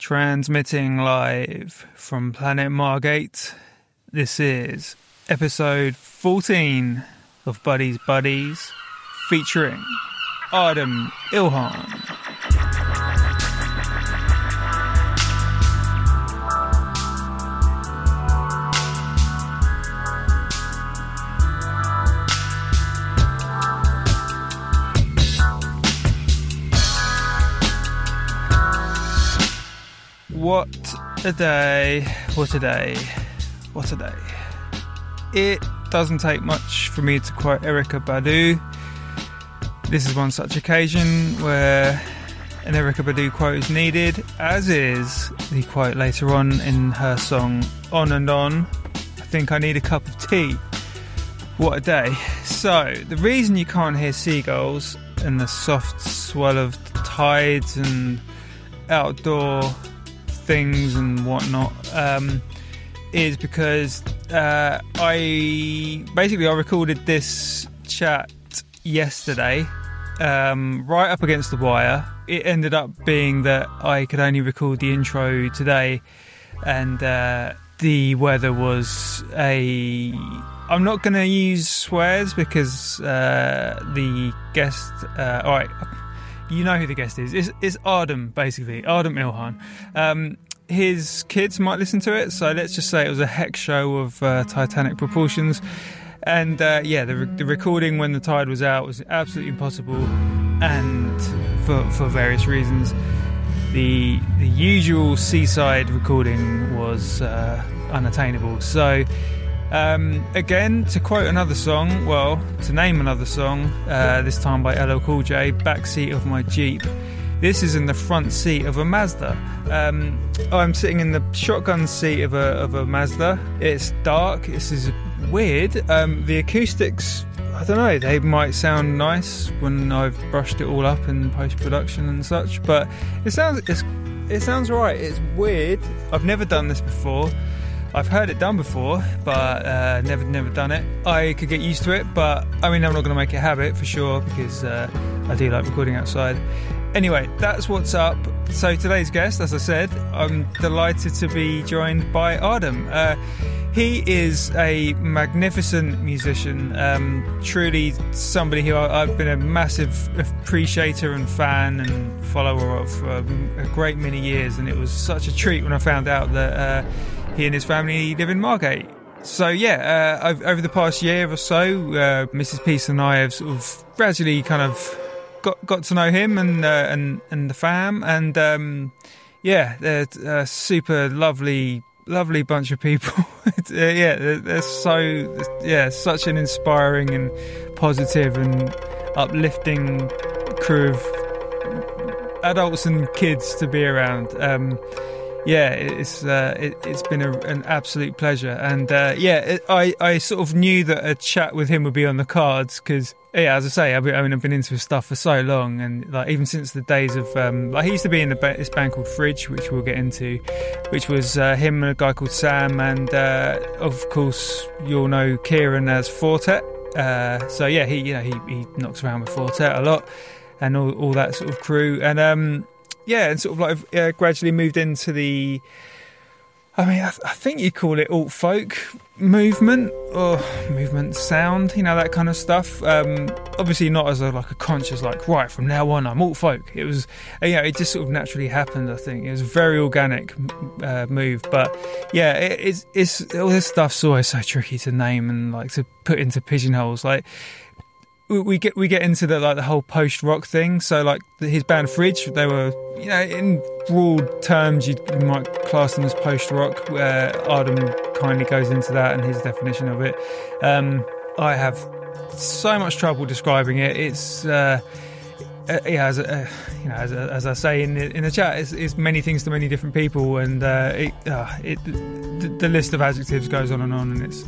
transmitting live from Planet Margate. This is episode 14 of Buddies Buddies featuring Adem Ilhan. What a day, what a day, what a day. It doesn't take much for me to quote Erykah Badu. This is one such occasion where an Erykah Badu quote is needed, as is the quote later on in her song On and On. I think I need a cup of tea. What a day. So, the reason you can't hear seagulls and the soft swell of tides and outdoor things and whatnot um, is because uh, I basically I recorded this chat yesterday, um, right up against the wire. It ended up being that I could only record the intro today, and uh, the weather was a. I'm not going to use swears because uh, the guest. Uh, all right you know who the guest is. It's, it's Adem, basically. Adem Ilhan. Um, his kids might listen to it, so let's just say it was a heck show of uh, Titanic proportions. And uh, yeah, the, the, recording when the tide was out was absolutely impossible, and for, for various reasons. The, the usual seaside recording was uh, unattainable. So, um, again, to quote another song, well, to name another song, uh, this time by LL Cool J, Backseat of My Jeep. This is in the front seat of a Mazda. Um, I'm sitting in the shotgun seat of a, of a Mazda. It's dark. This is weird. Um, the acoustics, I don't know, they might sound nice when I've brushed it all up in post production and such, but it sounds, it sounds right. It's weird. I've never done this before. I've heard it done before, but uh, never never done it. I could get used to it, but I mean, I'm not going to make it a habit for sure because uh, I do like recording outside. Anyway, that's what's up. So today's guest, as I said, I'm delighted to be joined by Adem. Uh, he is a magnificent musician, um, truly somebody who I, have been a massive appreciator and fan and follower of for a great many years, and it was such a treat when I found out that uh, he and his family live in Margate. So yeah, uh, over the past year or so, uh, Mrs. Peace and I have sort of gradually kind of got got to know him and uh, and and the fam, and um, yeah, they're a super lovely, lovely bunch of people. uh, yeah, they're, they're, so yeah, such an inspiring and positive and uplifting crew of adults and kids to be around. Um, yeah, it's uh, it, has been a, an absolute pleasure, and uh, yeah, it, I I sort of knew that a chat with him would be on the cards because yeah, as I say, I've been, I mean, I've been into his stuff for so long, and like even since the days of um, like he used to be in ba- this band called Fridge, which we'll get into, which was uh, him and a guy called Sam, and uh, of course you'll know Kieran as Four Tet. Uh, so yeah, he you know he he knocks around with Four Tet a lot, and all all that sort of crew, and um yeah, and sort of like uh, gradually moved into the. I mean, I, th- I think you call it alt folk movement or movement sound, you know, that kind of stuff. Um, obviously, not as a like a conscious like right from now on I'm alt folk. It was, uh, you know, it just sort of naturally happened. I think it was a very organic uh, move, but yeah, it, it's it's all this stuff's always so tricky to name and like to put into pigeonholes. Like we get we get into the like the whole post rock thing. So like his band Fridge, they were you know in broad terms you might class them as post rock. Where Adem kindly goes into that and his definition of it. Um, I have so much trouble describing it. It's uh, uh, yeah, as, uh, you know, as, as, I say in the, in the chat, it's, it's, many things to many different people, and uh, it, uh, it the, the, list of adjectives goes on and on, and it's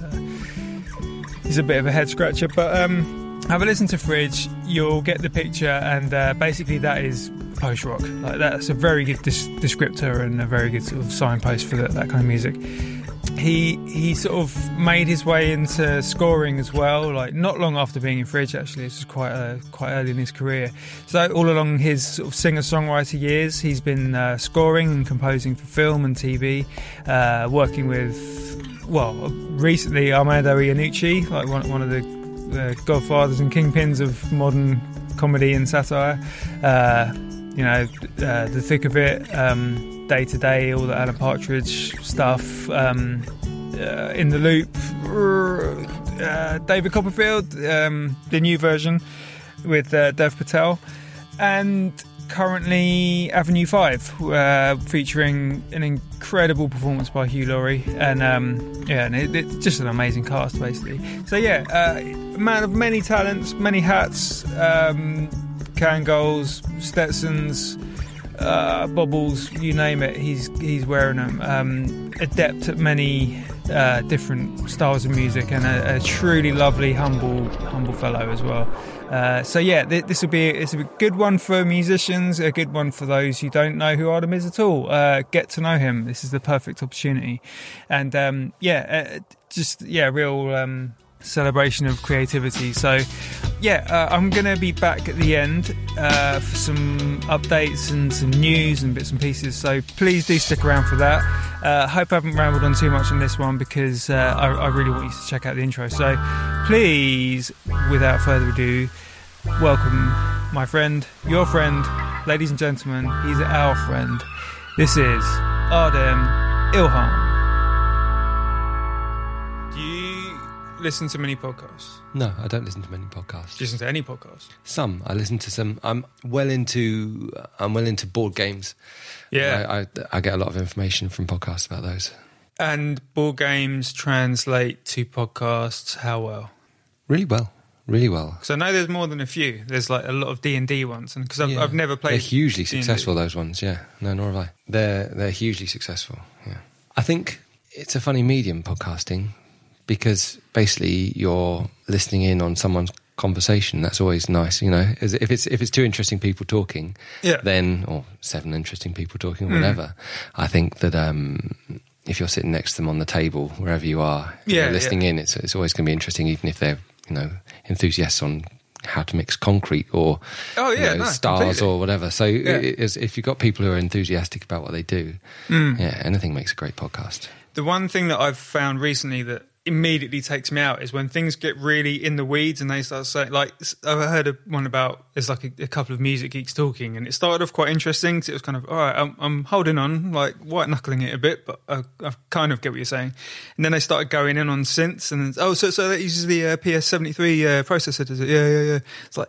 it's a bit of a head scratcher, but. Um, have a listen to Fridge, you'll get the picture, and uh, basically that is post rock. Like that's a very good dis- descriptor and a very good sort of signpost for the, that kind of music. he he sort of made his way into scoring as well. Like not long after being in Fridge, actually, this was quite uh, quite early in his career. So all along his sort of singer songwriter years, he's been uh, scoring and composing for film and TV, uh, working with well recently Armando Iannucci, like one one of the uh, godfathers and kingpins of modern comedy and satire. Uh, you know, uh, the thick of it. Day Today, all the Alan Partridge stuff. Um, uh, in the loop, uh, David Copperfield, um, the new version with uh, Dev Patel, and currently Avenue Five, uh, featuring an incredible performance by Hugh Laurie, and um, yeah, and it, it's just an amazing cast, basically. So yeah, uh, man of many talents, many hats, um, Kangols, Stetsons uh, bobbles, you name it, he's he's wearing them. Um, adept at many uh, different styles of music, and a, a, truly lovely, humble, humble fellow as well. Uh, so yeah, th- this will be it's a good one for musicians, a good one for those who don't know who Artem is at all. Uh, get to know him. This is the perfect opportunity, and um, yeah, uh, just yeah, real. Um, celebration of creativity. So, yeah, uh, I'm to be back at the end uh, for some updates and some news and bits and pieces. So, please do stick around for that. Uh, hope I haven't rambled on too much on this one because I, I, really want you to check out the intro. So, please, without further ado, welcome my friend, your friend, ladies and gentlemen. He's our friend. This is Artem Ilhan. Do you listen to many podcasts? No, I don't listen to many podcasts. Do you listen to any podcasts? Some. I listen to some. I'm well into. I'm well into board games. Yeah, I, I, I get a lot of information from podcasts about those. And board games translate to podcasts how well? Really well. Really well. Because I know there's more than a few. There's like a lot of D and D ones, and because I've, yeah. I've, never played. They're hugely D&D. successful. Those ones, yeah. No, nor have I. They're they're hugely successful. Yeah. I think it's a funny medium podcasting because basically you're listening in on someone's conversation. That's always nice, you know. If it's if it's two interesting people talking, yeah. then or seven interesting people talking, whatever. Mm. I think that um, if you're sitting next to them on the table, wherever you are, yeah, listening yeah. in, it's it's always going to be interesting, even if they're you know enthusiasts on how to mix concrete or oh yeah you know, no, stars completely. or whatever. So yeah. if you've got people who are enthusiastic about what they do, mm. yeah, anything makes a great podcast. The one thing that I've found recently that immediately takes me out is when things get really in the weeds and they start saying like I've heard one about it's like a, a, couple of music geeks talking and it started off quite interesting because it was kind of all right I'm, I'm holding on like white knuckling it a bit but I, I, kind of get what you're saying. And then they started going in on synths and oh so so that uses the uh, PS73 uh, processor does it? Yeah yeah yeah. It's like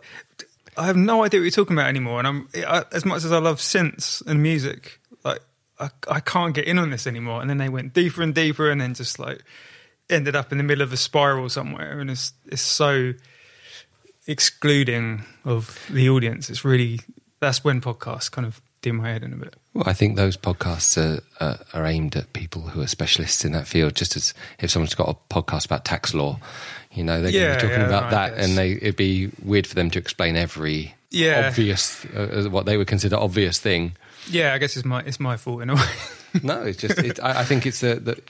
I have no idea what you're talking about anymore and I'm I, as much as I love synths and music like I, I can't get in on this anymore. And then they went deeper and deeper and then just like ended up in the middle of a spiral somewhere, and it's it's so excluding of the audience. It's really that's when podcasts kind of dim my head in a bit. Well, I think those podcasts are, are, are aimed at people who are specialists in that field. Just as if someone's got a podcast about tax law, you know, they're yeah, going to be talking yeah, about that, and they it'd be weird for them to explain every yeah. obvious uh, what they would consider obvious thing. Yeah, I guess it's my it's my fault in a way. no, it's just it, I, I, think it's the, the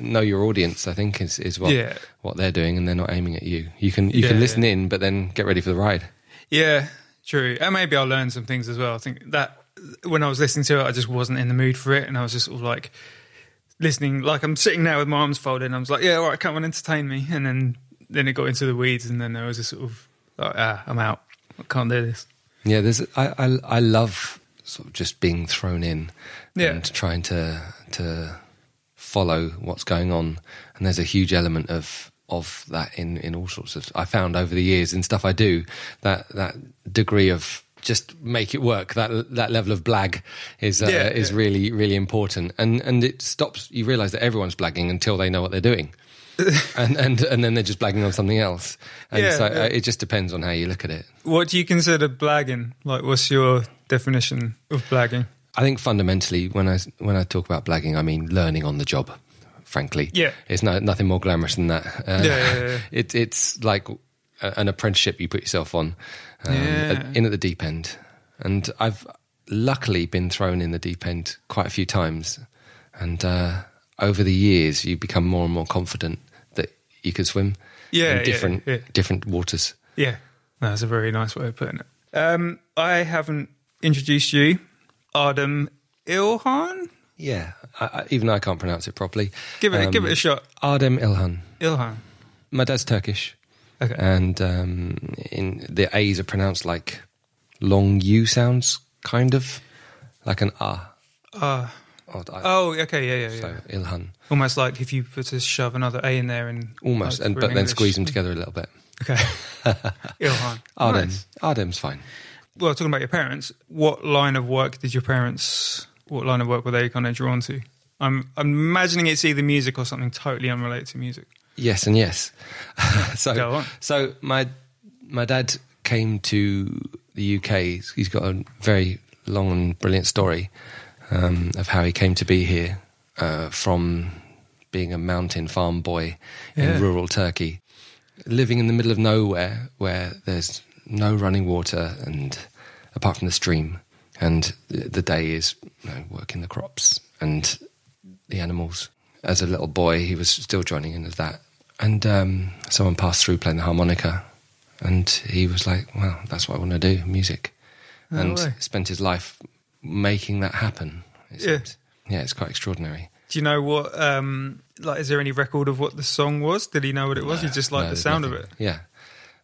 know your audience. I think is is what yeah. what they're doing, and they're not aiming at you. You can you yeah, can listen yeah. in, but then get ready for the ride. Yeah, true. And maybe I'll learn some things as well. I think that when I was listening to it, I just wasn't in the mood for it, and I was just sort of like listening. Like I'm sitting there with my arms folded, and I was like, "Yeah, all right, come on, entertain me." And then then it got into the weeds, and then there was a sort of like, "Ah, I'm out. I can't do this." Yeah, there's I I, I love sort of just being thrown in yeah. and trying to to follow what's going on. And there's a huge element of of that in in all sorts of. I found over the years in stuff I do that that degree of just make it work. That that level of blag is uh, yeah, is yeah. really really important, and and it stops. You realise that everyone's blagging until they know what they're doing. and and and then they're just blagging on something else, and Yeah, so yeah. uh, it just depends on how you look at it. What do you consider blagging? Like, what's your definition of blagging? I think fundamentally, when I when I talk about blagging, I mean learning on the job. Frankly, Yeah. it's no, nothing more glamorous than that. Uh, Yeah, yeah, yeah. It, it's like an apprenticeship you put yourself on, um, Yeah. in at the deep end. And I've luckily been thrown in the deep end quite a few times, and uh, over the years you become more and more confident that you can swim Yeah, different different waters. Yeah, that's a very nice way of putting it. Um, I haven't introduced you, Adem Ilhan. Yeah, I, I, even I can't pronounce it properly. Give it, Um, give it a shot. Ardem Ilhan. Ilhan. My dad's Turkish, Okay. and um, in the A's are pronounced like long U sounds, kind of like an ah. Uh, Or oh, okay, yeah, yeah, yeah. so Ilhan, Almost like if you put to shove another A in there and almost, like, and but then English- squeeze them together a little bit. Okay. Ilhan. Ardem, Nice. Ardem's fine. Well, talking about your parents, what line of work did your parents? What line of work were they kind of drawn to? I'm, I'm imagining it's either music or something totally unrelated to music. Yes and yes. so, Go on. so my my dad came to the UK. He's got a very long and brilliant story um, of how he came to be here uh, from being a mountain farm boy Yeah. in rural Turkey, living in the middle of nowhere where there's no running water and apart from the stream, and the day is you know, working the crops and the animals. As a little boy, he was still joining in as that. And um, someone passed through playing the harmonica, and he was like, "Well, that's what I want to do, music." No and way. spent his life making that happen. it Yeah. seems. yeah, it's quite extraordinary. Do you know what? Um, like, is there any record of what the song was? Did he know what it was? he just liked No, the sound of it. Yeah,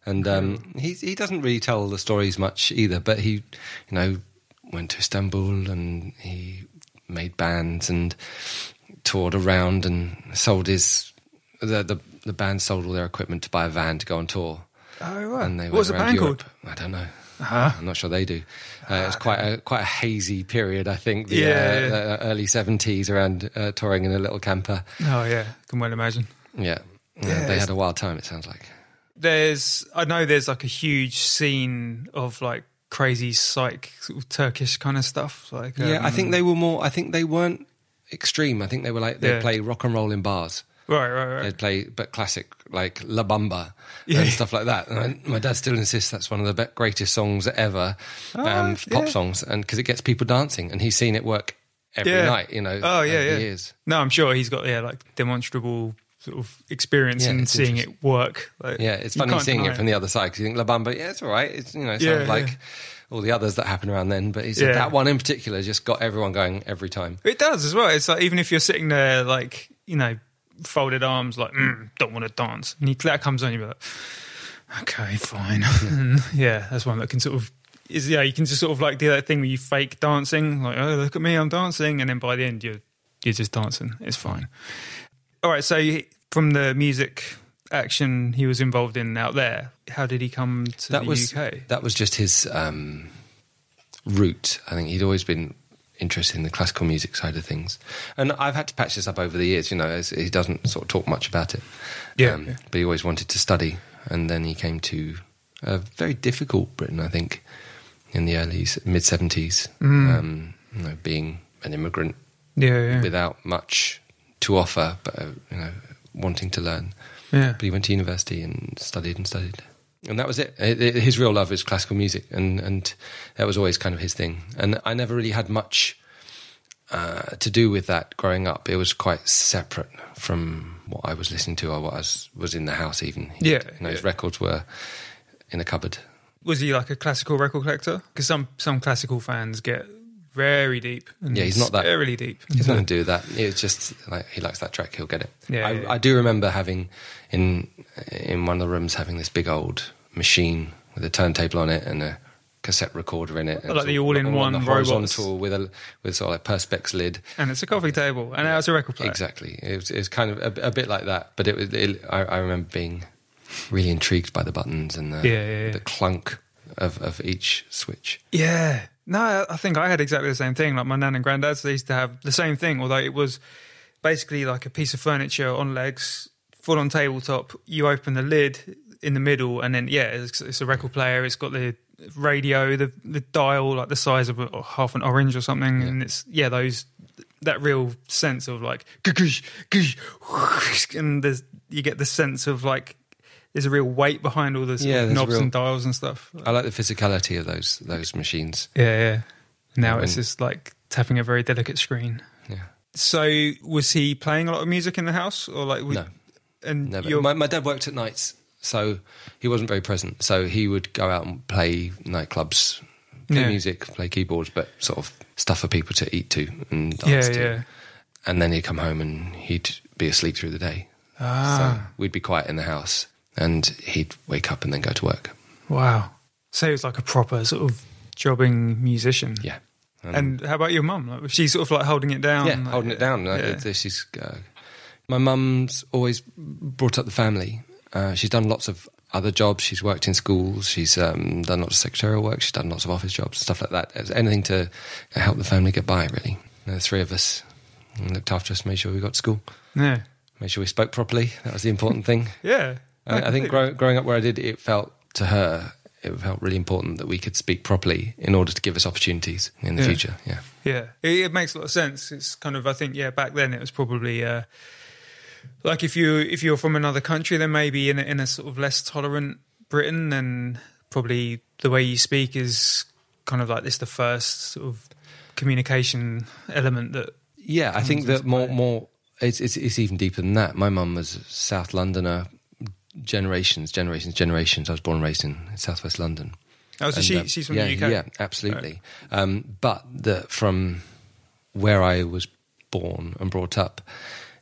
and um, he he doesn't really tell the stories much either. But he, you know, went to Istanbul and he made bands and toured around and sold his the the, the band sold all their equipment to buy a van to go on tour. Oh right. And they what was the band Europe. called? I don't know. Uh-huh. I'm not sure they do. Uh, it was quite a quite a hazy period, I think. The Yeah, uh, yeah. uh, early seventies, around uh, touring in a little camper. Oh yeah, can well imagine. Yeah, Yeah, Yeah, they had a wild time. It sounds like. There's, I know there's like a huge scene of like crazy psych sort of Turkish kind of stuff. Like yeah, I um, think they were more. I think they weren't extreme. I think they were like they'd Yeah. play rock and roll in bars. right, right, right. They'd play, but classic like La Bamba Yeah. and stuff like that. And I, my dad still insists that's one of the greatest songs ever, Oh, um, pop yeah. songs, and because it gets people dancing, and he's seen it work every Yeah. night. You know. Oh yeah, yeah. Years. No, I'm sure he's got yeah like demonstrable sort of experience Yeah, it's seeing it work. Like, Yeah, it's funny seeing deny it from the other side because you think La Bamba, yeah, it's all right. It's you know, it Yeah, like yeah. all the others that happen around then, but he said Yeah. that one in particular just got everyone going every time. It does as well. It's like even if you're sitting there, like you know, folded arms, like mm, don't want to dance, and he, that comes on, you're like, okay, fine. And, yeah, that's one that can sort of is yeah, you can just sort of like do that thing where you fake dancing, like oh look at me, I'm dancing, and then by the end you're you're just dancing. It's fine. All right, so you- from the music action he was involved in out there, how did he come to That the was UK? that was just his um, route. I think he'd always been interested in the classical music side of things, and I've had to patch this up over the years. You know, as he doesn't sort of talk much about it. Yeah, Um, yeah. but he always wanted to study, and then he came to a very difficult Britain, I think, in the early mid seventies. Mm. Um, you know, being an immigrant Yeah, yeah, without much to offer, but uh, you know, wanting to learn. yeah. But he went to university and studied and studied, and that was it. His real love is classical music, and and that was always kind of his thing. And I never really had much uh, to do with that growing up. It was quite separate from what I was listening to or what I was, was in the house. Even He- Yeah, you know, his yeah. records were in a cupboard. Was he like a classical record collector? Because some some classical fans get very deep. and Yeah, he's not that- very deep. He's not going to do that. It's just like he likes that track, he'll get it. Yeah, I, yeah. I do remember having in in one of the rooms having this big old machine with a turntable on it and a cassette recorder in it. Like the all-in-one on the robots. horizontal with a with sort of like perspex lid. and it's a coffee table, and now it's a record player. Exactly. It was, it was kind of a, a bit like that, but it was. It, I, I remember being really intrigued by the buttons and the Yeah, yeah, yeah. the clunk of, of each switch. Yeah. No, I think I had exactly the same thing. Like my nan and granddad, they used to have the same thing, although it was basically like a piece of furniture on legs, full on tabletop. You open the lid in the middle, and then yeah, it's, it's a record player. It's got the radio, the the dial, like the size of a, oh, half an orange or something, and it's yeah those that real sense of like "Gush, gush, whoosh," and there's you get the sense of like there's a real weight behind all sort Yeah, of there's a knobs real- and dials and stuff. I like the physicality of those those machines. Yeah, yeah. Now Yeah, it's just like tapping a very delicate screen. Yeah. So was he playing a lot of music in the house, or like? No. And Never. My, my dad worked at nights, so he wasn't very present. So he would go out and play nightclubs, play Yeah. music, play keyboards, but sort of stuff for people to eat to and yeah, dance to. yeah. And then he'd come home and he'd be asleep through the day. Ah, So we'd be quiet in the house, and he'd wake up and then go to work. wow. So he was like a proper sort of jobbing musician. Yeah. And how about your mum? Like, was she sort of like holding it down? yeah, Like, holding it down. Like, Yeah. Is uh, my mum's always brought up the family. Uh, she's done lots of other jobs. She's worked in schools. She's um, done lots of secretarial work. She's done lots of office jobs, stuff like that. Anything to help the family get by. Really, the three of us looked after us, made sure we got to school, Yeah. made sure we spoke properly. That was the important thing. Yeah. I, I think grow, growing up where I did, it felt to her. It felt really important that we could speak properly in order to give us opportunities in the Yeah. future. Yeah. Yeah, it, it makes a lot of sense. It's kind of, I think, yeah, back then it was probably uh, like if you if you're from another country, then maybe in a, in a sort of less tolerant Britain, then probably the way you speak is kind of like this the first sort of communication element that. Yeah, I think that more more it's, it's it's even deeper than that. My mum was South Londoner, generations, generations, generations. I was born and raised in Southwest London. Oh, so And, she um, she's from yeah, the UK. Yeah, absolutely. Um, but the, from where I was born and brought up,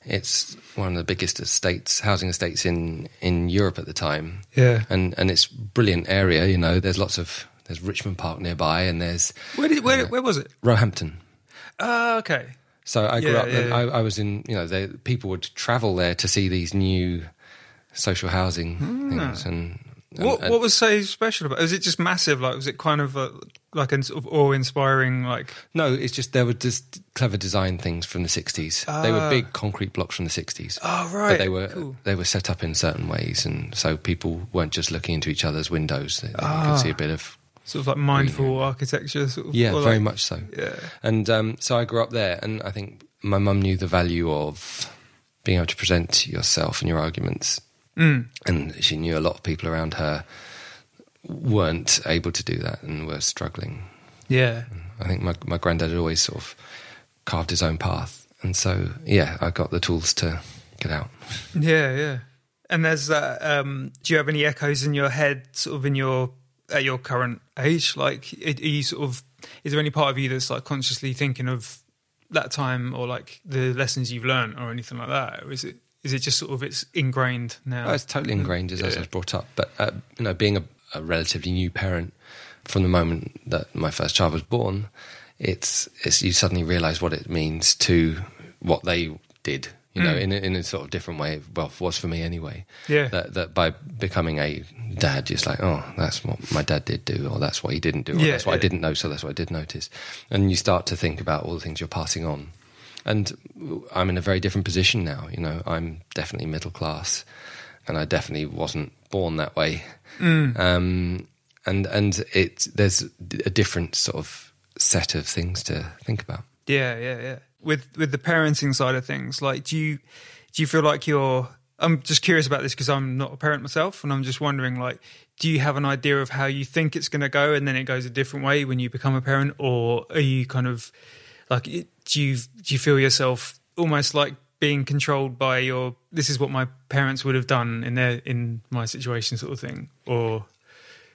it's one of the biggest estates, housing estates in in Europe at the time, yeah. and and it's a brilliant area. You know, there's lots of there's Richmond Park nearby, and there's Where did where where was it? Roehampton. Ah, okay. So I grew Yeah, up. yeah, yeah. I, I was in. You know, they, people would travel there to see these new social housing things. And, and- What and- what was so special about? it? Was it just massive? Like, was it kind of a, like a sort of awe-inspiring? Like, no, it's just there were just clever design things from the '60s. they were Ah. big concrete blocks from the '60s. oh right, But they were Cool. they were set up in certain ways, and so people weren't just looking into each other's windows. They, they Ah. could see a bit of sort of like mindful architecture. Sort of, yeah, or very much so. Yeah, And um, so I grew up there, and I think my mum knew the value of being able to present yourself and your arguments. Mm. And she knew a lot of people around her weren't able to do that and were struggling. yeah, I think my, my granddad had always sort of carved his own path. And so, yeah, I got the tools to get out. yeah, yeah. And there's that. Um, do you have any echoes in your head, sort of in your at your current age? Like, are you sort of? Is there any part of you that's like consciously thinking of that time or like the lessons you've learned or anything like that? Or is it is it just sort of it's ingrained now? Oh, it's totally ingrained as, as I was brought up. But, uh, you know, being a, a relatively new parent from the moment that my first child was born, it's, it's you suddenly realise what it means to what they did, you know, Mm. in, a, in a sort of different way. Well, was for me anyway. Yeah. That, that by becoming a dad, it's like, oh, that's what my dad did do, or that's what he didn't do, or Yeah, that's what I didn't know, so that's what I did notice. And you start to think about all the things you're passing on. And I'm in a very different position now. You know, I'm definitely middle class, and I definitely wasn't born that way. Mm. Um, and and it there's a different sort of set of things to think about. Yeah, yeah, yeah. With with the parenting side of things, like, do you do you feel like you're? I'm just curious about this because I'm not a parent myself, and I'm just wondering, like, do you have an idea of how you think it's going to go, and then it goes a different way when you become a parent, or are you kind of like, do you do you feel yourself almost like being controlled by your? This is what my parents would have done in their in my situation, sort of thing, or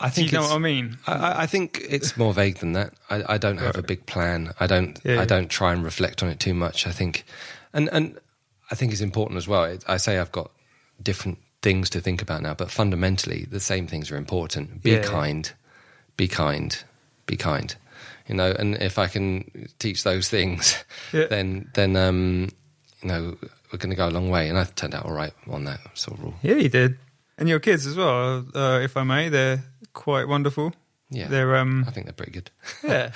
I do you know what I mean? I- I, think it's more vague than that. I, I don't have a big plan. I don't. Yeah. I don't try and reflect on it too much. I think, and and I think it's important as well. I say I've got different things to think about now, but fundamentally, the same things are important. Be yeah. kind. Be kind. Be kind. You know, and if I can teach those things, Yeah. then then um, you know we're going to go a long way. And I've turned out all right on that sort of rule. Yeah, you did, and your kids as well. Uh, if I may, they're quite wonderful. Yeah, They're um I think they're pretty good. yeah.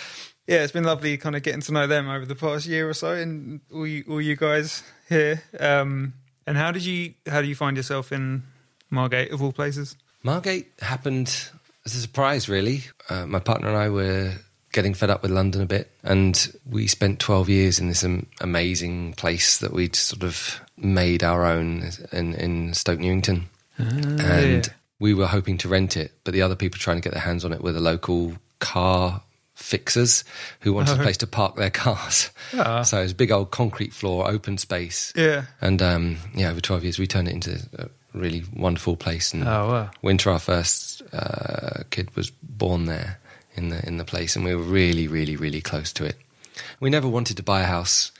Yeah, it's been lovely kind of getting to know them over the past year or so and all you all you guys here. Um and how did you how do you find yourself in Margate of all places? Margate happened as a surprise, really. Uh, my partner and I were getting fed up with London a bit, and we spent 12 years in this amazing place that we'd sort of made our own in, in Stoke Newington. and yeah. we were hoping to rent it, but the other people trying to get their hands on it were the local car fixers who wanted a place to park their cars. Ah. So it's a big old concrete floor, open space. Yeah. And um, yeah, over 12 years, we turned it into a really wonderful place. And Oh, wow. Winter, our first uh, kid, was born there in the in the place, and we were really, really, really close to it. We never wanted to buy a house.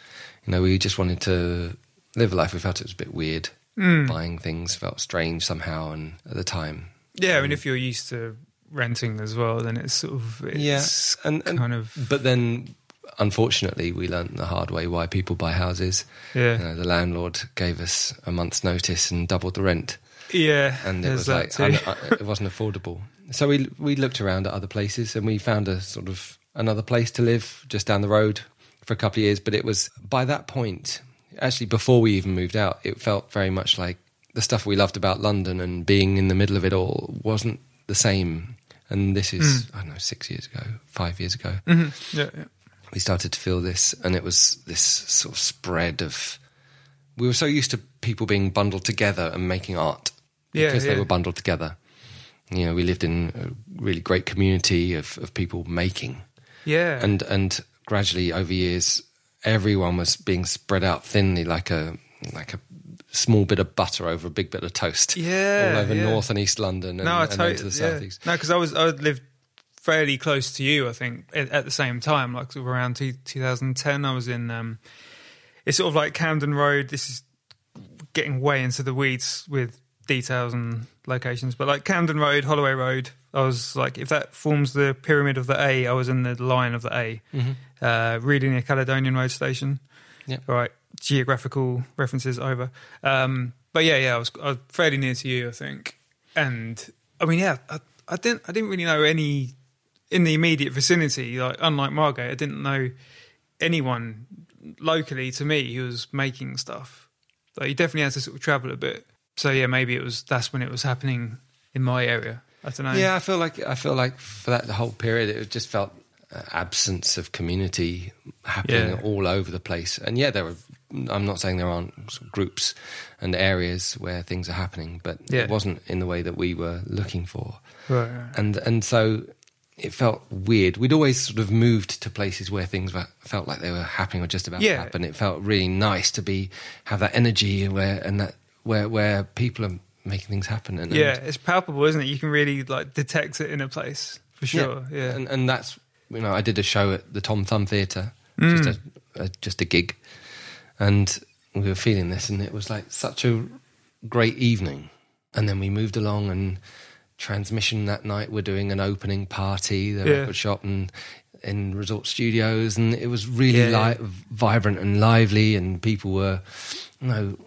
You know, we just wanted to live a life. We felt it was a bit weird. Hmm. Buying things felt strange somehow, and at the time, Yeah, I mean, if you're used to renting as well, then it's sort of it's and, and kind of But then, unfortunately, we learnt the hard way why people buy houses. yeah, You know, the landlord gave us a month's notice and doubled the rent. yeah. and it was like uh, it wasn't affordable. So we we looked around at other places, and we found a sort of another place to live just down the road for a couple of years. But it was by that point, actually, before we even moved out, it felt very much like the stuff we loved about London and being in the middle of it all wasn't the same. And this is I don't know six years ago, five years ago, Mhm. yeah, yeah. we started to feel this, and it was this sort of spread of. We were so used to people being bundled together and making art Yeah, because they were bundled together. You know, we lived in a really great community of, of people making, yeah. and and gradually over years, everyone was being spread out thinly like a like a small bit of butter over a big bit of toast. Yeah, all over yeah. North and East London, and, no, I and then totally the yeah. southeast. No, because I was I lived fairly close to you. I think at, at the same time, like sort of around two, 2010, I was in. Um, it's sort of like Camden Road. This is getting way into the weeds with details and locations, but like Camden Road, Holloway Road. I was like, if that forms the pyramid of the A, I was in the line of the A. Uh, really near Caledonian Road Station. Yeah. All right. Geographical references over. Um, but yeah, yeah, I was, I was fairly near to you, I think. And I mean, yeah, I, I didn't, I didn't really know any in the immediate vicinity. Like, unlike Margate, I didn't know anyone locally to me who was making stuff. Like, you definitely had to sort of travel a bit. So yeah, maybe it was that's when it was happening in my area. I don't know. Yeah, I feel like I feel like for that whole period, it just felt uh, absence of community happening Yeah. all over the place. And yeah, there were. I'm not saying there aren't groups and areas where things are happening, but Yeah. it wasn't in the way that we were looking for. Right, right. And and so it felt weird. We'd always sort of moved to places where things were, felt like they were happening or just about Yeah. to happen. It felt really nice to be have that energy where and that where where people are making things happen. And, yeah, and it's palpable, isn't it? You can really like detect it in a place for sure. Yeah, And, and that's you know I did a show at the Tom Thumb Theatre, Mm. just a, a just a gig, and we were feeling this, and it was like such a great evening. And then we moved along, and transmission that night we're doing an opening party, the Yeah. record shop, and in Resort Studios, and it was really Yeah, li- vibrant and lively, and people were, you know,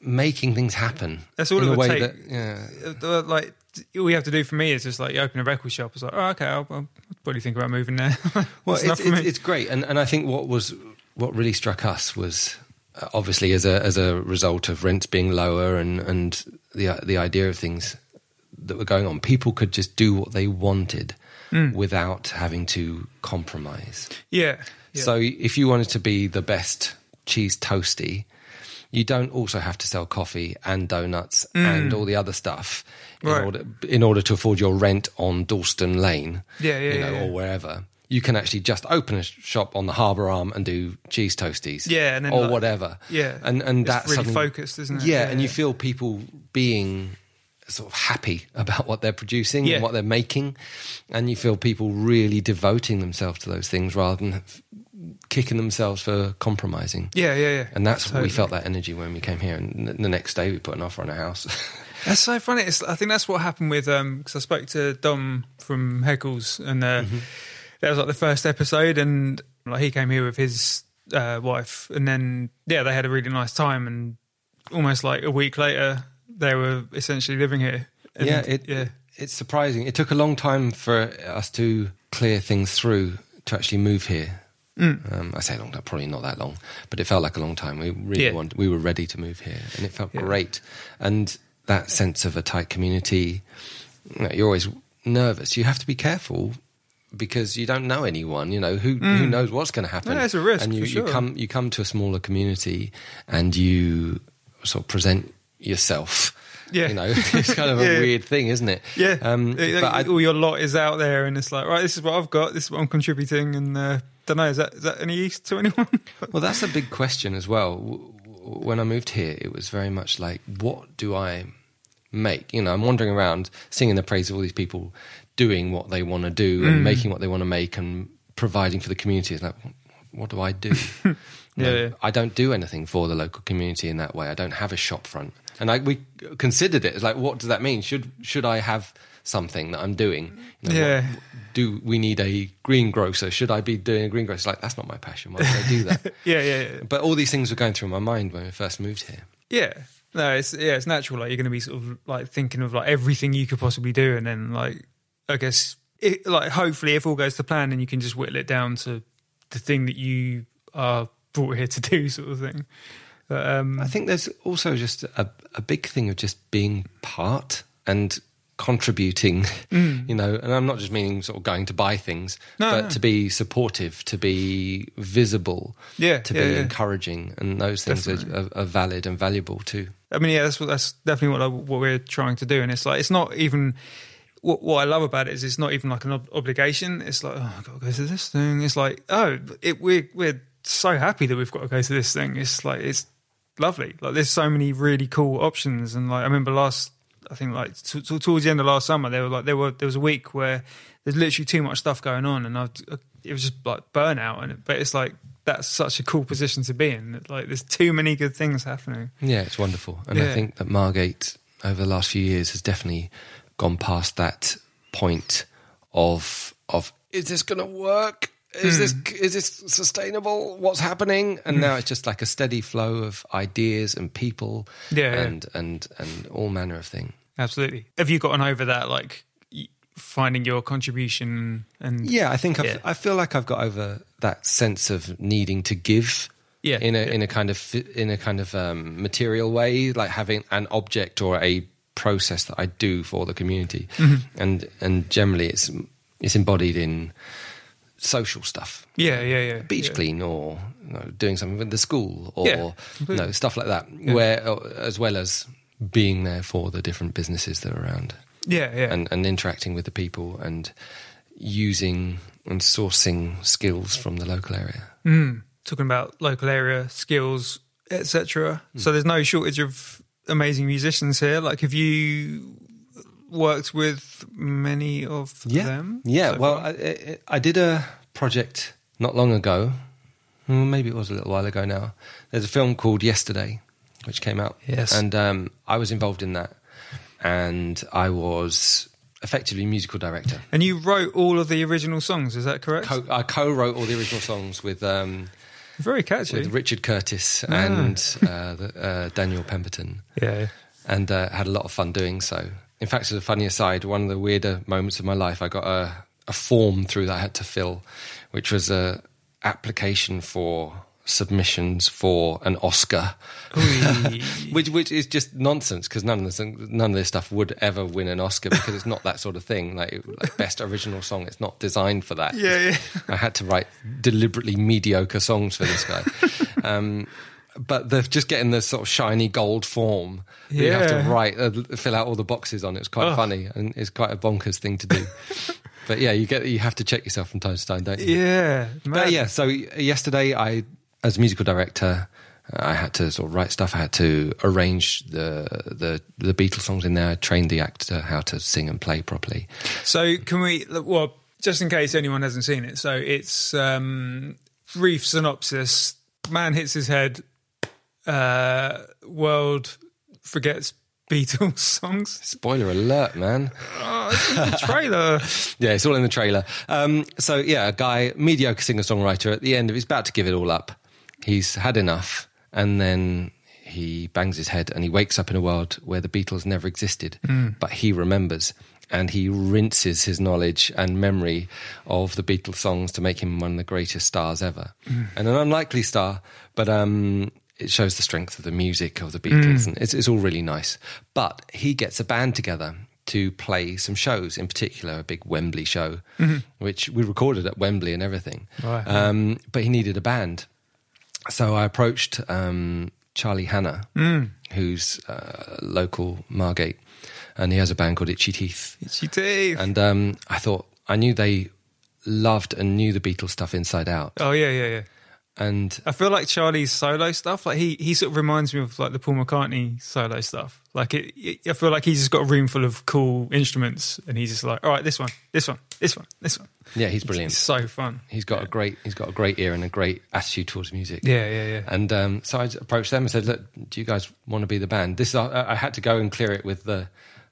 making things happen. That's all in it would way take. that yeah. Uh, like all you have to do for me is just like you open a record shop. It's like, oh, okay, I'll, I'll probably think about moving there. Well, it's, it's, it's great, and and I think what was what really struck us was uh, obviously as a as a result of rents being lower and and the the idea of things that were going on, people could just do what they wanted Hmm. without having to compromise. yeah, yeah. So if you wanted to be the best cheese toasty, you don't also have to sell coffee and donuts mm. and all the other stuff in. Right. order in order to afford your rent on Dalston Lane, Yeah, yeah, you know, yeah, or wherever. You can actually just open a shop on the Harbour Arm and do cheese toasties, Yeah, and then, or like- whatever. yeah. and and It's that's really focused, isn't it? Yeah, and you feel people being sort of happy about what they're producing Yeah. and what they're making, and you feel people really devoting themselves to those things rather than kicking themselves for compromising. yeah, yeah, yeah. And that's Totally. we felt that energy when we came here. And the next day we put an offer on a house. That's so funny. It's, I think that's what happened with because I spoke to Dom from Haeckels, and uh, Mm-hmm. that was like the first episode, and like he came here with his uh, wife, and then yeah, they had a really nice time, and almost like a week later, they were essentially living here. And, yeah, it, yeah, it's surprising. It took a long time for us to clear things through to actually move here. Mm. Um, I say long time, probably not that long, but it felt like a long time. We really Yeah. wanted, we were ready to move here, and it felt Yeah. great. And that sense of a tight community, you know, you're always nervous. You have to be careful because you don't know anyone. You know who who knows what's going to happen. No, it's a risk, and you, for sure. you come you come to a smaller community, and you sort of present yourself Yeah. you know, it's kind of a Yeah. weird thing, isn't it? Yeah, Um, It- but I, all your lot is out there, and it's like, right, this is what I've got, this is what I'm contributing, and uh, don't know, is that is that any use to anyone? Well, that's a big question as well. When I moved here, it was very much like, what do I make? You know, I'm wandering around singing the praise of all these people doing what they want to do Mm. and making what they want to make and providing for the community. It's like, what do I do? Yeah, yeah. I don't do anything for the local community in that way. I don't have a shop front. And I, we considered it as like, what does that mean? Should should I have something that I'm doing? You know, Yeah. what- do we need a greengrocer? Should I be doing a greengrocer? Like, that's not my passion. Why would I do that? yeah, yeah, yeah. But all these things were going through my mind when we first moved here. Yeah. No, it's yeah, it's natural. Like you're going to be sort of like thinking of like everything you could possibly do, and then like I guess it, like hopefully if all goes to plan, then you can just whittle it down to the thing that you are brought here to do, sort of thing. But, um, I think there's also just a, a big thing of just being part and contributing, mm. you know, and I'm not just meaning sort of going to buy things, No, but no. to be supportive, to be visible, Yeah, to yeah, be yeah. encouraging, and those things are, are, are valid and valuable too. I mean, yeah, that's what that's definitely what I, what we're trying to do, and it's like it's not even. What, what I love about it is it's not even like an ob- obligation. It's like oh, I've got to go to this thing. It's like oh, it, we're we're so happy that we've got to go to this thing. It's like it's lovely. Like there's so many really cool options, and like I remember last, I think like t- t- towards the end of last summer, there were like there were there was a week where there's literally too much stuff going on, and I uh, it was just like burnout, and it, but it's like that's such a cool position to be in. that, Like there's too many good things happening. Yeah, it's wonderful. And I think that Margate over the last few years has definitely gone past that point of of is this going to work? Is hmm. this is this sustainable? What's happening? And hmm. now it's just like a steady flow of ideas and people, Yeah, yeah. and and and all manner of thing. Absolutely. Have you gotten over that, like finding your contribution and Yeah, I think I've, Yeah. I feel like I've got over that sense of needing to give. Yeah, in a yeah. in a kind of in a kind of um, material way, like having an object or a process that I do for the community, Mm-hmm. and and generally it's it's embodied in social stuff, yeah, yeah, yeah, beach yeah. clean or you know, doing something with the school or Yeah, you know, stuff like that, where uh, as well as being there for the different businesses that are around Yeah, yeah, and, and interacting with the people and using and sourcing skills from the local area. Mm. Talking about local area skills, etc. Hmm. So there's no shortage of amazing musicians here. Like, have you worked with many of them? Yeah, so well. I, I, did a project not long ago. Maybe it was a little while ago now. There's a film called Yesterday, which came out. Yes. And um, I was involved in that. And I was effectively musical director. and you wrote all of the original songs. Is that correct? Co- I co wrote all the original songs with, um, Very catchy. with Richard Curtis Ah. and uh, the, uh, Daniel Pemberton. yeah, and uh, had a lot of fun doing so. In fact, as a funny aside, one of the weirder moments of my life, I got a, a form through that I had to fill, which was a application for submissions for an Oscar, which which is just nonsense because none of this none of this stuff would ever win an Oscar because it's not that sort of thing. Like, like best original song, it's not designed for that. yeah, yeah. I had to write deliberately mediocre songs for this guy. um, but they're just getting the sort of shiny gold form. that You have to write, uh, fill out all the boxes on. It's quite Oh. funny and it's quite a bonkers thing to do. but yeah, you get you have to check yourself from time to time, don't you? Yeah, But yeah, so yesterday I, as a musical director, I had to sort of write stuff. I had to arrange the the the Beatles songs in there. Train the actor how to sing and play properly. So can we? Well, just in case anyone hasn't seen it, so it's um, brief synopsis: man hits his head, uh, world forgets Beatles songs. Spoiler alert, man! Oh, it's in the trailer. Yeah, it's all in the trailer. Um, so yeah, a guy, mediocre singer songwriter, at the end of he's about to give it all up. He's had enough, and then he bangs his head, and he wakes up in a world where the Beatles never existed, but he remembers. And he rinses his knowledge and memory of the Beatles songs to make him one of the greatest stars ever. And an unlikely star, but um, it shows the strength of the music of the Beatles, and it's, it's all really nice. But he gets a band together to play some shows, in particular a big Wembley show, which we recorded at Wembley and everything. Right. Um, but he needed a band, so I approached um, Charlie Hanna, who's uh, local Margate, and he has a band called Itchy Teeth. Itchy teeth. And um, I thought I knew they loved and knew the Beatles stuff inside out. oh yeah, yeah, yeah. And I feel like Charlie's solo stuff, like he he sort of reminds me of like the Paul McCartney solo stuff. Like it, it- I feel like he's just got a room full of cool instruments, and he's just like, all right, this one, this one, this one, this one. Yeah, he's brilliant. It's so fun. He's got a great he's got a great ear and a great attitude towards music. Yeah, yeah, yeah. And um, so I approached them and said, "Look, do you guys want to be the band?" This is, I, I had to go and clear it with the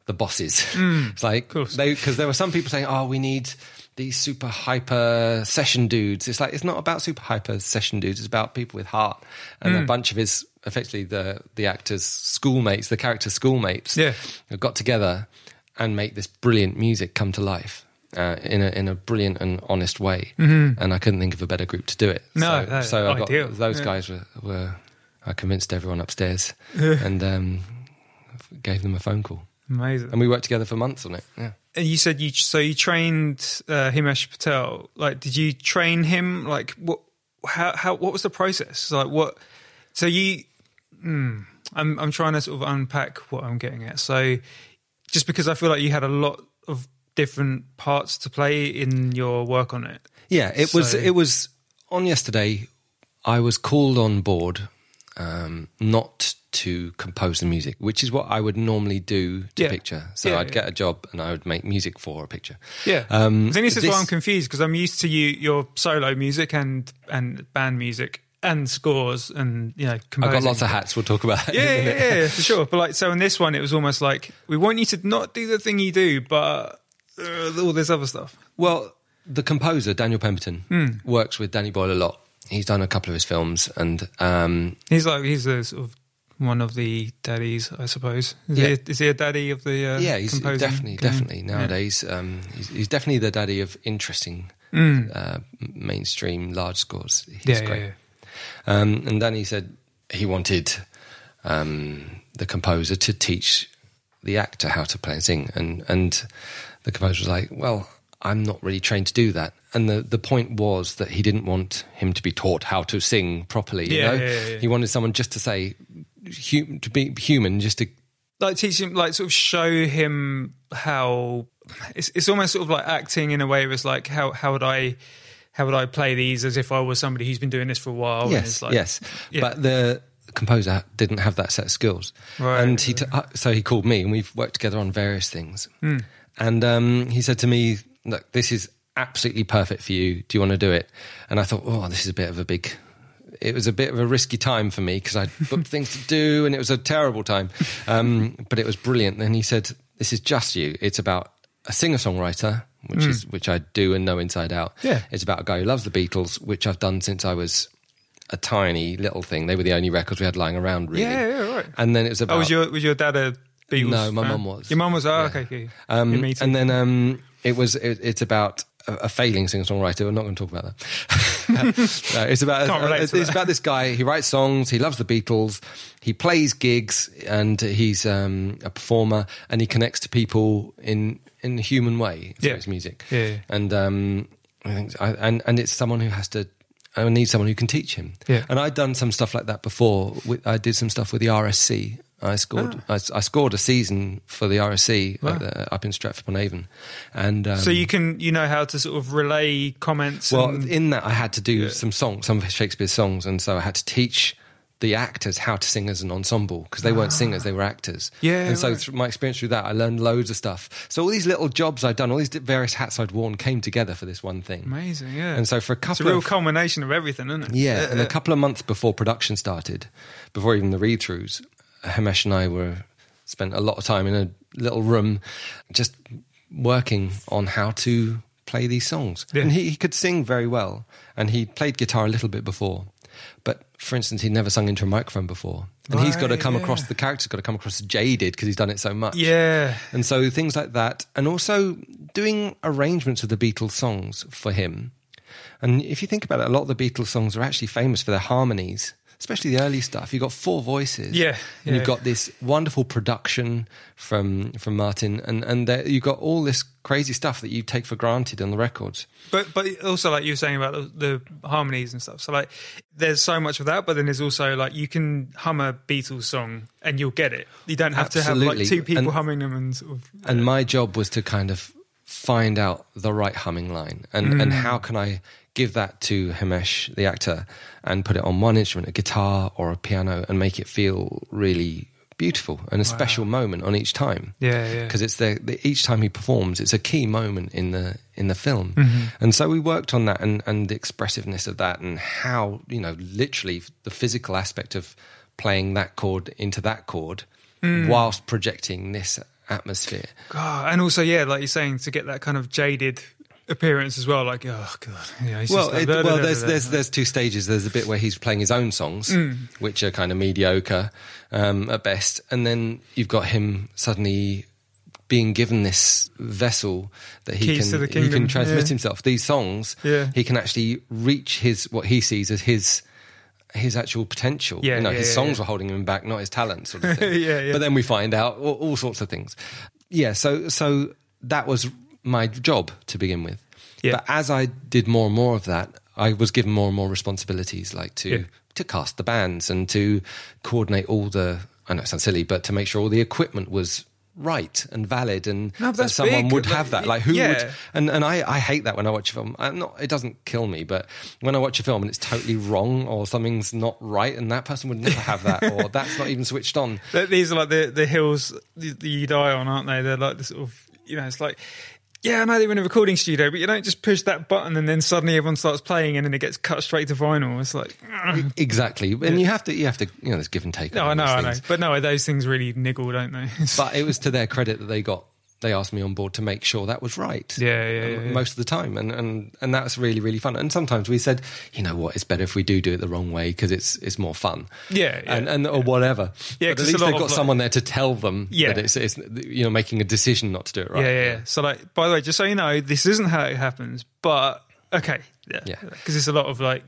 the bosses. it's like because there were some people saying, "Oh, we need these super hyper session dudes." It's like it's not about super hyper session dudes. It's about people with heart. And a bunch of his effectively the the actors' schoolmates, the characters' schoolmates, Yeah. got together and make this brilliant music come to life. Uh, in a in a brilliant and honest way, and I couldn't think of a better group to do it. No, so, no, so I got those Yeah. guys were, were I convinced everyone upstairs and um, gave them a phone call, Amazing. and we worked together for months on it. Yeah, And you said you so you trained uh, Himesh Patel. Like, did you train him? Like, what? How? How? What was the process? Like, what? So you? Hmm, I'm I'm trying to sort of unpack what I'm getting at. So, just because I feel like you had a lot of different parts to play in your work on it. yeah. It was it was on yesterday. I was called on board um, not to compose the music, which is what I would normally do to Yeah. picture. So Yeah, I'd yeah. get a job and I would make music for a picture. Yeah. Um, I think this is this- why I'm confused because I'm used to you your solo music and and band music and scores and you know I've got lots of hats. We'll talk about. that in a Yeah, yeah, yeah, for sure. But like, so in this one, it was almost like we want you to not do the thing you do, but all this other stuff. Well, the composer Daniel Pemberton Hmm. works with Danny Boyle a lot. He's done a couple of his films, and um, He's like he's a sort of one of the daddies, I suppose. Is, Yeah. he, is he a daddy of the uh, yeah, he's composing definitely, definitely nowadays. Um, he's, he's definitely the daddy of interesting uh, mainstream large scores. He's. Yeah, yeah, great. yeah. Um, and Danny said he wanted um, the composer to teach the actor how to play and sing, and and the composer was like, "Well, I'm not really trained to do that." And the the point was that he didn't want him to be taught how to sing properly. You Yeah, know, yeah, yeah, he wanted someone just to say, hu- to be human, just to Like teach him, like sort of show him how it's it's almost sort of like acting in a way. It was like how how would I how would I play these as if I was somebody who's been doing this for a while? and yes, it's like, yes. yeah. But the composer didn't have that set of skills, Right, and he t- uh, so he called me, and we've worked together on various things. Hmm. And um, he said to me, "Look, this is absolutely perfect for you. Do you want to do it?" And I thought, "Oh, this is a bit of a big." It was a bit of a risky time for me because I'd booked things to do, and it was a terrible time. Um, but it was brilliant. And he said, "This is just you. It's about a singer-songwriter." Which is which I do and know inside out. Yeah. It's about a guy who loves the Beatles, which I've done since I was a tiny little thing. They were the only records we had lying around, really. Yeah, yeah, right. And then it was about Oh, was your was your dad a Beatles? No, my mum was. Your mum was. Oh, okay, um, Yeah, me and then um, it was it, it's about a, a failing singer songwriter. We're not going to talk about that. no, it's about Can't relate it's, it's that. about this guy. He writes songs. He loves the Beatles. He plays gigs, and he's um, a performer. And he connects to people in in a human way through Yeah. his music. Yeah. And um, I think I, and and it's someone who has to. I need someone who can teach him. Yeah. And I'd done some stuff like that before. With, I did some stuff with the RSC. I scored. I, I scored a season for the RSC Ah. Wow. at the, up in Stratford upon Avon, and um, so you can you know how to sort of relay comments. well and, in that I had to do Yeah. some songs, some of Shakespeare's songs, and so I had to teach the actors how to sing as an ensemble because they weren't singers, they were actors. Ah. Yeah, and so right. through my experience through that, I learned loads of stuff. So all these little jobs I'd done, all these various hats I'd worn, came together for this one thing. amazing, yeah. And so for a couple it's a real of culmination of everything, isn't it? yeah, and a couple of months before production started, before even the read throughs, Himesh and I were spent a lot of time in a little room just working on how to play these songs. Yeah. And he, he could sing very well, and he played guitar a little bit before. But for instance, he'd never sung into a microphone before. And he's got to come yeah. across, the character's got to come across jaded because he's done it so much. yeah, And so things like that, and also doing arrangements of the Beatles songs for him. And if you think about it, a lot of the Beatles songs are actually famous for their harmonies, especially the early stuff. You've got four voices, Yeah, and you've got this wonderful production from from Martin, and and there, you've got all this crazy stuff that you take for granted on the records. But but also like you were saying about the, the harmonies and stuff. So like there's so much of that, but then there's also like you can hum a Beatles song and you'll get it. You don't have to have like two people And- humming them and sort of. And my job was to kind of find out the right humming line and, and mm. how can I give that to Himesh, the actor, and put it on one instrument, a guitar or a piano, and make it feel really beautiful and a special moment on each time. Yeah, yeah. Because it's the, the each time he performs, it's a key moment in the in the film, Mm-hmm. and so we worked on that and and the expressiveness of that and how you know literally the physical aspect of playing that chord into that chord Mm. whilst projecting this atmosphere. God, and also yeah, like you're saying to get that kind of jaded appearance as well. Like oh god, yeah. He's Well, like, it, da, well, da, there's da, there's there's two stages. There's a bit where he's playing his own songs, Mm. which are kind of mediocre um, at best, and then you've got him suddenly being given this vessel that he Keys can he can transmit yeah. himself. These songs, Yeah. he can actually reach his what he sees as his his actual potential. Yeah, you know, yeah, his songs were holding him back, not his talent, sort of thing. Yeah, yeah. But then we find out all, all sorts of things. Yeah, so so that was my job to begin with. Yeah. But as I did more and more of that, I was given more and more responsibilities, like to Yeah. to cast the bands and to coordinate all the. I know it sounds silly, but to make sure all the equipment was right and valid, and No, that someone big. would have that. Like who yeah. would? And and I I hate that when I watch a film. I'm not. It doesn't kill me, but when I watch a film and it's totally wrong or something's not right, and that person would never have that, or that's not even switched on. These are like the the hills you die on, aren't they? They're like the sort of you know, it's like. Yeah, I know they're in a recording studio, but you don't just push that button and then suddenly everyone starts playing and then it gets cut straight to vinyl. It's like, ugh. Mm. Exactly, and you have to you have to you know there's give and take. no, I know, I know, but no, those things really niggle, don't they? But it was to their credit that they got they asked me on board to make sure that was right. Yeah, yeah, um, yeah, yeah. most of the time, and and and that was really really fun. And sometimes we said, you know what, it's better if we do do it the wrong way because it's it's more fun. Yeah, yeah. and and or whatever. Yeah, at least they've got like- someone there to tell them Yeah. that it's, it's you know making a decision not to do it right. Yeah, yeah. So, like, by the way, just so you know, this isn't how it happens, but okay, yeah, Yeah. because it's a lot of like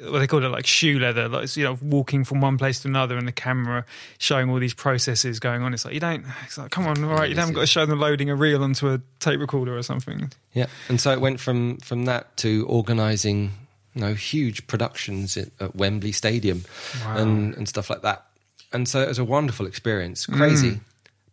what they call it, like shoe leather, like it's, you know, walking from one place to another, and the camera showing all these processes going on. It's like you don't. It's like, come on, all right, you haven't got to show them loading a reel onto a tape recorder or something. Yeah, and so it went from from that to organising, you know, huge productions at, at Wembley Stadium, Wow. and and stuff like that. And so it was a wonderful experience, crazy, Mm.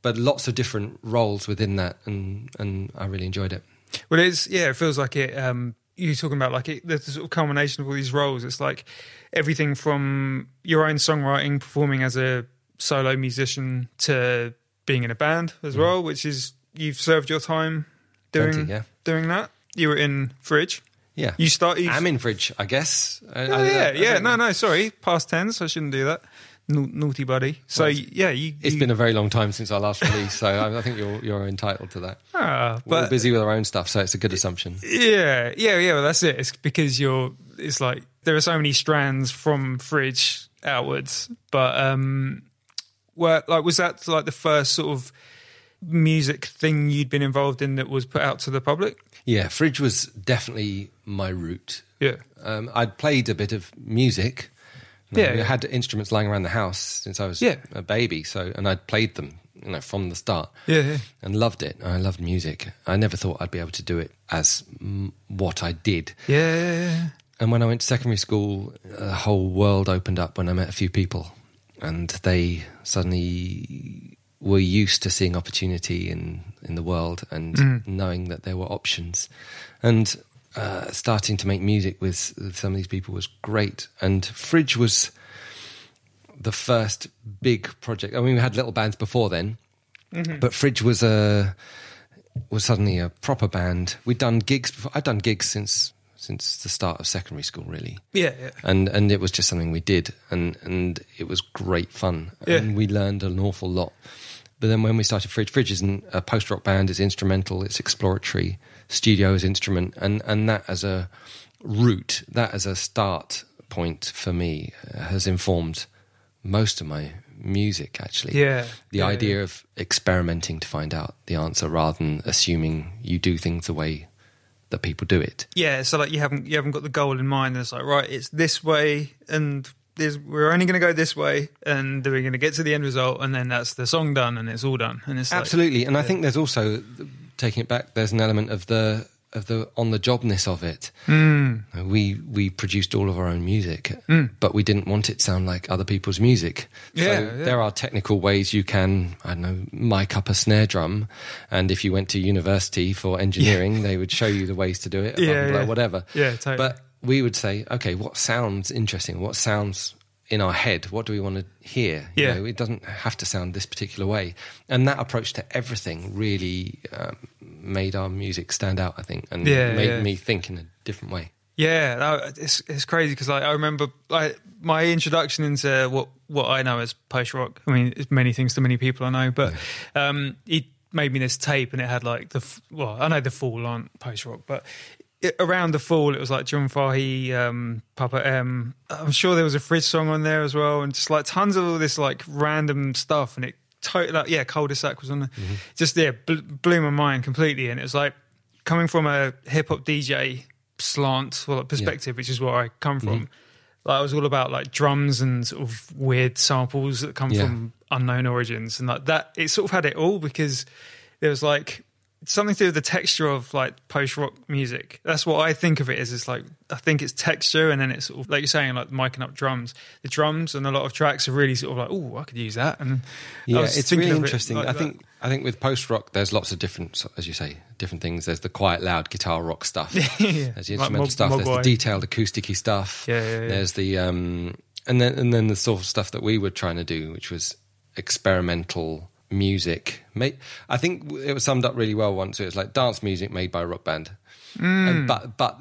but lots of different roles within that, and and I really enjoyed it. Well, it's yeah, it feels like it. Um, you're talking about like it, the sort of culmination of all these roles. It's like everything from your own songwriting, performing as a solo musician, to being in a band as mm. well, which is you've served your time doing Plenty, yeah. doing that. You were in Fridge. Yeah, You start. I'm in fridge, I guess. I- Oh I- yeah, I yeah. No, no. Sorry, past tense. I shouldn't do that. Na- naughty buddy. So Well, yeah, you. It's you- been a very long time since our last release, so I, I think you're you're entitled to that. ah, We're all busy with our own stuff, so it's a good assumption. Yeah, yeah, yeah. Well, that's it. It's because you're. It's like there are so many strands from fridge outwards, but um, where like was that like the first sort of music thing you'd been involved in that was put out to the public? Yeah, fridge was definitely my route. Yeah, Um, I'd played a bit of music. You know, Yeah, I had instruments lying around the house since I was Yeah. a baby. So, and I'd played them, you know, from the start, yeah, yeah. and loved it. I loved music. I never thought I'd be able to do it as mm, what I did. Yeah, yeah, yeah. And when I went to secondary school, a whole world opened up when I met a few people, and they suddenly were used to seeing opportunity in in the world and Mm. knowing that there were options, and uh, starting to make music with, with some of these people was great. And Fridge was the first big project. I mean, we had little bands before then, Mm-hmm. but Fridge was a was suddenly a proper band. We'd done gigs before. I'd done gigs since since the start of secondary school, really, Yeah, yeah. and and it was just something we did, and and it was great fun, Yeah. and we learned an awful lot. But then when we started Fridge, Fridge isn't a post rock band; it's instrumental, it's exploratory, studio as instrument, and and that as a route, that as a start point for me, uh, has informed most of my music. Actually, Yeah, the yeah, idea of experimenting to find out the answer rather than assuming you do things the way that people do it. Yeah, so like you haven't you haven't got the goal in mind. It's like right, it's this way, and there's, we're only going to go this way, and we're going to get to the end result, and then that's the song done, and it's all done, and it's like, Absolutely, and I think there's also taking it back, there's an element of the of the on the jobness of it. Mm. We we produced all of our own music, Mm. but we didn't want it to sound like other people's music. Yeah, so yeah. there are technical ways you can, I don't know, mic up a snare drum, and if you went to university for engineering, they would show you the ways to do it, blah, Yeah, blah, blah, yeah. whatever. Yeah, totally. But we would say, okay, what sounds interesting? What sounds in our head? What do we want to hear? You Yeah. know, it doesn't have to sound this particular way. And that approach to everything really um, made our music stand out, I think, and Yeah, made yeah. me think in a different way. Yeah, it's it's crazy because like I remember like my introduction into what what I know as post rock. I mean, it's many things to many people I know, but um, he made me this tape and it had like the well, I know the Fall aren't post rock, but it, around the Fall it was like John Fahey, um, Papa M. I'm sure there was a Fridge song on there as well, and just like tons of all this like random stuff, and it totally like yeah, cul-de-sac was on there. Just yeah, bl- blew my mind completely, and it was like coming from a hip hop DJ slant or like perspective, which is where I come from. Like I was all about like drums and sort of weird samples that come Yeah. from unknown origins, and like that. It sort of had it all because there was like something to do with the texture of like post rock music. That's what I think of it as. It's like I think it's texture, and then it's sort of like you're saying, like miking up drums. The drums and a lot of tracks are really sort of like, oh, I could use that. And Yeah, it's really of it interesting. like I that. think I think with post rock, there's lots of different, as you say, different things. There's the quiet, loud guitar rock stuff. Yeah. There's the Like instrumental Mog- stuff. There's the detailed, acousticy stuff. Yeah, yeah, yeah. There's the um, and then and then the sort of stuff that we were trying to do, which was experimental music. I think it was summed up really well once. It was like dance music made by a rock band, Mm. and, but but.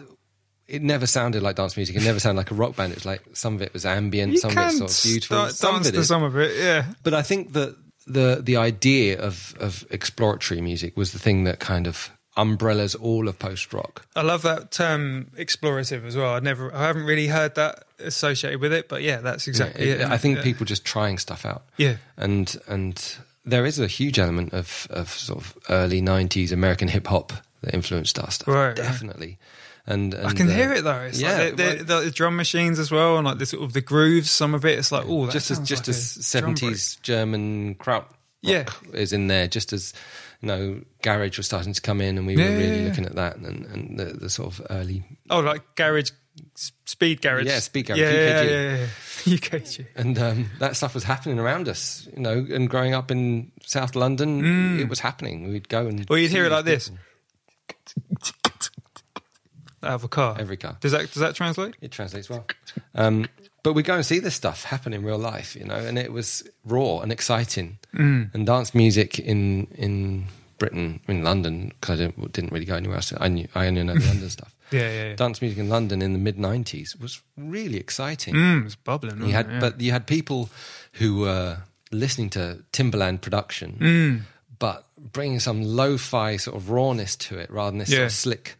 It never sounded like dance music. It never sounded like a rock band. It was like some of it was ambient, you some of it sort of beautiful, start- some dance of it to some of it. Yeah, But I think that the the idea of of exploratory music was the thing that kind of umbrellas all of post rock. I love that term explorative as well. I never, I haven't really heard that associated with it, but yeah, that's exactly it. I think yeah. people just trying stuff out. Yeah. and and there is a huge element of of sort of early '90s American hip hop that influenced our stuff. Right, definitely. And, and I can uh, hear it though. It's yeah, like the, well- the, the drum machines as well, and like the sort of the grooves. Some of it, it's like oh, just as just like as seventies German kraut rock Yeah. is in there, just as you know, garage was starting to come in, and we Yeah, were really yeah, yeah. looking at that, and, and the, the sort of early. Oh, like garage, speed garage. Yeah, speed garage, Yeah, yeah, UKG. yeah, yeah. UKG. and um, that stuff was happening around us, you know. And growing up in South London, it was happening. We'd go and Well, Mm. you'd hear it like this people. out of a car. Every car. Does that does that translate? It translates well. Um, but we go and see this stuff happen in real life, you know, and it was raw and exciting. Mm. And dance music in in Britain, in London, because I didn't, didn't really go anywhere else. I knew I only know the London stuff. Yeah, yeah, yeah. Dance music in London in the mid '90s was really exciting. Mm, was bubbling. You had, it? Yeah. but you had people who were listening to Timbaland production, Mm. but bringing some lo-fi sort of rawness to it rather than this sort of slick,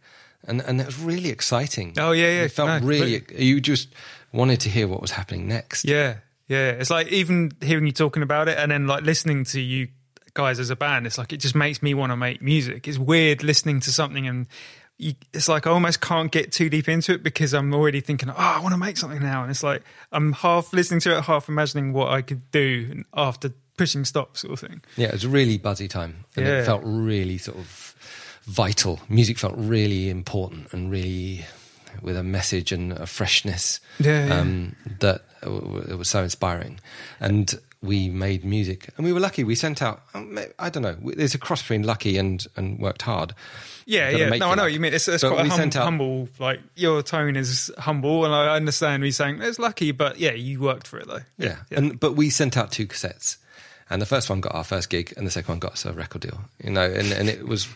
and and it was really exciting. Oh, yeah, yeah. It felt No, really. You just wanted to hear what was happening next. Yeah, yeah. It's like even hearing you talking about it and then like listening to you guys as a band, it's like it just makes me want to make music. It's weird listening to something and you, it's like I almost can't get too deep into it because I'm already thinking, oh, I want to make something now. And it's like I'm half listening to it, half imagining what I could do after pushing stop, sort of thing. Yeah, it was a really buzzy time, and Yeah. it felt really sort of vital. Music felt really important and really with a message and a freshness Yeah, yeah. um, that it was so inspiring. And we made music, and we were lucky. We sent out. um, I don't know. There's a cross between lucky and and worked hard. Yeah, yeah. No, I know you mean. It's, it's quite a hum, sent out- humble. Like your tone is humble, and I understand you saying it's lucky, but yeah, you worked for it though. Yeah. And but we sent out two cassettes. And the first one got our first gig and the second one got us a record deal. You know, and, and it was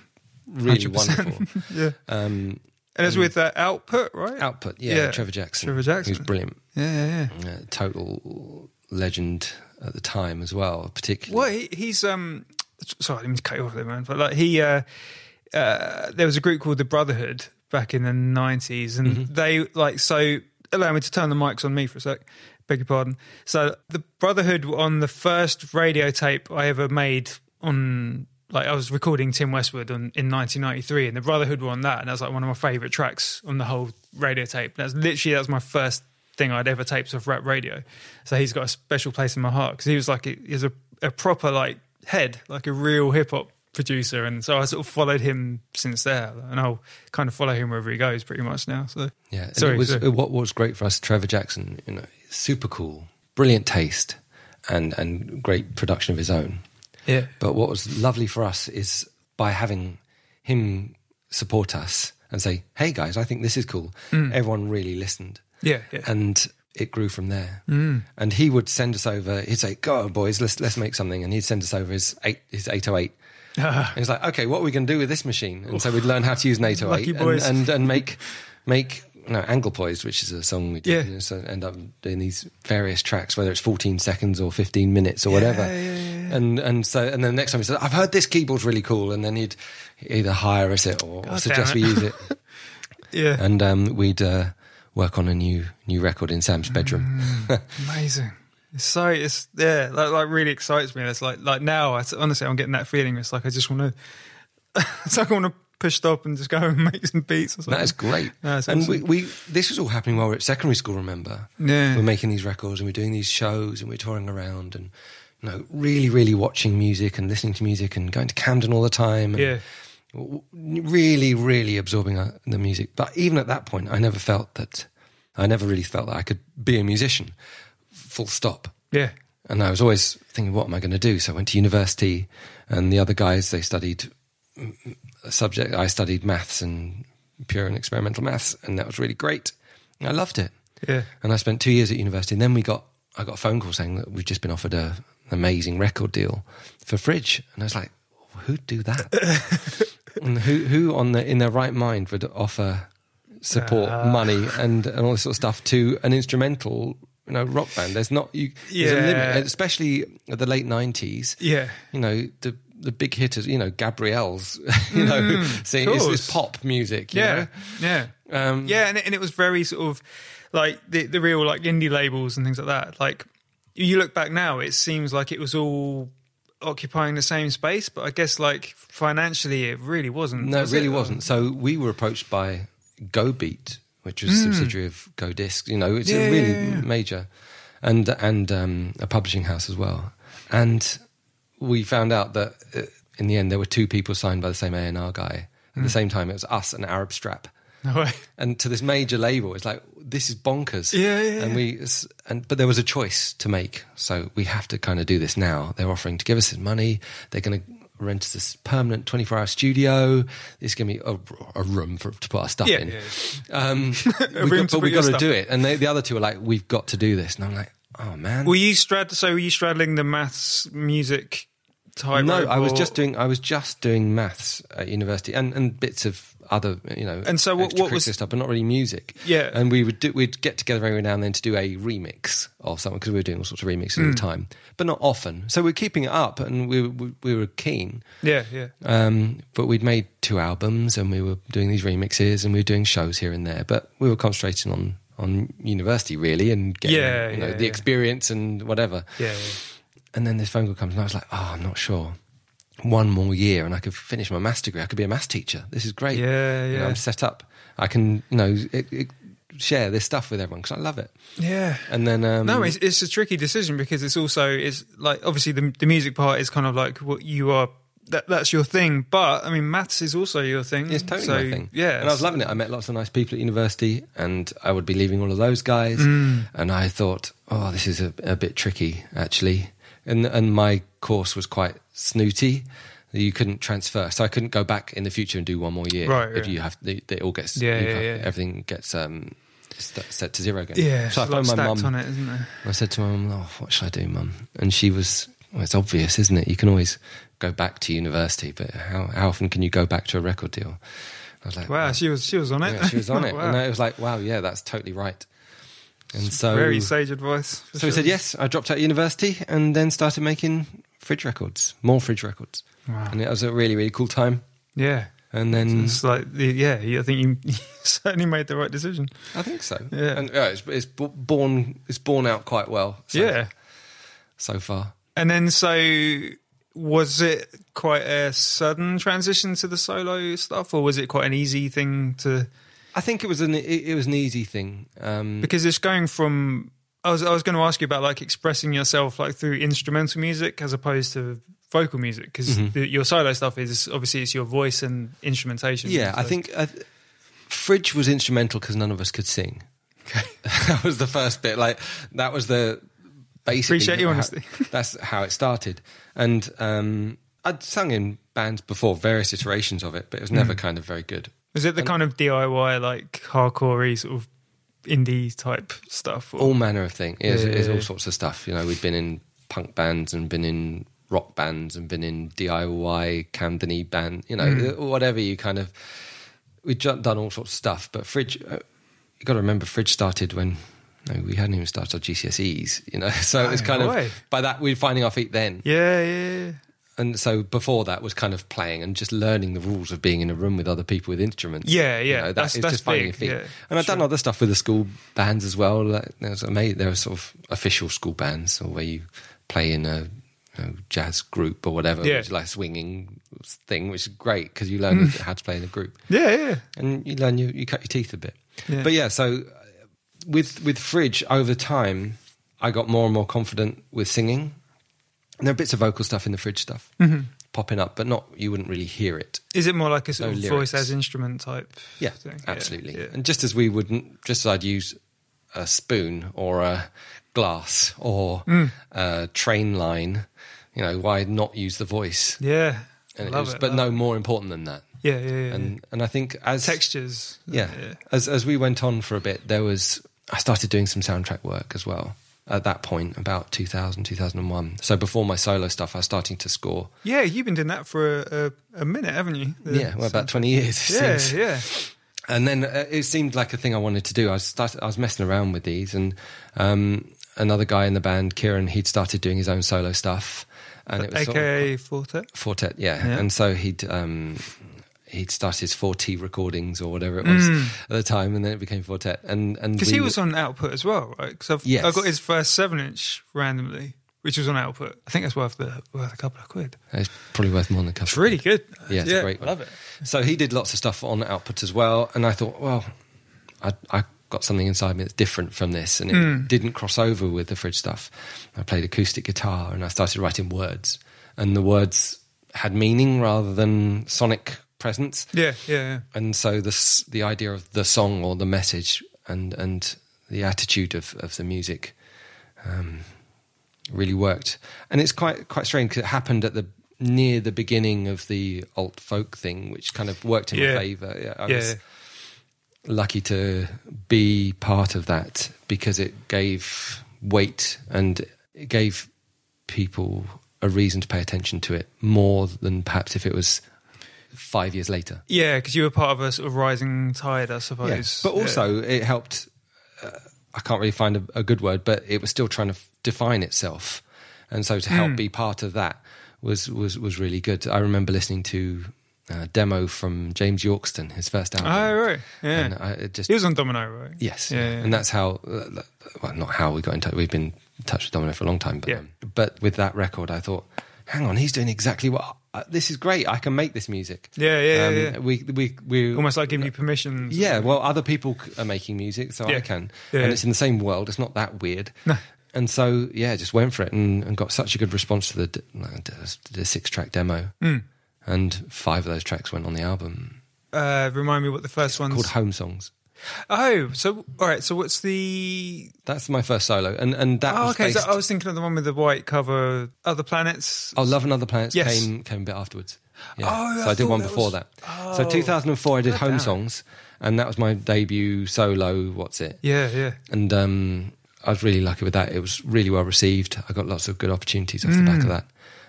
really 100%. wonderful. yeah. Um And it's with uh, output, right? output, yeah, Yeah. Trevor Jackson. Trevor Jackson. Who's brilliant. Yeah, yeah, yeah. Uh, total legend at the time as well, particularly. Well, he, he's um. Sorry, let to cut you off there, man. But like he, uh, uh, there was a group called the Brotherhood back in the nineties, and Mm-hmm. they like so. Allow me to turn the mics on me for a sec. Beg your pardon. So the Brotherhood on the first radio tape I ever made on. Like I was recording Tim Westwood on, in 1993, and the Brotherhood were on that, and that's like one of my favorite tracks on the whole radio tape. That's literally that was my first thing I'd ever taped off rap radio. So he's got a special place in my heart because he was like he's a, a proper like head, like a real hip hop producer, and so I sort of followed him since there, and I'll kind of follow him wherever he goes, pretty much now. So Yeah, Sorry, it was sorry. what was great for us. Trevor Jackson, you know, super cool, brilliant taste, and and great production of his own. yeah, But what was lovely for us is by having him support us and say, "Hey guys, I think this is cool." Mm. Everyone really listened, yeah, yeah. and it grew from there. Mm. And he would send us over. He'd say, "Go on, boys, let's let's make something," and he'd send us over his eight his eight oh eight. And he's like, "Okay, what are we going to do with this machine?" And so we'd learn how to use an eight oh eight and and make make. No, Anglepoise, which is a song we did, Yeah. you know, so end up doing these various tracks, whether it's 14 seconds or 15 minutes or whatever. yeah, yeah, And and so and then the next time he said, "I've heard this keyboard's really cool," and then he'd either hire us it or, God suggest damn we use it, yeah. and um, we'd uh, work on a new new record in Sam's bedroom. Mm. Amazing. It's so it's yeah, like, like really excites me. It's like like now, I, honestly, I'm getting that feeling. It's like I just want to. it's like I want to push stop and just go and make some beats or something. That is great. And we, awesome. we this was all happening while we were at secondary school. Remember, Yeah. we're making these records and we're doing these shows and we're touring around and you know really really watching music and listening to music and going to Camden all the time. And Yeah. Really really absorbing uh, the music. But even at that point, I never felt that. I never really felt that I could be a musician. Full stop. Yeah. And I was always thinking, what am I going to do? So I went to university, and the other guys they studied a subject. I studied maths and pure and experimental maths, and that was really great. I loved it. Yeah. And I spent two years at university, and then we got I got a phone call saying that we've just been offered a, an amazing record deal for Fridge, and I was like, who'd do that? and who who on the in their right mind would offer support, Ah. money, and and all this sort of stuff to an instrumental? You know, rock band. There's not you. There's a Yeah. limit, especially at the late '90s. Yeah. You know the the big hitters. You know, Gabrielle's. You know, seeing it's, it's Mm, pop music. You Yeah. Yeah. Um, Yeah, and it, and it was very sort of like the the real like indie labels and things like that. Like you look back now, it seems like it was all occupying the same space, but I guess like financially, it really wasn't. No, was it really it? wasn't. So we were approached by Go Beat, which was a subsidiary of Go Disc. You know, it's Hmm. Yeah, a really yeah, yeah. major, and and um, a publishing house as well. And we found out that uh, in the end there were two people signed by the same A and R guy at Hmm. the same time. It was us and Arab Strap. No way. And to this major label, it's like this is bonkers. Yeah, yeah, And we, and but there was a choice to make, so we have to kind of do this now. They're offering to give us this money. They're going to rent us this permanent twenty-four hour studio. It's going to be a, a room for to put our stuff Yeah, in. yeah. Um, we got, but we got to do it. And they, the other two are like, we've got to do this. And I'm like, oh man. Were you strad? So were you straddling the maths music type? no, I was just doing. I was just doing maths at university and, and bits of other, you know, And so what- what was- stuff, but not really music. Yeah. and we would do, we'd get together every now and then to do a remix of something because we were doing all sorts of remixes Hmm. at the time, but not often. So we're keeping it up, and we we, we were keen. Yeah, yeah. Um, but we'd made two albums, and we were doing these remixes, and we were doing shows here and there. But we were concentrating on on university really, and getting Yeah, you know yeah, the yeah. experience and whatever. Yeah, yeah. And then this phone call comes, and I was like, oh, I'm not sure. One more year, and I could finish my maths degree. I could be a maths teacher. This is great. Yeah, You know, yeah. I'm set up. I can, you know, it, it, share this stuff with everyone because I love it. Yeah. And then, um, No, it's, it's a tricky decision because it's also it's like obviously the the music part is kind of like what you are. That that's your thing, but I mean, maths is also your thing. It's totally so, my thing. Yeah, And I was loving it. I met lots of nice people at university and I would be leaving all of those guys. Mm. And I thought, oh, this is a, a bit tricky, actually. And, and my course was quite snooty. You couldn't transfer. So I couldn't go back in the future and do one more year. Right, If yeah. you have, it, it all gets, Yeah, yeah, can't- yeah. everything gets, um, st- set to zero again. Yeah, So I it's phoned my stacked mum. on it, isn't there? I said to my mum, "Oh, what should I do, mum?" And she was, "Well, it's obvious, isn't it? You can always go back to university, but how how often can you go back to a record deal?" I was like, Wow, "Well, she was she was on it. yeah, she was on it, Wow. and it was like, "Wow, yeah, that's totally right." And so, very sage advice. so we sure. said yes. I dropped out of university and then started making fridge records, more fridge records, Wow. and it was a really really cool time. Yeah, And then it's like the, yeah, I think you, you certainly made the right decision. I think so. Yeah. and yeah, it's, it's born it's borne out quite well. So, yeah, so far. and then so was it quite a sudden transition to the solo stuff, or was it quite an easy thing to? I think it was an it, it was an easy thing. Um, because it's going from I was I was going to ask you about like expressing yourself like through instrumental music as opposed to vocal music because Mhm. your solo stuff is obviously it's your voice and instrumentation. Yeah, I So- think uh, Fridge was instrumental because none of us could sing. Okay. that was the first bit. Like that was the basically. Appreciate your honesty. that's how it started, and um, I'd sung in bands before, various iterations of it, but it was never Mm. kind of very good. Was it the and- kind of DIY like hardcore sort of indie type stuff? or- All manner of things. It Yeah, yeah, all sorts of stuff. You know, we've been in punk bands and been in rock bands and been in DIY Camdeny band. You know, Mm. whatever you kind of. We've done all sorts of stuff, but Fridge. Uh, you got to remember, Fridge started when. No, we hadn't even started our GCSEs, you know. So it was kind way. of by that we were finding our feet then, yeah, yeah, yeah. And so before that was kind of playing and just learning the rules of being in a room with other people with instruments. Yeah, You yeah, know, that that's- that's just finding big, feet. yeah, and I've done other stuff with the school bands as well. Like, there was amazing, there were sort of official school bands, or where you play in a you know, jazz group or whatever, Yeah. which is like a swinging thing, which is great because you learn how to play in a group Yeah, yeah. and you learn you, you cut your teeth a bit. Yeah. But yeah, so uh, with with Fridge over time, I got more and more confident with singing. There are bits of vocal stuff in the Fridge stuff Mhm. popping up, but not you wouldn't really hear it. Is it more like a sort No of lyrics. voice as instrument type? Yeah, thing? absolutely. Yeah. And just as we wouldn't, just as I'd use a spoon or a glass or Mm. a train line, you know, why not use the voice? Yeah, And love was, it. but love no it. more important than that. Yeah, yeah, yeah. And and I think as textures. yeah, as as we went on for a bit, there was I started doing some soundtrack work as well. At that point, about 2000, 2001. So before my solo stuff, I was starting to score. Yeah, you've been doing that for a, a, a minute, haven't you? The yeah, well, about twenty years. it Yeah, seems. yeah. and then uh, it seemed like a thing I wanted to do. I was started, I was messing around with these, and um, another guy in the band, Kieran, he'd started doing his own solo stuff, and it was sort of AKA Four Tet. Fortet, yeah. Yeah. And so he'd um, he'd started his 4T recordings or whatever it was Mm. at the time, and then it became Four Tet. And and Because he was on Output as well, right? Because I've, Yes. I got his first 7 inch randomly, which was on Output. I think that's worth, the, worth a couple of quid. it's probably worth more than a couple. It's really good. Yeah, it's a great one. Love it. So he did lots of stuff on output as well, and I thought, well, I, I got something inside me that's different from this, and it Mm. didn't cross over with the fridge stuff. I played acoustic guitar, and I started writing words, and the words had meaning rather than sonic presence, Yeah, yeah, yeah. and so the the idea of the song or the message and and the attitude of of the music. Um, really worked, and it's quite quite strange because it happened at the near the beginning of the alt folk thing, which kind of worked in Yeah. my favour. Yeah, I Yeah. was lucky to be part of that because it gave weight and it gave people a reason to pay attention to it more than perhaps if it was five years later. Yeah, because you were part of a sort of rising tide, I Yeah. suppose. But Yeah. also, it helped. Uh, I can't really find a, a good word, but it was still trying to f- define itself, and so to help Mm. be part of that was was was really good. I remember listening to a demo from James Yorkston, his first album. Oh, right. Yeah. And I, it just he was on Domino, right? yes, Yeah, yeah. and that's how. uh, Well, not how we got in touch. We've been in touch with Domino for a long time, but Yeah. um, but with that record, I thought, hang on, he's doing exactly what. Uh, this is great. I can make this music. Yeah, yeah, Um, yeah. We we we Almost like giving you permission. yeah, well, other people are making music, so Yeah. I can, Yeah. and it's in the same world. It's not that weird. No. And so, yeah, just went for it and, and got such a good response to the the, six track demo, Mm. and five of those tracks went on the album Uh, remind me what the first one's called Home Songs. Oh, so all right. So what's the? That's my first solo, and and that Oh, was okay. based. So I was thinking of the one with the white cover. Other planets. Oh, Love and Other Planets Yes. came came a bit afterwards. Yeah. Oh, so I I, did one that before was- that. Oh. So 2004, I did Home. Songs, and that was my debut solo. What's it? Yeah, yeah. and um, I was really lucky with that. It was really well received. I got lots of good opportunities off the back of that.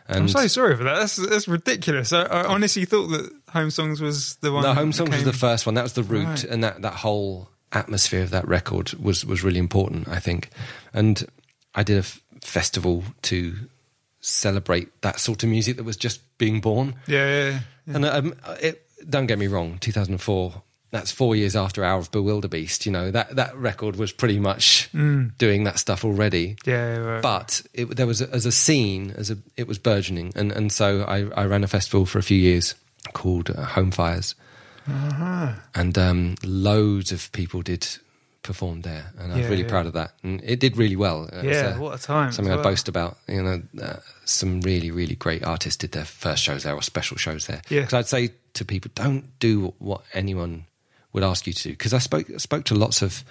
And. I'm so sorry for that. That's that's ridiculous. I, I honestly thought that Home Songs was the one. no, Home Songs was the first one. That was the root, Right. and that that whole atmosphere of that record was was really important. I think, and I did a f- festival to celebrate that sort of music that was just being born. Yeah, yeah, yeah. And um, it, don't get me wrong, 2004. That's four years after Hour of Bewilderbeast. You know that that record was pretty much Mm. doing that stuff already. Yeah, right. but it, there was a, as a scene as a it was burgeoning and and so I, I ran a festival for a few years called uh, Home Fires Uh-huh. and um, loads of people did performed there, and I was Yeah, really yeah. proud of that. And it did really well. It was, Yeah, uh, what a time. something as I well. boast about. You know, uh, some really, really great artists did their first shows there or special shows there. Yeah. Because I'd say to people, don't do what anyone would ask you to do. Because I spoke spoke to lots of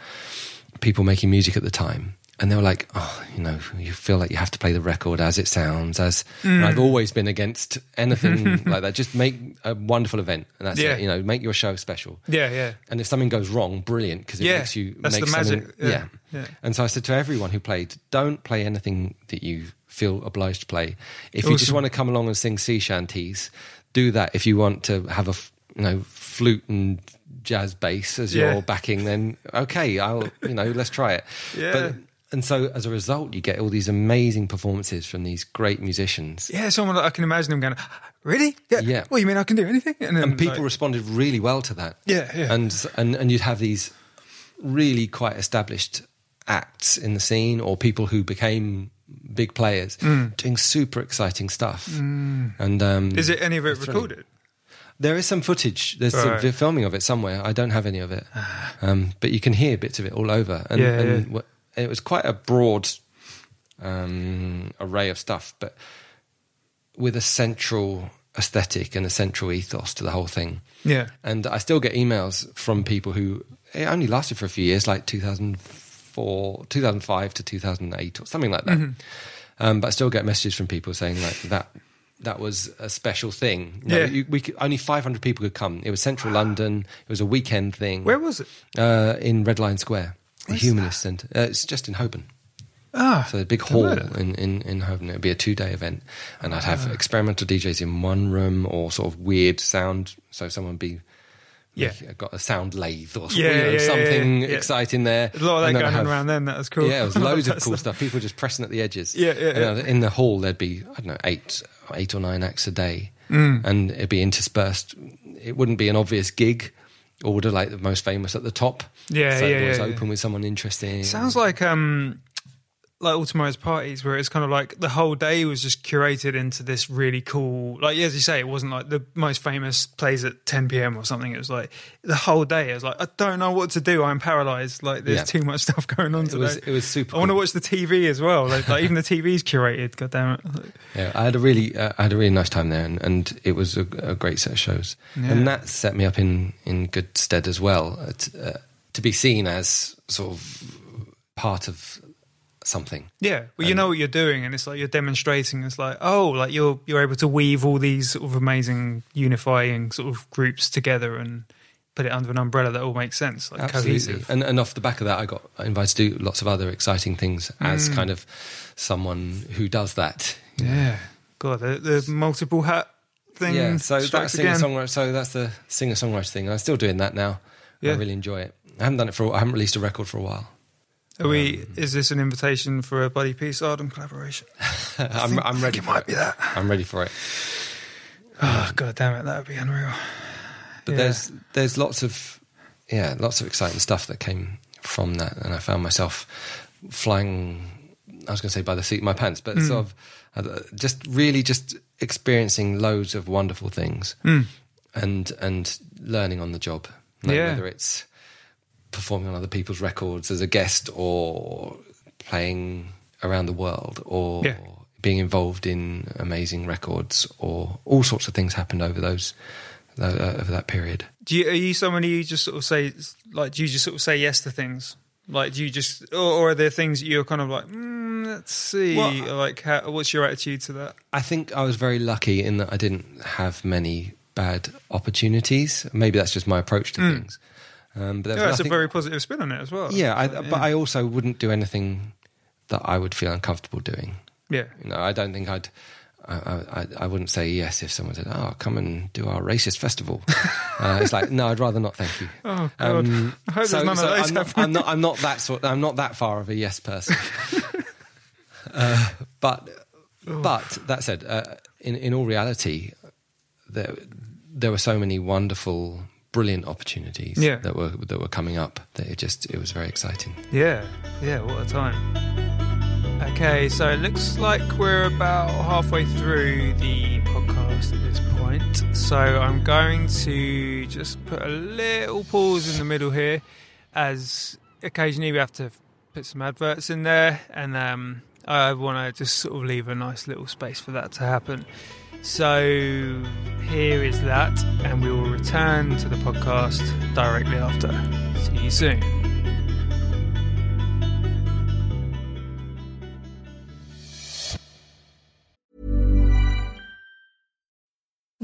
people making music at the time. And they were like, oh, you know, you feel like you have to play the record as it sounds. As and Mm. I've always been against anything like that. Just make a wonderful event, and that's Yeah. it. You know, make your show special. Yeah, yeah. And if something goes wrong, brilliant because it Yeah, makes you that's make the magic. Yeah, yeah. And so I said to everyone who played, don't play anything that you feel obliged to play. If you just want to come along and sing sea shanties, do that. If you want to have a you know flute and jazz bass as Yeah. your backing, then okay, I'll you know let's try it. Yeah. But, and so as a result, you get all these amazing performances from these great musicians. Yeah, someone I can imagine them going, really? Yeah. Yeah. Well, you mean I can do anything? then, and people like, responded really well to that. Yeah, yeah. And and and you'd have these really quite established acts in the scene, or people who became big players Mm. doing super exciting stuff. And um, is it any of it recorded? There is some footage. There's some Right. vi- filming of it somewhere. I don't have any of it, um, but you can hear bits of it all over. And, Yeah, and yeah. it was quite a broad um, array of stuff, but with a central aesthetic and a central ethos to the whole thing. Yeah. And I still get emails from people who it only lasted for a few years, like 2004, 2005 to 2008 or something like that. Mm-hmm. Um, but I still get messages from people saying like that that was a special thing. Know, Yeah. you- we could, only 500 people could come. It was central London. It was a weekend thing. Where was it? Uh, in Red Lion Square, the Humanist Centre. Uh, it's just in Holborn. Ah. So a big hall in, in, in Holborn. It'd be a two day event. And I'd Ah. have experimental DJs in one room or sort of weird sound. So someone would be Yeah. like, got a sound lathe or Yeah, you know, yeah, something exciting there. There's a lot of that going have- around then. That was cool. Yeah, it was loads of cool stuff. People just pressing at the edges. Yeah, yeah, know, yeah. in the hall, there'd be I don't know eight, eight or nine acts a day, Mm. and it'd be interspersed. It wouldn't be an obvious gig. Order like the most famous at the top. Yeah, so yeah, it was open with someone interesting. Sounds like um like Ultimo's parties where it's kind of like the whole day was just curated into this really cool like as you say it wasn't like the most famous plays at 10 p.m or something it was like the whole day I was like I don't know what to do I'm paralyzed like there's Yeah. too much stuff going on it today was. It was super. I want to watch the TV as well like, like even the TV's curated god damn it Yeah, I had a really, uh, I had a really nice time there, and, and it was a, a great set of shows, Yeah. and that set me up in in good stead as well uh, to, uh, to be seen as sort of part of something. Yeah, well, you know what you're doing, and it's like you're demonstrating. It's like, oh, like you're you're able to weave all these sort of amazing unifying sort of groups together and put it under an umbrella that all makes sense, like cohesive. And, and off the back of that, I got invited to do lots of other exciting things as Mm. kind of someone who does that. Yeah, God, the, the multiple hat thing. Yeah, so that's singer songwriter. So that's the singer songwriter thing. I'm still doing that now. Yeah. I really enjoy it. I haven't done it for. I haven't released a record for a while. Are we? Is this an invitation for a Buddy Peace Adem collaboration? I'm, I'm ready. it might it. be that. I'm ready for it. Oh God damn it, that would be unreal. But Yeah. there's there's lots of yeah lots of exciting stuff that came from that, and I found myself flying. I was going to say by the seat of my pants, but Mm. sort of uh, just really just experiencing loads of wonderful things Mm. and and learning on the job. Know, Yeah. whether it's performing on other people's records as a guest or playing around the world or Yeah. being involved in amazing records or all sorts of things happened over those uh, over that period. Do you, are you someone who just sort of say like? Do you just sort of say yes to things? Like, do you just, or, or are there things you're kind of like, mm, let's see, Well, like, how, what's your attitude to that? I think I was very lucky in that I didn't have many bad opportunities. Maybe that's just my approach to things. Um, but. Yeah, that's a very positive spin on it as well. yeah, I, but I also wouldn't do anything that I would feel uncomfortable doing. yeah, You know, I don't think I'd. I, I, I wouldn't say yes if someone said, "Oh, come and do our racist festival." uh, it's like, no, I'd rather not. Thank you. Oh god, Um, I hope so, there's none so of those I'm, not. I'm not. I'm not that sort. I'm not that far of a yes person. uh, but but that said, uh, in in all reality, there there were so many wonderful, brilliant opportunities Yeah. that were that were coming up that it just it was very exciting. Yeah, yeah, what a time. Okay, so it looks like we're about halfway through the podcast at this point. So I'm going to just put a little pause in the middle here as occasionally we have to put some adverts in there, and um, I want to just sort of leave a nice little space for that to happen. So here is that, and we will return to the podcast directly after. See you soon.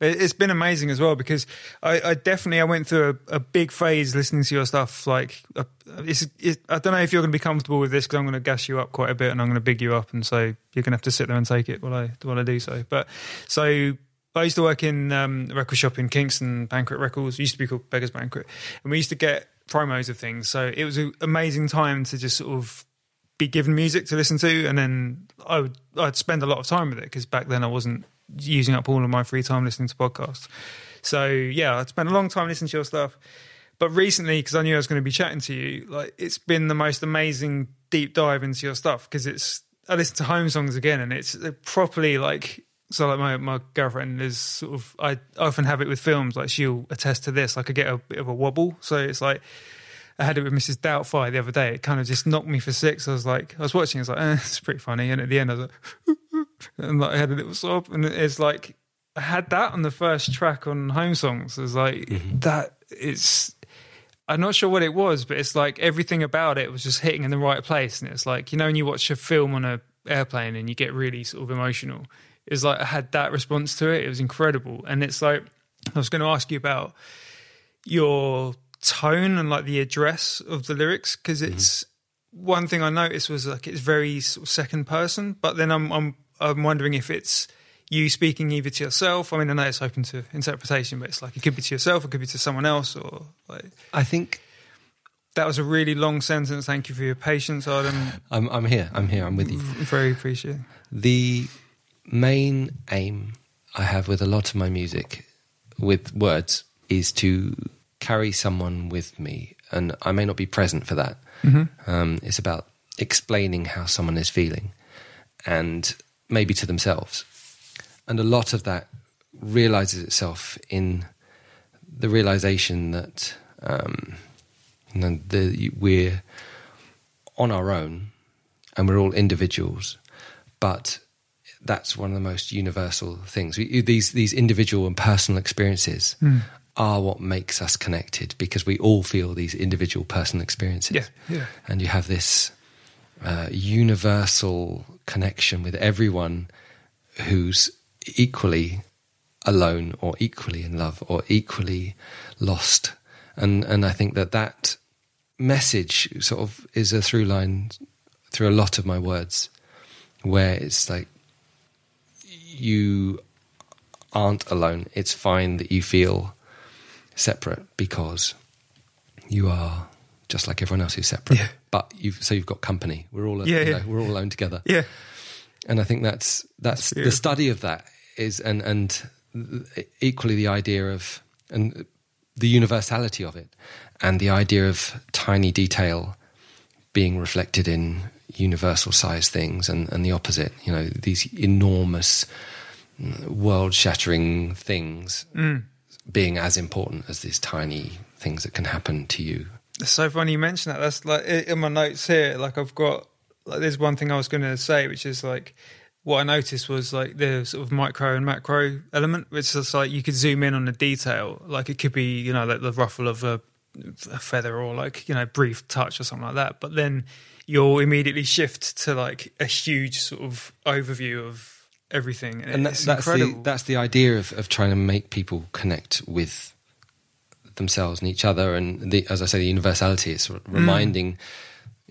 It's been amazing as well because I, I definitely I went through a, a big phase listening to your stuff. Like, uh, it's, it, I don't know if you're going to be comfortable with this because I'm going to gas you up quite a bit and I'm going to big you up, and so you're going to have to sit there and take it while I while I do so. But so I used to work in um, a record shop in Kingston, Banquet Records. It used to be called Beggars Banquet, and we used to get promos of things. So it was an amazing time to just sort of be given music to listen to, and then I would I'd spend a lot of time with it because back then I wasn't using up all of my free time listening to podcasts. So yeah, I'd spent a long time listening to your stuff. But recently, because I knew I was going to be chatting to you, like it's been the most amazing deep dive into your stuff because it's I listen to Homesongs again and it's properly like so like my, my girlfriend is sort of I often have it with films like she'll attest to this like I get a bit of a wobble so it's like I had it with Mrs. Doubtfire the other day it kind of just knocked me for six I was like I was watching it's like eh, it's pretty funny and at the end I was like and like I had a little sob and it's like I had that on the first track on Homesongs it was like mm-hmm. that it's I'm not sure what it was, but it's like everything about it was just hitting in the right place. And it's like, you know, when you watch a film on a airplane and you get really sort of emotional, it's like I had that response to it. It was incredible. And it's like, I was going to ask you about your tone and like the address of the lyrics because mm-hmm. it's one thing I noticed was like it's very sort of second person, but then I'm I'm I'm wondering if it's you speaking either to yourself. I mean, I know it's open to interpretation, but it's like it could be to yourself, it could be to someone else, or like I think that was a really long sentence. Thank you for your patience, Adem. I'm, I'm here. I'm here. I'm with you. Very appreciated. The main aim I have with a lot of my music, with words, is to carry someone with me, and I may not be present for that. Um, it's about explaining how someone is feeling, and maybe to themselves. And a lot of that realizes itself in the realization that um, you know, the, we're on our own and we're all individuals, but that's one of the most universal things. We, these these individual and personal experiences are what makes us connected because we all feel these individual personal experiences. Yeah, yeah. And you have this uh, universal connection with everyone who's equally alone or equally in love or equally lost. And and I think that that message sort of is a through line through a lot of my words where it's like you aren't alone. It's fine that you feel separate because you are just like everyone else who's separate. Yeah. But you've so you've got company. We're all Yeah, you yeah. we're all alone together Yeah, and I think that's that's the study of that is and and equally the idea of and the universality of it and the idea of tiny detail being reflected in universal size things and, and the opposite you know these enormous mm, world shattering things mm. being as important as these tiny things that can happen to you It's so funny you mention that. That's like in my notes here. Like I've got like there's one thing I was going to say, which is like what I noticed was like the sort of micro and macro element, which is like you could zoom in on the detail. Like it could be you know like the ruffle of a, a feather or like you know brief touch or something like that. But then you'll immediately shift to like a huge sort of overview of everything, and it's that's, that's the incredible. that's the idea of, of trying to make people connect with themselves and each other and the, as I say the universality is sort of mm. reminding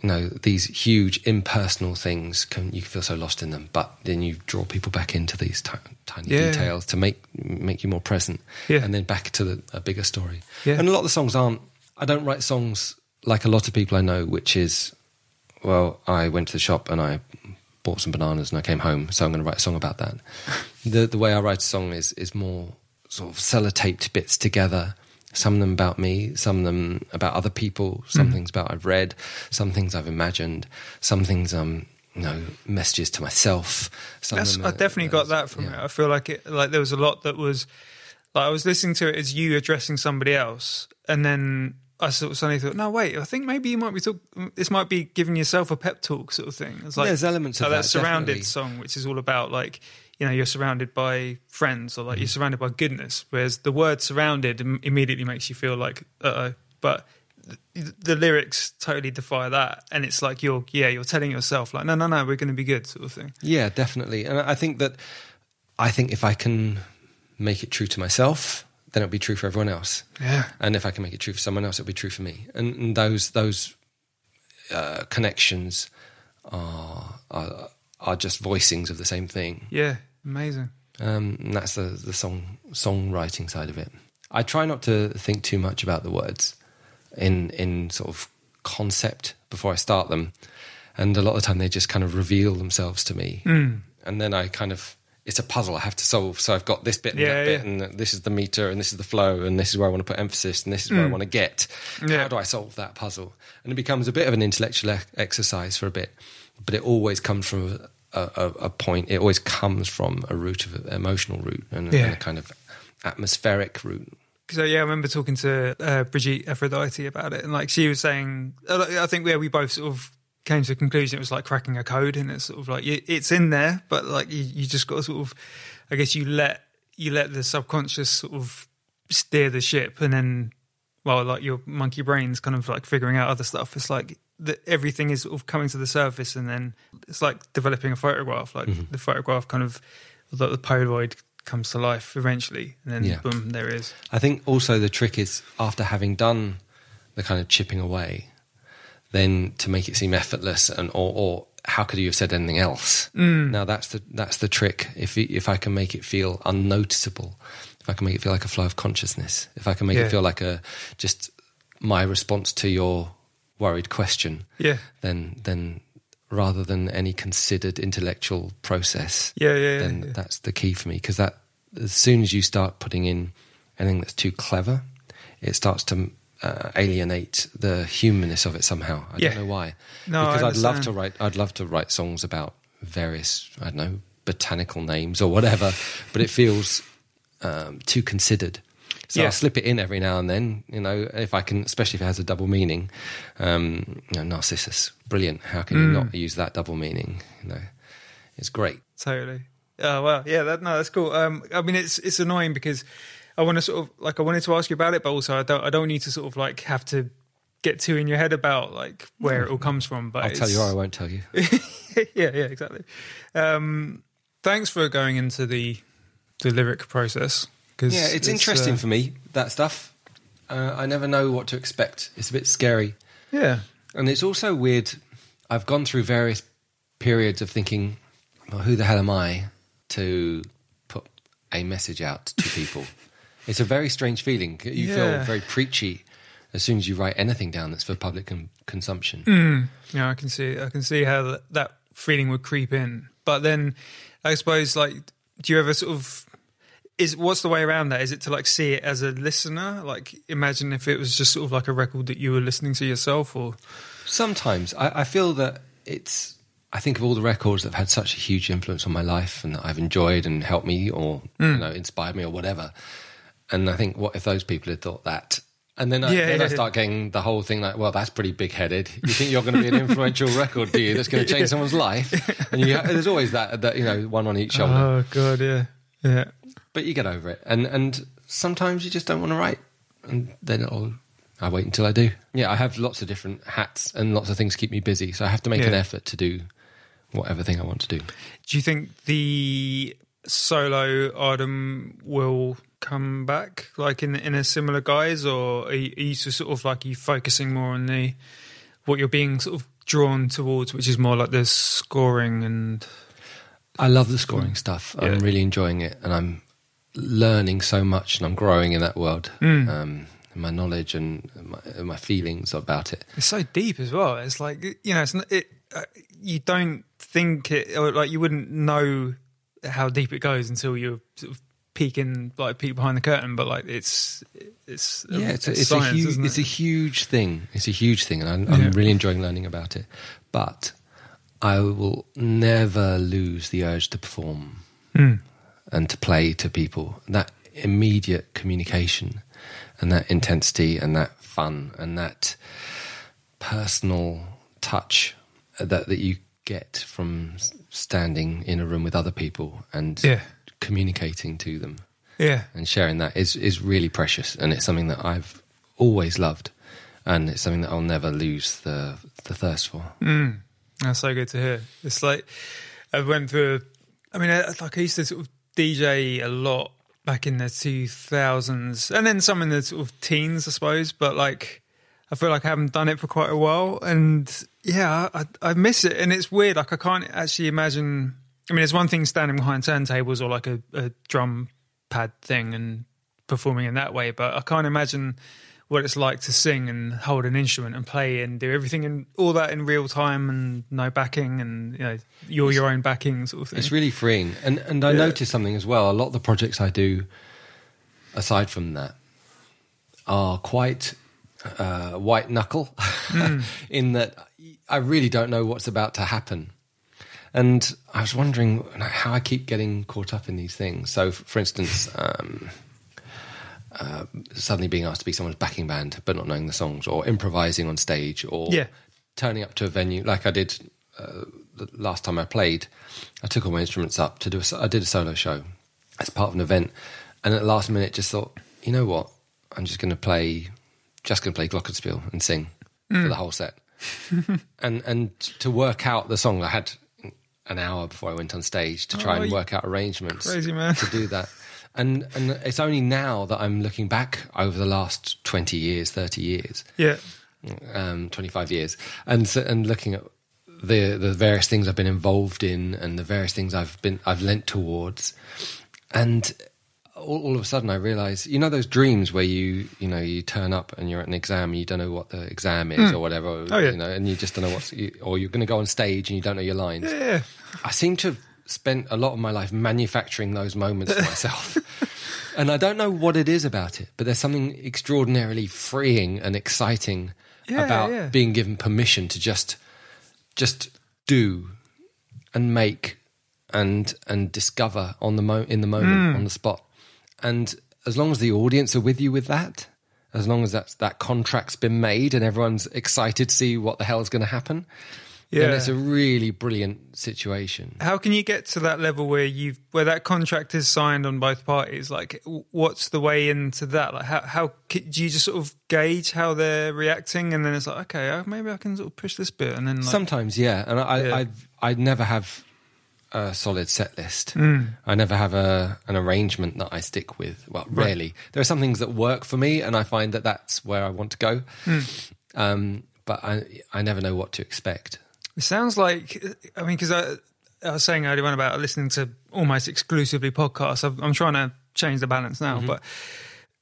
you know these huge impersonal things can you feel so lost in them but then you draw people back into these ti- tiny Yeah. details to make make you more present Yeah. and then back to the, a bigger story Yeah. and a lot of the songs aren't i don't write songs like a lot of people i know which is well i went to the shop and i bought some bananas and i came home so i'm going to write a song about that the the way i write a song is is more sort of sellotaped bits together some of them about me, some of them about other people, some things about I've read, some things I've imagined, some things um you know messages to myself. Some That's, I definitely got that from yeah. it. I feel like it, like there was a lot that was, like I was listening to it as you addressing somebody else, and then I sort of suddenly thought, no, wait, I think maybe you might be talk. This might be giving yourself a pep talk sort of thing. It's like There's elements of like that, surrounded definitely. song, which is all about like you know you're surrounded by friends or like Mm-hmm. you're surrounded by goodness, whereas the word surrounded immediately makes you feel like uh oh, but. The, the lyrics totally defy that, and it's like you're, yeah, you're telling yourself like, no, no, no, we're going to be good, sort of thing. Yeah, definitely. And I think that I think if I can make it true to myself, then it'll be true for everyone else. Yeah, And if I can make it true for someone else, it'll be true for me. And, and those those uh, connections are, are are just voicings of the same thing. yeah, amazing. Um, and that's the the song songwriting side of it. I try not to think too much about the words in in sort of concept before I start them, and a lot of the time they just kind of reveal themselves to me, Mm. and then I kind of it's a puzzle I have to solve. So I've got this bit and Yeah, that bit, and this is the meter, and this is the flow, and this is where I want to put emphasis, and this is where I want to get. Mm. Yeah. How do I solve that puzzle? And it becomes a bit of an intellectual exercise for a bit, but it always comes from a, a, a point. It always comes from a root of emotional root and, a- Yeah. and a kind of atmospheric root. So yeah, I remember talking to uh, Brigitte Aphrodite about it, and like she was saying, I think where we both sort of came to a conclusion, it was like cracking a code, and it's sort of like it's in there, but like you, you just got to sort of, I guess you let you let the subconscious sort of steer the ship, and then, well, like your monkey brain's kind of like figuring out other stuff. It's like that everything is sort of coming to the surface, and then it's like developing a photograph. Like the photograph kind of, the, the Polaroid comes to life eventually, and then Yeah. boom, there is. I think also the trick is after having done the kind of chipping away, then to make it seem effortless and or, or how could you have said anything else? Mm. Now that's the that's the trick. If if I can make it feel unnoticeable, if I can make it feel like a flow of consciousness, if I can make Yeah. it feel like a just my response to your worried question, Yeah. then then rather than any considered intellectual process, Yeah, yeah, yeah, then yeah. that's the key for me because that as soon as you start putting in anything that's too clever, it starts to uh, alienate the humanness of it somehow. I Yeah. don't know why. No, I because I'd love to write. I'd love to write songs about various I don't know botanical names or whatever, but it feels um, too considered. So Yeah. I'll slip it in every now and then, you know, if I can, especially if it has a double meaning. Um, you know, Narcissus, brilliant. How can you Mm. not use that double meaning? You know, it's great. Totally. Oh well, yeah. That no, that's cool. Um, I mean, it's it's annoying because I want to sort of like I wanted to ask you about it, but also I don't I don't need to sort of like have to get too in your head about like where it all comes from. But I'll tell you or I won't tell you. yeah, yeah, exactly. Um, thanks for going into the the lyric process. Cause Yeah, it's, interesting uh, for me, that stuff. Uh, I never know what to expect. It's a bit scary. yeah, And it's also weird. I've gone through various periods of thinking, well, who the hell am I to put a message out to people? it's a very strange feeling. You Yeah. feel very preachy as soon as you write anything down that's for public con- consumption. Mm. Yeah, I can see. I can see how that, that feeling would creep in. But then, I suppose, like, do you ever sort of is what's the way around that? Is it to like see it as a listener? Like, imagine if it was just sort of like a record that you were listening to yourself, or Sometimes I, I feel that it's. I think of all the records that have had such a huge influence on my life and that I've enjoyed and helped me or hmm. you know inspired me or whatever. And I think, what if those people had thought that? And then, I, Yeah, then yeah, I start getting the whole thing like, well, that's pretty big headed. You think you're going to be an influential record, do you? That's going to change someone's life. And you, there's always that, that, you know, one on each shoulder. oh god, yeah, yeah, but you get over it. And and sometimes you just don't want to write, and then it'll. I wait until I do. Yeah, I have lots of different hats and lots of things keep me busy, so I have to make an effort to do whatever thing I want to do. Do you think the solo item will come back like in in a similar guise, or are you, are you sort of like are you focusing more on the what you're being sort of drawn towards, which is more like the scoring and I love the scoring stuff. I'm really enjoying it, and I'm learning so much, and I'm growing in that world. Mm. Um, my knowledge and my, my feelings about it. it's so deep as well. It's like you know, it's not, it. Uh, you don't think it, or like you wouldn't know how deep it goes until you're sort of peeking, like peek behind the curtain. But like it's it's Yeah, it's a, it's science, a huge it? it's a huge thing. It's a huge thing, and I'm, I'm really enjoying learning about it. But I will never lose the urge to perform Mm. and to play to people. That immediate communication and that intensity and that fun and that personal touch that that you get from standing in a room with other people and Yeah. communicating to them yeah. and sharing that is is really precious and it's something that I've always loved and it's something that I'll never lose the the thirst for. Mm. That's so good to hear. It's like I went through. I mean, like I used to sort of DJ a lot back in the two thousands, and then some in the sort of teens, I suppose. But like, I feel like I haven't done it for quite a while, and yeah, I, I miss it. And it's weird. Like I can't actually imagine. I mean, it's one thing standing behind turntables or like a, a drum pad thing and performing in that way, but I can't imagine what it's like to sing and hold an instrument and play and do everything and all that in real time and no backing and you know you're your own backing sort of thing. It's really freeing. And and I Yeah. noticed something as well. A lot of the projects I do aside from that are quite uh, white knuckle in that I really don't know what's about to happen. And I was wondering how I keep getting caught up in these things. So, for instance, um, uh, suddenly being asked to be someone's backing band but not knowing the songs, or improvising on stage, or Yeah. turning up to a venue like I did uh, the last time I played. I took all my instruments up to do a, I did a solo show as part of an event, and at the last minute just thought, you know what, I'm just going to play, just going to play Glockenspiel and sing for the whole set, and and to work out the song, I had an hour before I went on stage to try Oh, and work out arrangements crazy man. to do that. And and it's only now that I'm looking back over the last twenty years, thirty years, yeah. um, twenty five years, and and looking at the the various things I've been involved in and the various things I've been I've lent towards, and all, all of a sudden I realise, you know, those dreams where you you know you turn up and you're at an exam and you don't know what the exam is or whatever, Oh, yeah. you know, and you just don't know what's you, or you're going to go on stage and you don't know your lines. Yeah. I seem to have spent a lot of my life manufacturing those moments for myself. and I don't know what it is about it, but there's something extraordinarily freeing and exciting Yeah, about yeah. being given permission to just just do and make and and discover on the mo- in the moment Hmm. on the spot. And as long as the audience are with you with that, as long as that's, that contract's been made and everyone's excited to see what the hell's going to happen, then Yeah. it's a really brilliant situation. How can you get to that level where you have where that contract is signed on both parties? Like, what's the way into that? Like, how how do you just sort of gauge how they're reacting, and then it's like, okay, uh, maybe I can sort of push this bit, and then like, Sometimes, yeah, and I, Yeah. I, I never have a solid set list. Hmm. I never have a an arrangement that I stick with. Well, rarely. There are some things that work for me, and I find that that's where I want to go. Hmm. Um, but I, I never know what to expect. It sounds like, I mean, because I, I was saying earlier on about listening to almost exclusively podcasts. I'm, I'm trying to change the balance now, but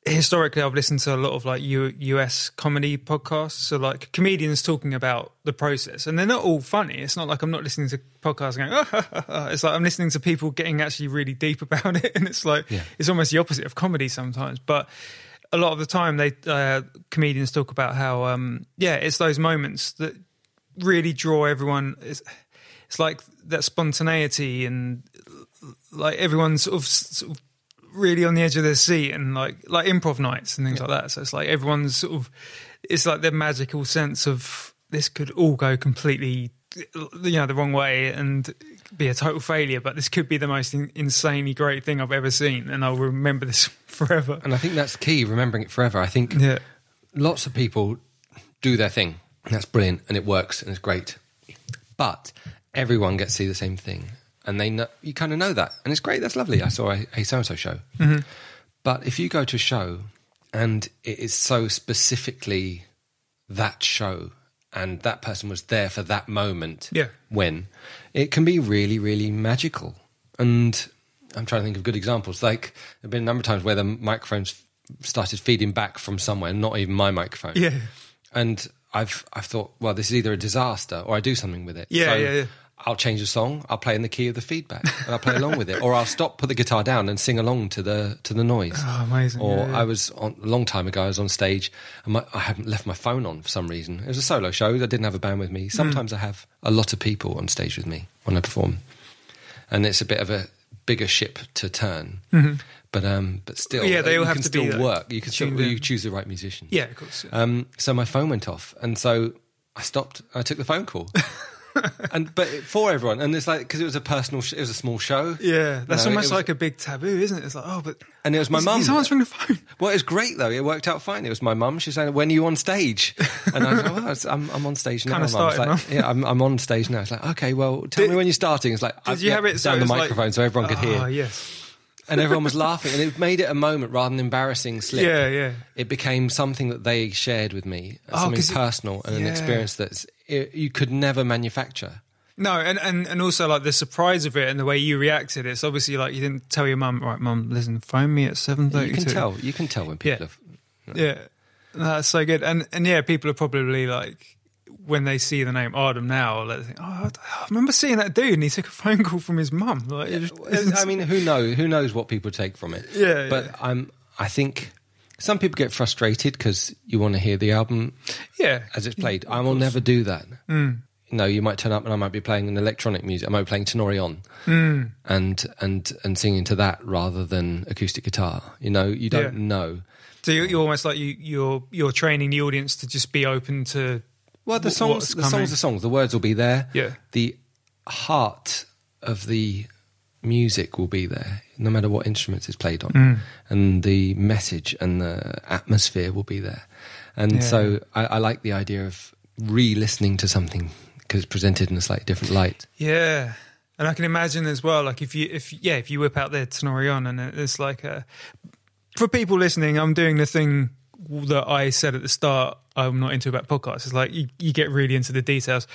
historically, I've listened to a lot of like U, US comedy podcasts. So, like comedians talking about the process, and they're not all funny. It's not like I'm not listening to podcasts going, oh, ha, ha, ha." it's like I'm listening to people getting actually really deep about it. And it's like, Yeah. it's almost the opposite of comedy sometimes. But a lot of the time, they uh, comedians talk about how, um, yeah, it's those moments that really draw everyone. It's, it's like that spontaneity and like everyone's sort of, sort of really on the edge of their seat and like like improv nights and things like that. So it's like everyone's sort of it's like the magical sense of this could all go completely you know the wrong way and be a total failure, but this could be the most in, insanely great thing I've ever seen, and I'll remember this forever. And I think that's key, remembering it forever. I think Yeah, lots of people do their thing. And That's brilliant and it works and it's great. But everyone gets to see the same thing. And they know, you kind of know that. And it's great. That's lovely. I saw a, a so-and-so show. Mm-hmm. But if you go to a show and it is so specifically that show and that person was there for that moment. Yeah. When it can be really, really magical. And I'm trying to think of good examples. Like there have been a number of times where the microphones started feeding back from somewhere, not even my microphone. Yeah. And I've I've thought, well, this is either a disaster or I do something with it. Yeah, yeah, yeah. I'll change the song. I'll play in the key of the feedback, and I'll play along with it, or I'll stop, put the guitar down, and sing along to the to the noise. Oh, amazing. Or Yeah, yeah. I was on a long time ago. I was on stage, and my, I hadn't left my phone on for some reason. It was a solo show. I didn't have a band with Hmm. me. Sometimes I have a lot of people on stage with me when I perform, and it's a bit of a bigger ship to turn. But um, but still, Mm-hmm. Yeah, they you all have can to be, still like, work. You can still in. you choose the right musician. Yeah, of course. yeah. Um, so my phone went off, and so I stopped. I took the phone call, and but for everyone, and it's like because it was a personal, sh- it was a small show. Yeah, that's No, it almost was- like a big taboo, isn't it? It's like, oh, but And it was my mum. He's answering the phone. Well, it was great though. It worked out fine. It was my mum. She said, "When are you on stage?" And I was like, well, it's- I'm, I'm on stage now." Mum. Started, like, yeah, I'm, I'm on stage now. It's like, okay, well, tell Did- me when you're starting. It's like, Did you have it so down the was like- microphone so everyone could hear, Oh, yes. and everyone was laughing, and it made it a moment rather than embarrassing slip. Yeah, yeah. It became something that they shared with me, Oh, something it- personal and an experience experience that you could never manufacture. No, and, and, and also like the surprise of it and the way you reacted. It's obviously like you didn't tell your mum, right, mum, listen, phone me at seven thirty. You can tell. You can tell when people Yeah. have. Yeah, No, that's so good. And and yeah, people are probably like when they see the name Adem now, they think, oh, I remember seeing that dude, and he took a phone call from his mum. Like, it was- I mean, who knows? Who knows what people take from it? Yeah, But yeah. I'm. I think some people get frustrated because you want to hear the album yeah, as it's played. I will never do that. Mm. You know, you might turn up and I might be playing an electronic music. I might be playing Tenori-on Mm. and and and singing to that rather than acoustic guitar. You know, you don't Yeah. know. So you're, you're almost like you, you're you're training the audience to just be open to. Well, the songs, the songs, are songs. The words will be there. Yeah. The heart of the music will be there, no matter what instruments it's played on, Mm. and the message and the atmosphere will be there. And Yeah. so, I, I like the idea of re-listening to something because it's presented in a slightly different light. Yeah. And I can imagine as well, like if you, if yeah, if you whip out their Tenori-on and it's like a, for people listening, I'm doing the thing that I said at the start. I'm not into about podcasts. It's like you, you get really into the details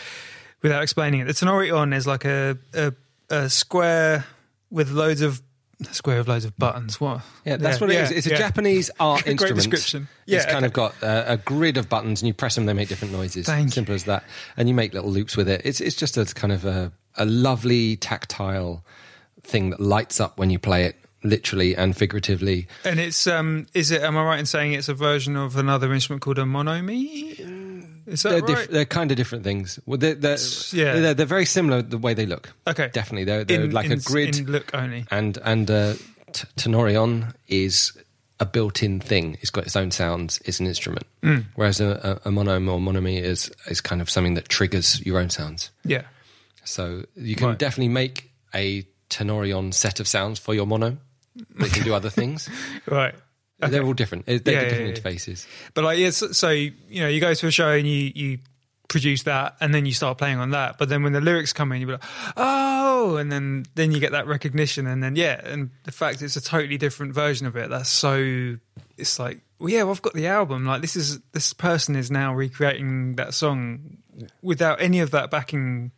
without explaining it. The Tenori-on is like a, a, a square with loads of square with loads of buttons. What? Yeah, that's what it is. It's a yeah. Japanese art Great instrument. description. it's Yeah, kind of got a, a grid of buttons, and you press them, they make different noises. Thank you. Simple as that. And you make little loops with it. It's it's just a kind of a, a lovely tactile thing that lights up when you play it, literally and figuratively. And it's um, is it? Am I right in saying it's a version of another instrument called a monomi? Is that They're, right? diff- they're kind of different things. Well, they're, they're, Yeah. they're, they're very similar the way they look. Okay. definitely. They're, they're In- like in- a grid. look only. and and uh, t- Tenori-on is a built-in thing. It's got its own sounds. It's an instrument. Mm. Whereas a, a, a monome or monomy is is kind of something that triggers your own sounds. Yeah. So you can Right. definitely make a Tenori-on set of sounds for your mono. That can do other things. Right. They're all different. They're Yeah, yeah, different yeah. interfaces. But like, yes. So, you know, you go to a show and you you produce that, and then you start playing on that. But then when the lyrics come in, you be like, oh, and then then you get that recognition, and then yeah, and the fact it's a totally different version of it. That's so. It's like, well, yeah, well, I've got the album. Like this is this person is now recreating that song without any of that backing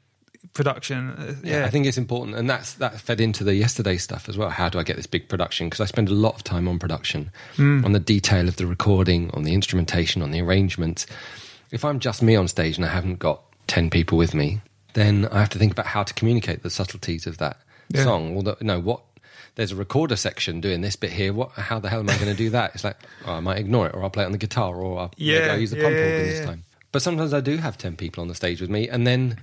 production. Uh, Yeah, I think it's important, and that's that fed into the yesterday stuff as well. How do I get this big production? Because I spend a lot of time on production, Hmm. on the detail of the recording, on the instrumentation, on the arrangements. If I'm just me on stage and I haven't got ten people with me, then I have to think about how to communicate the subtleties of that Yeah. song. Although, no, what there's a recorder section doing this bit here. What? How the hell am I going to do that? It's like oh, I might ignore it, or I'll play it on the guitar, or I'll, Yeah, I'll use the yeah, pump yeah, organ this time. But sometimes I do have 10 people on the stage with me, and then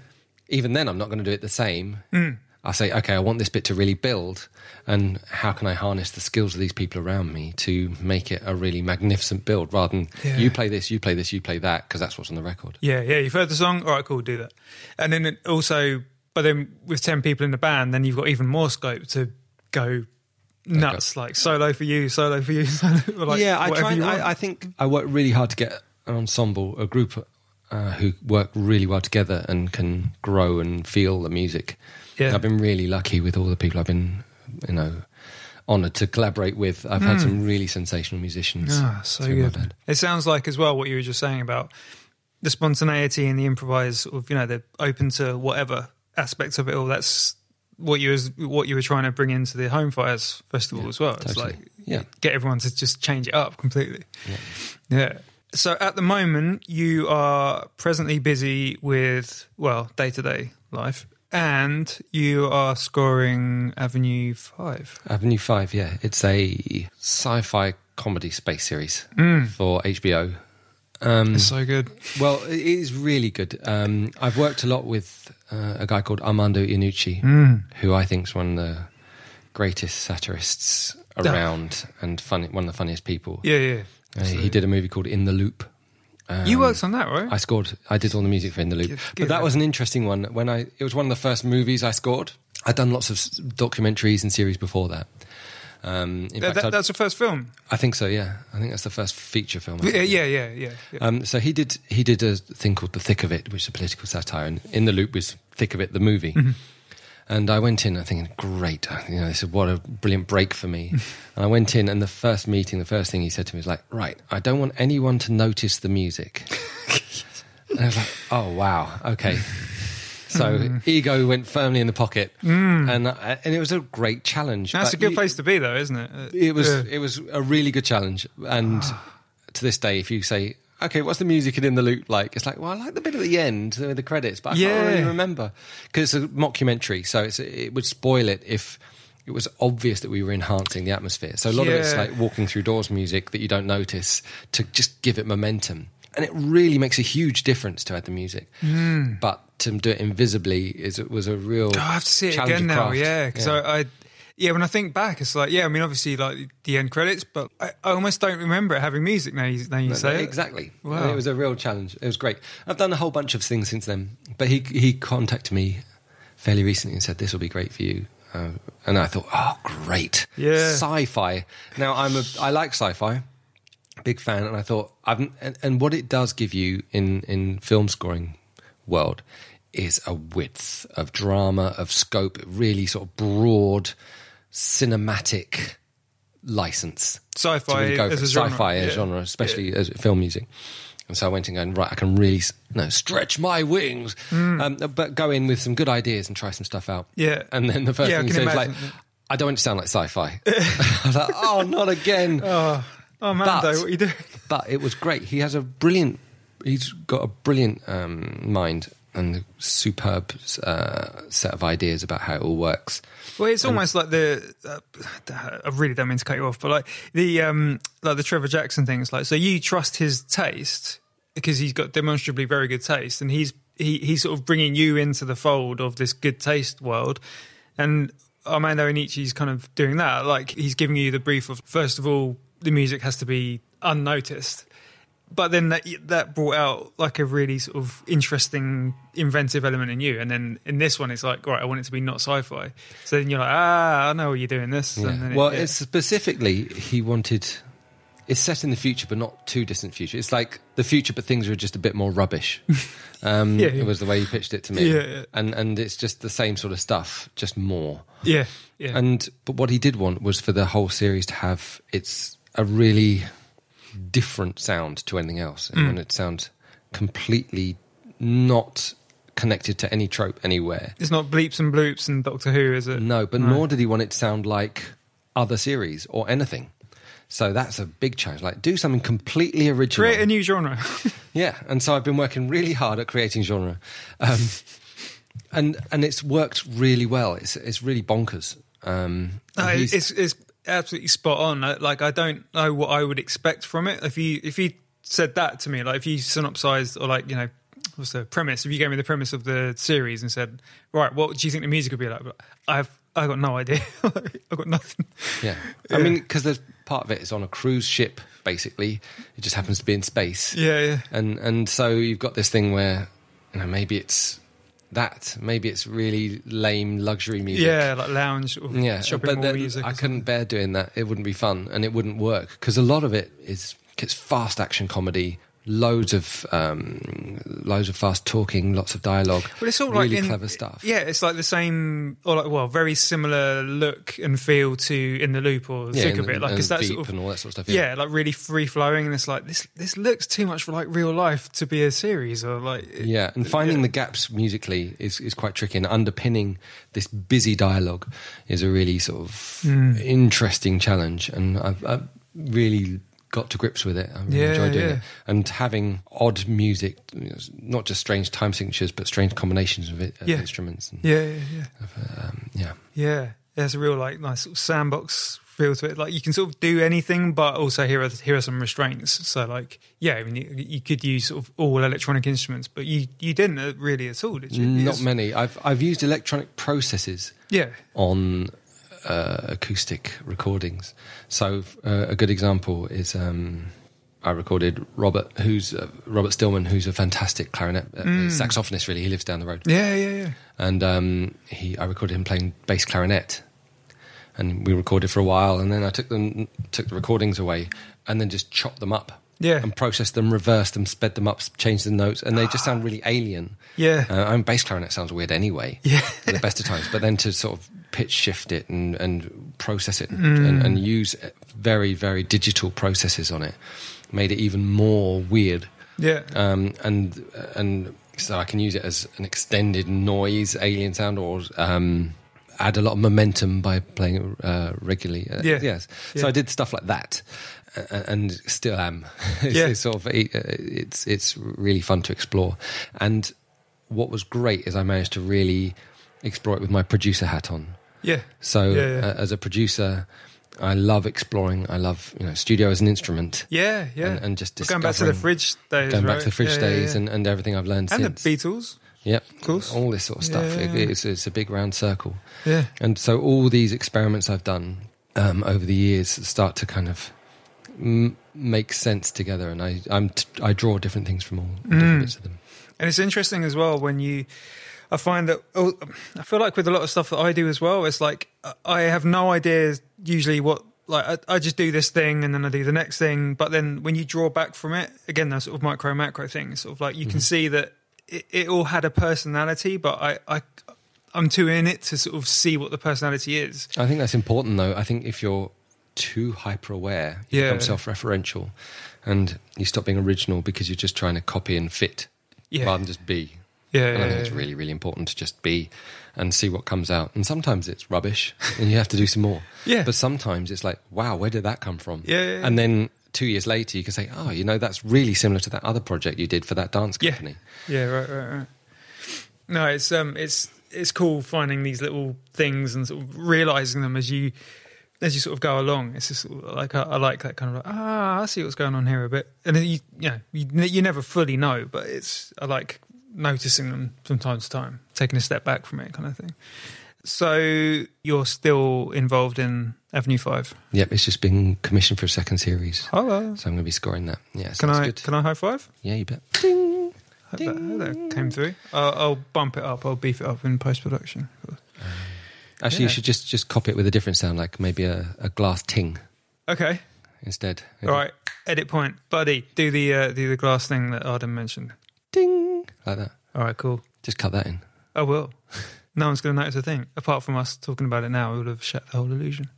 even then, I'm not going to do it the same. Hmm. I say, okay, I want this bit to really build, and how can I harness the skills of these people around me to make it a really magnificent build rather than Yeah. you play this, you play this, you play that, because that's what's on the record. Yeah, yeah. You've heard the song. All right, cool. Do that. And then it also, but then with ten people in the band, then you've got even more scope to go nuts, like solo for you, solo for you, solo. like yeah, I try. I, I think I work really hard to get an ensemble, a group uh, who work really well together and can grow and feel the music. Yeah. I've been really lucky with all the people I've been, you know, honoured to collaborate with. I've had some really sensational musicians. Hmm. Ah, so good. It sounds like as well what you were just saying about the spontaneity and the improvise, of, you know, they're open to whatever aspects of it all. That's what you was what you were trying to bring into the Home Fires Festival as well. It's totally. like Yeah. get everyone to just change it up completely. Yeah. So at the moment, you are presently busy with well day to day life, and you are scoring Avenue Five. Avenue 5, yeah. It's a sci fi comedy space series Mm. for HBO. Um, It's so good. well, it is really good. Um, I've worked a lot with uh, a guy called Armando Iannucci, Mm. who I think is one of the greatest satirists around and funny, one of the funniest people. Yeah, yeah. Uh, he did a movie called In the Loop. Um, you worked on that, right? I scored. I did all the music for In the Loop, Give- but that it. was an interesting one. When I, it was one of the first movies I scored. I'd done lots of documentaries and series before that. Um, in That- fact, that- that's the first film. I think so. Yeah, I think that's the first feature film. Yeah, yeah, yeah, yeah. yeah. Um, so he did. He did a thing called The Thick of It, which is a political satire, and In the Loop was Thick of It, the movie. Mm-hmm. And I went in, I thinking, great, you know, this is what a brilliant break for me. and I went in, and the first meeting, the first thing he said to me was like, "Right, I don't want anyone to notice the music." and I was like, "Oh wow, okay." So Mm. ego went firmly in the pocket, and uh, and it was a great challenge. That's a good you- place to be, though, isn't it? Uh, it was yeah. it was a really good challenge, and to this day, if you say, "Okay, what's the music in the loop like?" It's like, "Well, I like the bit at the end with the credits, but I Yeah. can't really remember because it's a mockumentary, so it's, it would spoil it if." It was obvious that we were enhancing the atmosphere. So a lot of it's like walking through doors music that you don't notice to just give it momentum. And it really makes a huge difference to add the music. Hmm. But to do it invisibly is was a real. Oh, I have to see it again now. Yeah, because I, I, yeah, when I think back, it's like, yeah, I mean, obviously, like the end credits, but I, I almost don't remember it having music now. You, now you No, say no, it. exactly. Wow. It was a real challenge. It was great. I've done a whole bunch of things since then, but he he contacted me fairly recently and said this will be great for you, uh, and I thought, oh, great, Yeah. sci-fi. Now I'm a I like sci-fi, big fan, and I thought I've and, and what it does give you in in film scoring world is a width of drama of scope, really sort of broad cinematic license Sci-fi go as a genre. sci-fi as Yeah. a genre, especially as film music. And so I went and going right. I can really you know, stretch my wings, um, but go in with some good ideas and try some stuff out. Yeah. And then the first Yeah, thing he said like, "I don't want to sound like sci-fi." I was like, "Oh, not again!" Oh, oh Mando, But- what are you doing? But it was great. He has a brilliant. He's got a brilliant um, mind and a superb uh, set of ideas about how it all works. Well, it's almost like the. Uh, I really don't mean to cut you off, but like the um, like the Trevor Jackson thing. It's like so you trust his taste because he's got demonstrably very good taste, and he's he he's sort of bringing you into the fold of this good taste world, and Armando Iannucci's kind of doing that. Like he's giving you the brief of first of all, the music has to be unnoticed. But then that that brought out like a really sort of interesting, inventive element in you. And then in this one, it's like, right, I want it to be not sci-fi. So then you're like, ah, I know you're doing this. Yeah. And then it- well, yeah. it's specifically he wanted. It's set in the future, but not too distant future. It's like the future, but things are just a bit more rubbish. Um, Yeah, yeah. It was the way he pitched it to me, Yeah, yeah. and and it's just the same sort of stuff, just more. yeah, yeah, And but what he did want was for the whole series to have it's a really different sound to anything else, Mm. and it sounds completely not connected to any trope anywhere. it's not bleeps and bloops and Doctor Who, is it? No, but nor did he want it to sound like other series or anything. So that's a big challenge. Like, do something completely original. Create a new genre. Yeah, and so I've been working really hard at creating genre, um, and and it's worked really well. It's it's really bonkers. Um, No, he's- it's it's absolutely spot on. Like I don't know what I would expect from it. If you if you said that to me, like if you synopsized or like you know what's the premise? If you gave me the premise of the series and said, right, what do you think the music would be like? I've I got no idea. I've got nothing. yeah. I mean, because there's part of it is on a cruise ship. Basically, it just happens to be in space. Yeah, yeah. and and so you've got this thing where you know maybe it's that, maybe it's really lame luxury music. Yeah, like lounge or yeah, shopping but mall music. I couldn't bear doing that. It wouldn't be fun, and it wouldn't work because a lot of it is it's fast action comedy, loads of um, loads of fast talking, lots of dialogue. But it's all really like in- clever stuff. Yeah, it's like the same, or like well, very similar look and feel to in the loop or Yeah, Zook a bit. Like it's that sort of and all that sort of stuff. yeah. like really free flowing, and it's like this. This looks too much like real life to be a series, or like Yeah, and finding Yeah. the gaps musically is, is quite tricky, and underpinning this busy dialogue is a really sort of Hmm. interesting challenge. And I've, I've really got to grips with it. I really Yeah, enjoy doing yeah. it, and having odd music, not just strange time signatures, but strange combinations of, it, of Yeah. instruments. And, yeah, yeah, yeah. um, yeah. Yeah, there's a real like nice sort of sandbox feel to it. Like you can sort of do anything, but also here are here are some restraints. So like, yeah, I mean, you, you could use sort of all electronic instruments, but you you didn't uh, really at all, did you? Not It's- many. I've I've used electronic processes Yeah, on uh, acoustic recordings. So uh, a good example is um, I recorded Robert, who's uh, Robert Stillman, who's a fantastic clarinet uh, saxophonist. Really, he lives down the road, yeah, yeah, yeah. and um, he I recorded him playing bass clarinet. And we recorded for a while, and then I took them, took the recordings away, and then just chopped them up, Yeah. and processed them, reversed them, sped them up, changed the notes, and they just sound really alien. Yeah. Uh, I mean, bass clarinet sounds weird anyway. Yeah. At the best of times. But then to sort of pitch shift it and, and process it and, Mm. and, and use very, very digital processes on it made it even more weird. Yeah. Um, and and so I can use it as an extended noise alien sound or um, add a lot of momentum by playing it uh, regularly. Uh, Yeah. Yes. Yeah. So I did stuff like that. uh, And still am. it's, Yeah. it's sort of uh, it's it's really fun to explore. And what was great is I managed to really explore it with my producer hat on. Yeah. So Yeah, yeah. Uh, as a producer, I love exploring. I love you know studio as an instrument. Yeah, yeah. And- and just going back to the fridge days, Going right? back to the fridge Yeah, days. And, and everything I've learned and since. the Beatles. Yep, Of course. all this sort of stuff. It- it's, it's a big round circle. Yeah, And so all these experiments I've done um, over the years start to kind of m- make sense together, and I I'm t- I draw different things from all Mm. different bits of them. and it's interesting as well when you. I find that oh, I feel like with a lot of stuff that I do as well, it's like I have no idea usually what like I, I just do this thing and then I do the next thing, but then when you draw back from it, again, those sort of micro macro things, sort of like you can mm-hmm. see that it, it all had a personality, but I, I I'm too in it to sort of see what the personality is. I think that's important, though. I think if you're too hyper aware, you Yeah. become self referential, and you stop being original because you're just trying to copy and fit Yeah. rather than just be. Yeah, And I yeah, think it's really, really important to just be and see what comes out. And sometimes it's rubbish and you have to do some more. Yeah. But sometimes it's like, wow, where did that come from? Yeah, yeah, yeah. And then two years later, you can say, oh, you know, that's really similar to that other project you did for that dance Yeah. company. Yeah, right, right, right. No, it's um, it's it's cool finding these little things and sort of realizing them as you as you sort of go along. It's just sort of like I, I like that kind of like ah, I see what's going on here a bit, and then you you know you, you never fully know, but it's I like noticing them from time to time, taking a step back from it, kind of thing. So you're still involved in Avenue Five. Yep, it's just been commissioned for a second series. Hello. So I'm going to be scoring that. Yeah, Can I good. can I high five? Yeah, you bet. Hope that, that came through. I'll, I'll bump it up. I'll beef it up in post production. Actually, Yeah. you should just, just copy it with a different sound, like maybe a, a glass ting Okay. instead. All right. Edit point, buddy. Do the uh, do the glass thing that Adem mentioned. Ding! Like that. All right. Cool. Just cut that in. I will. No one's going to notice a thing apart from us talking about it now. It would have shat the whole illusion.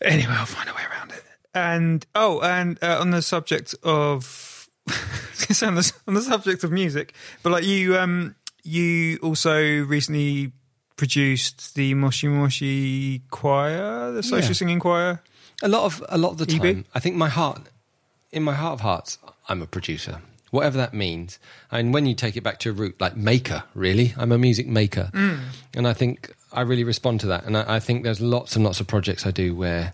Anyway, I'll find a way around it. And oh, and uh, on the subject of on the on the subject of music, but like you, um, you also recently produced the Moshi Moshi Choir, the social Yeah. singing choir. A lot of a lot of the EB? time, I think my heart, in my heart of hearts, I'm a producer. Whatever that means, and when you take it back to a root like maker, really, I'm a music maker, and I think I really respond to that. And I, I think there's lots and lots of projects I do where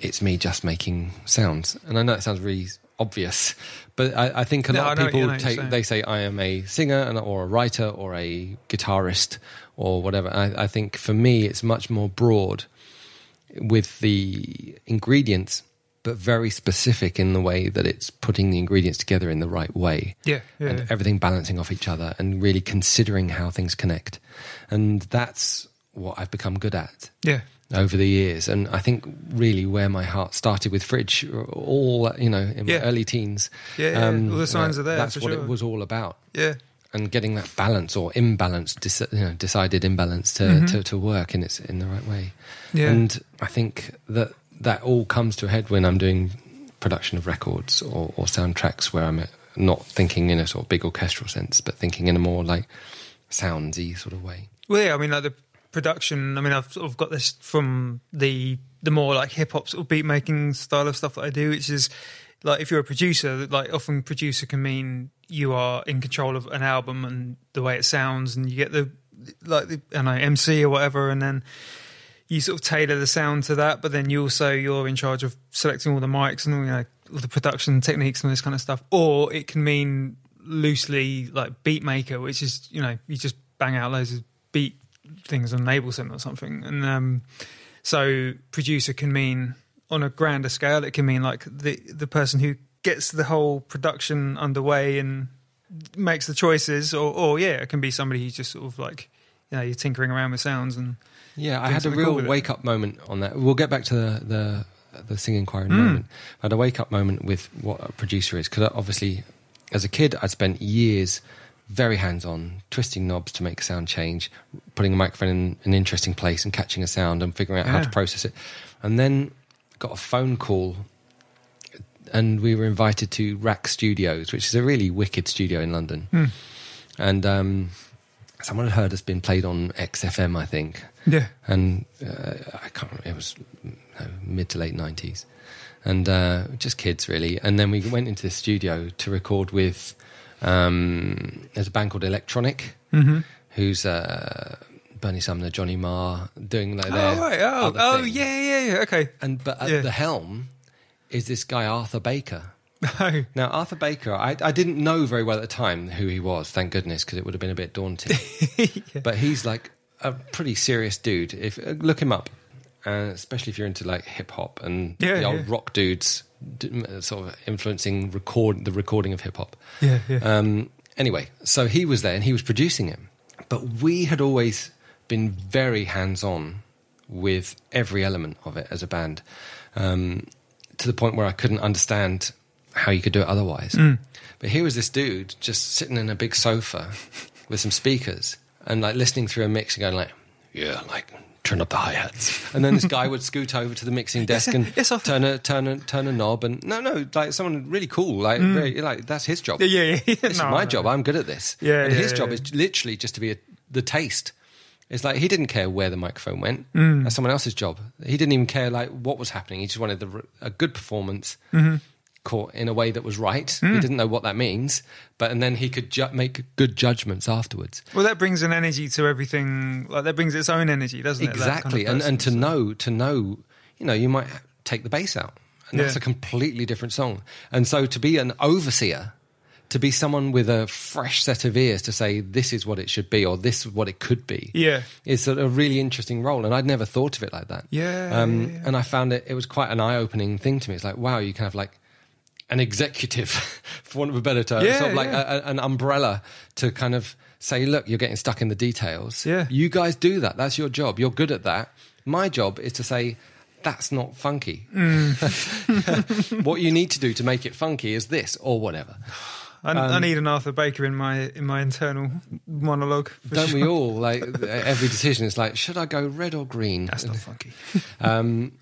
it's me just making sounds, and I know it sounds really obvious, but I, I think a No, lot of people know take they say I am a singer and, or a writer or a guitarist or whatever. I, I think for me, it's much more broad with the ingredients, but very specific in the way that it's putting the ingredients together in the right way. Yeah, yeah, and yeah. everything balancing off each other and really considering how things connect. And that's what I've become good at. Yeah, over the years. And I think really where my heart started with Fridge, all you know, in Yeah. my early teens. Yeah, yeah, all the signs are there, That's for what sure. it was all about. Yeah. And getting that balance or imbalance, dis- you know, decided imbalance to, to, to work in its in the right way. Mm-hmm. Yeah. And I think that that all comes to a head when I'm doing production of records or, or soundtracks where I'm uh, not thinking in a sort of big orchestral sense, but thinking in a more like soundsy sort of way. Well, yeah, I mean, like the production. I mean, I've sort of got this from the the more like hip hop sort of beat making style of stuff that I do, which is like if you're a producer, like often producer can mean you are in control of an album and the way it sounds, and you get the like the I know MC or whatever, and then you sort of tailor the sound to that. But then you also you're in charge of selecting all the mics and all, you know all the production techniques and this kind of stuff. Or it can mean loosely like beat maker, which is you know you just bang out loads of beat things on Ableton or something. And um, so producer can mean on a grander scale, it can mean like the the person who gets the whole production underway and makes the choices, or, or yeah, it can be somebody who's just sort of like you know you're tinkering around with sounds and Yeah, I had a real cool wake up moment on that. We'll get back to the the, the singing choir in a Hmm. moment. I had a wake up moment with what a producer is because obviously, as a kid, I'd spent years very hands on, twisting knobs to make a sound change, putting a microphone in an interesting place and catching a sound and figuring out how to process it. And then got a phone call and we were invited to RAK Studios, which is a really wicked studio in London. Hmm. And um, someone had heard us being played on XFM, I think yeah, and uh, I can't remember, it was no, mid to late 90s. And uh, just kids, really. And then we went into the studio to record with, um, there's a band called Electronic, Mm-hmm. who's uh, Bernie Sumner, Johnny Marr, doing like their oh right, oh, oh yeah, yeah, yeah, okay. And but at Yeah. the helm is this guy Arthur Baker. Oh, Now Arthur Baker, I, I didn't know very well at the time who he was. Thank goodness, because it would have been a bit daunting. But he's like a pretty serious dude. If uh, look him up, uh, especially if you're into like hip hop and Yeah, the old yeah. rock dudes, uh, sort of influencing record the recording of hip hop. yeah, yeah. Um, anyway, so he was there and he was producing it. But we had always been very hands on with every element of it as a band um, to the point where I couldn't understand how you could do it otherwise. But here was this dude just sitting in a big sofa with some speakers and like listening through a mix and going like, yeah, like turn up the hi hats. And then this guy would scoot over to the mixing desk and yes, turn a turn a turn a knob and no no like someone really cool like very, like that's his job. yeah, yeah, yeah. This No, is my no. job. I'm good at this. Yeah, and yeah, his job yeah. is literally just to be a, the taste. It's like he didn't care where the microphone went. Mm. That's someone else's job. He didn't even care like what was happening. He just wanted the, a good performance, Mm-hmm. Caught in a way that was right. Mm. He didn't know what that means, but and then he could ju- make good judgments afterwards. Well, that brings an energy to everything. Like that brings its own energy, doesn't it? that kind of exactly, and and to know to know, you know, you might take the bass out, and that's a completely different song. And so to be an overseer, to be someone with a fresh set of ears to say this is what it should be or this is what it could be, Yeah. is a, a really interesting role. And I'd never thought of it like that. Yeah, um, yeah, yeah. and I found it. It was quite an eye-opening thing to me. It's like, wow, you can have like an executive, for want of a better term, Yeah, sort of like yeah. a, an umbrella to kind of say, look, you're getting stuck in the details. Yeah. You guys do that. That's your job. You're good at that. My job is to say, that's not funky. Mm. what you need to do to make it funky is this or whatever. I, Um, I need an Arthur Baker in my in my internal monologue. Don't we all? Like every decision is like, should I go red or green? That's not funky. Um,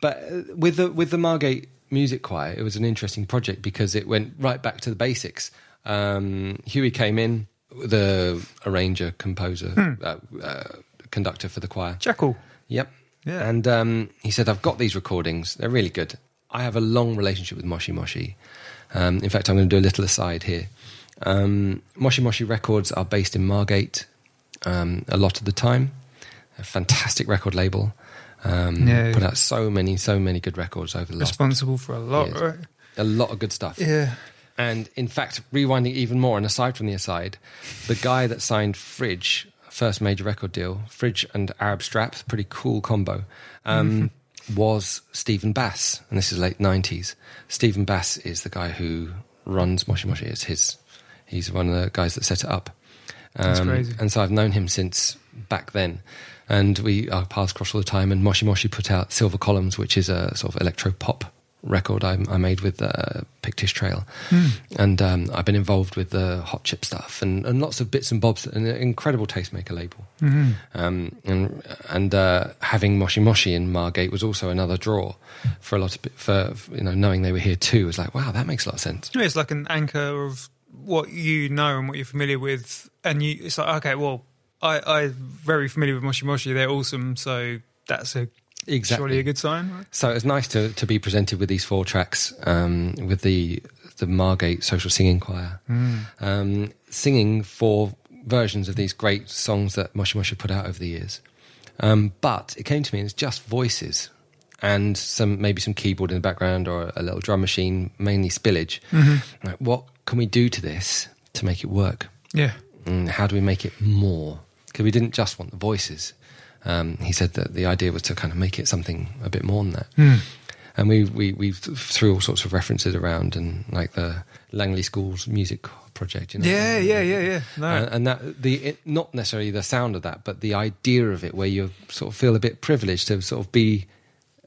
but uh, with the with the Margate Music Choir, it was an interesting project because it went right back to the basics. Um, Huey came in, the arranger, composer, Hmm. uh, uh, conductor for the choir. Jackal. Yep. Yeah. And um, he said, I've got these recordings. They're really good. I have a long relationship with Moshi Moshi. Um, in fact, I'm going to do a little aside here. Um, Moshi Moshi Records are based in Margate um, a lot of the time. A fantastic record label. Um, Yeah. Put out so many, so many good records over the last Responsible for a lot, years. right? A lot of good stuff. Yeah. And in fact, rewinding even more, and aside from the aside, the guy that signed Fridge, first major record deal, Fridge and Arab Straps, pretty cool combo, um, was Stephen Bass. And this is late 90s. Stephen Bass is the guy who runs Moshi Moshi. It's his, he's one of the guys that set it up. Um, That's crazy. And so I've known him since back then. And we our paths cross all the time. And Moshi Moshi put out Silver Columns, which is a sort of electro pop record I, I made with uh, Pictish Trail, and um, I've been involved with the hot chip stuff and, and lots of bits and bobs. An incredible tastemaker label, um, and and uh, having Moshi Moshi in Margate was also another draw for a lot of for you know knowing they were here too was like wow that makes a lot of sense. Yeah, It's like an anchor of what you know and what you're familiar with, and you. It's like okay, well, I I'm very familiar with Moshi Moshi. They're awesome, so that's a Exactly. surely a good sign. Right? So it's nice to, to be presented with these four tracks um, with the the Margate Social Singing Choir, um, singing four versions of these great songs that Moshi Moshi put out over the years. Um, but it came to me and it's just voices and some maybe some keyboard in the background or a little drum machine, mainly spillage. Like, what can we do to this to make it work? Yeah, and how do we make it more? Because we didn't just want the voices. Um, he said that the idea was to kind of make it something a bit more than that. Hmm. And we, we, we threw all sorts of references around and like the Langley Schools music project, you know. yeah, yeah, yeah, yeah. No, And, and that the it, not necessarily the sound of that, but the idea of it, where you sort of feel a bit privileged to sort of be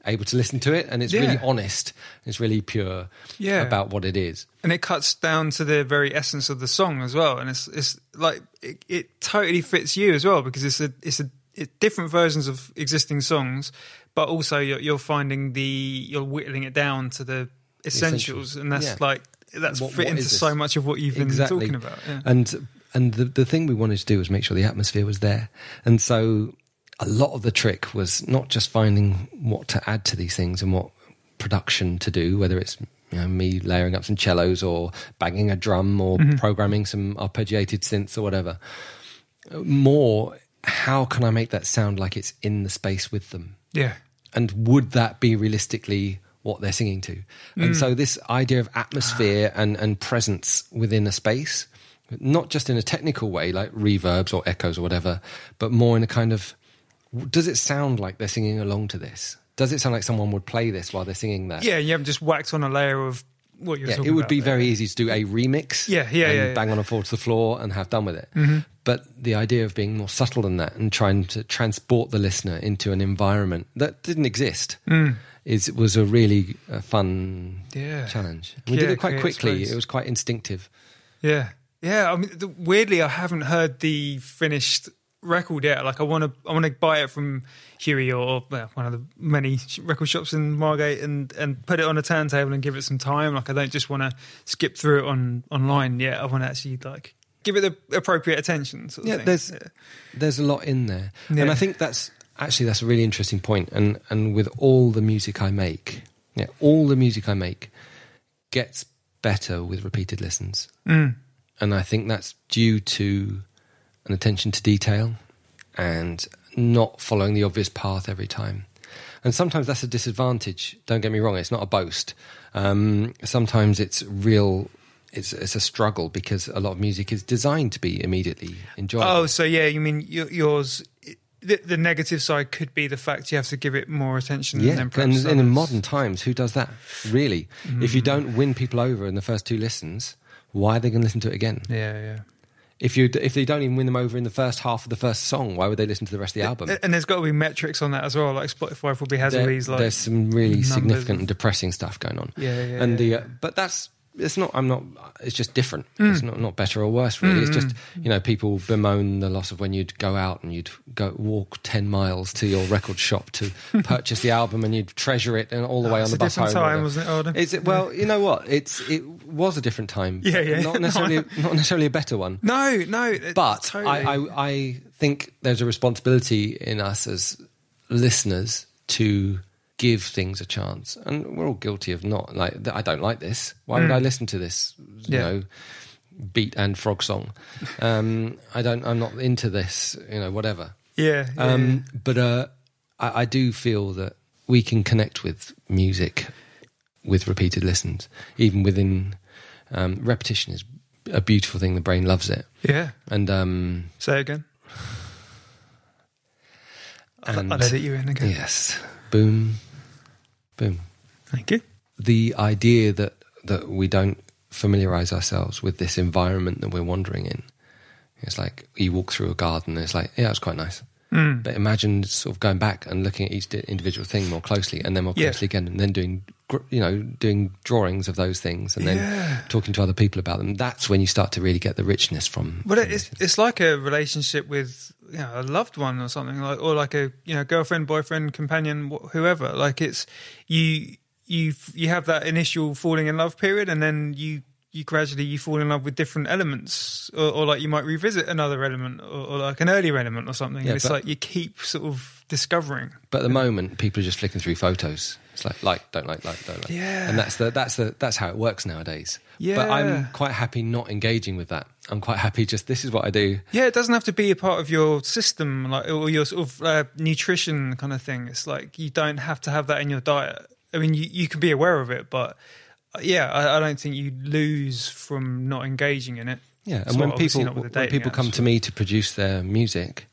able to listen to it, and it's really honest, it's really pure Yeah. about what it is. and it cuts down to the very essence of the song as well and it's it's like it, it totally fits you as well because it's a it's a it, different versions of existing songs but also you're, you're finding the you're whittling it down to the essentials, essentials. and that's Yeah. like that's What- fit what into so much of what you've been Exactly. talking about yeah. And and the the thing we wanted to do was make sure the atmosphere was there. And so a lot of the trick was not just finding what to add to these things and what production to do, whether it's you know, me layering up some cellos or banging a drum or mm-hmm. programming some arpeggiated synths or whatever. More, how can I make that sound like it's in the space with them? yeah and would that be realistically what they're singing to? And mm. so this idea of atmosphere ah. and, and presence within a space, not just in a technical way like reverbs or echoes or whatever, but more in a kind of does it sound like they're singing along to this? Does it sound like someone would play this while they're singing that? yeah you haven't just whacked on a layer of what you're Yeah, it would be there. very easy to do a remix. Yeah, yeah, and yeah, yeah. bang on a floor to the floor and have done with it. But the idea of being more subtle than that and trying to transport the listener into an environment that didn't exist is was a really uh, fun Yeah. challenge. We Yeah, did it quite quickly. It was quite instinctive. Yeah, yeah. I mean, the, weirdly, I haven't heard the finished record yet. Like, I want to, I want to buy it from Huey or well, one of the many record shops in Margate and and put it on a turntable and give it some time. Like, I don't just want to skip through it on online yet. I want to actually like give it the appropriate attention. Sort of Yeah, thing. there's there's a lot in there, and I think that's actually that's a really interesting point. And and with all the music I make, yeah, all the music I make gets better with repeated listens, Mm. and I think that's due to an attention to detail and not following the obvious path every time. And sometimes that's a disadvantage. Don't get me wrong; it's not a boast. Um, sometimes it's real. It's, it's a struggle because a lot of music is designed to be immediately enjoyable. Oh, so yeah, you mean yours? The, the negative side could be the fact you have to give it more attention. Yeah, than and, and in modern times, who does that? Really? If you don't win people over in the first two listens, why are they going to listen to it again? yeah, yeah. If you if they don't even win them over in the first half of the first song, why would they listen to the rest of the album? And there's got to be metrics on that as well. Like Spotify probably has all these like there's some really numbers significant and depressing stuff going on. Yeah, yeah, and yeah, the uh, but that's it's not. I'm not. It's just different. It's mm. not not better or worse. Really, it's just mm-hmm. you know people bemoan the loss of when you'd go out and you'd go walk ten miles to your record shop to purchase the album and you'd treasure it and all the way oh, on the bus different home. time, wasn't it, Adem? Is it? Well, you know what? It's it was a different time. Yeah, yeah. Not necessarily not necessarily a better one. No, no. But totally. I, I, I think there's a responsibility in us as listeners to give things a chance, and we're all guilty of not like. I don't like this. Why would I listen to this? You Mm. Yeah. know, beat and frog song. Um, I don't. I'm not into this. You know, whatever. yeah, yeah, Um, but uh, I, I do feel that we can connect with music with repeated listens, even within um, repetition is a beautiful thing. The brain loves it, yeah. and um, Say again. And I'll edit you in again. yes, boom, boom. Thank you. The idea that that we don't familiarize ourselves with this environment that we're wandering in. It's like you walk through a garden. And it's like, yeah, it's quite nice. Hmm. But imagine sort of going back and looking at each individual thing more closely, and then more Yeah. closely again, and then doing you know doing drawings of those things, and then Yeah. talking to other people about them. That's when you start to really get the richness from. But it's it's like a relationship with you know, a loved one or something like, or like a you know girlfriend, boyfriend, companion, wh- whoever. Like it's you you you have that initial falling in love period, and then you you gradually you fall in love with different elements, or, or like you might revisit another element, or, or like an earlier element or something. Yeah, and it's but- like you keep sort of discovering. But at the moment, people are just flicking through photos. It's like like, don't like, like, don't like. Yeah. And that's the that's the that's how it works nowadays. Yeah. But I'm quite happy not engaging with that. I'm quite happy just this is what I do. Yeah, it doesn't have to be a part of your system, like or your sort of uh, nutrition kind of thing. It's like you don't have to have that in your diet. I mean, you, you can be aware of it, but yeah, I, I don't think you lose from not engaging in it. Yeah, and when people not with the when people come to me to produce their music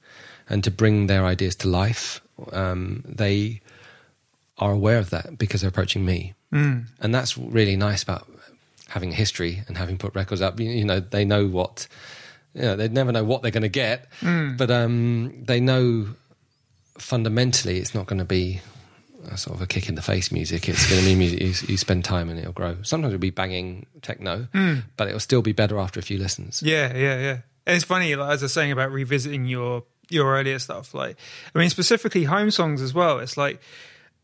and to bring their ideas to life, um, they are aware of that because they're approaching me, mm. and that's really nice about having a history and having put records up. You, you know, they know what. You know, they never know what they're going to get, Mm. but um, they know fundamentally it's not going to be a sort of a kick in the face music. It's going to be music you, you spend time and it'll grow. Sometimes it'll be banging techno, but it'll still be better after a few listens. Mm. Yeah, yeah, yeah. And it's funny, like, as I was saying about revisiting your your earlier stuff. Like, I mean, specifically Homesongs as well. It's like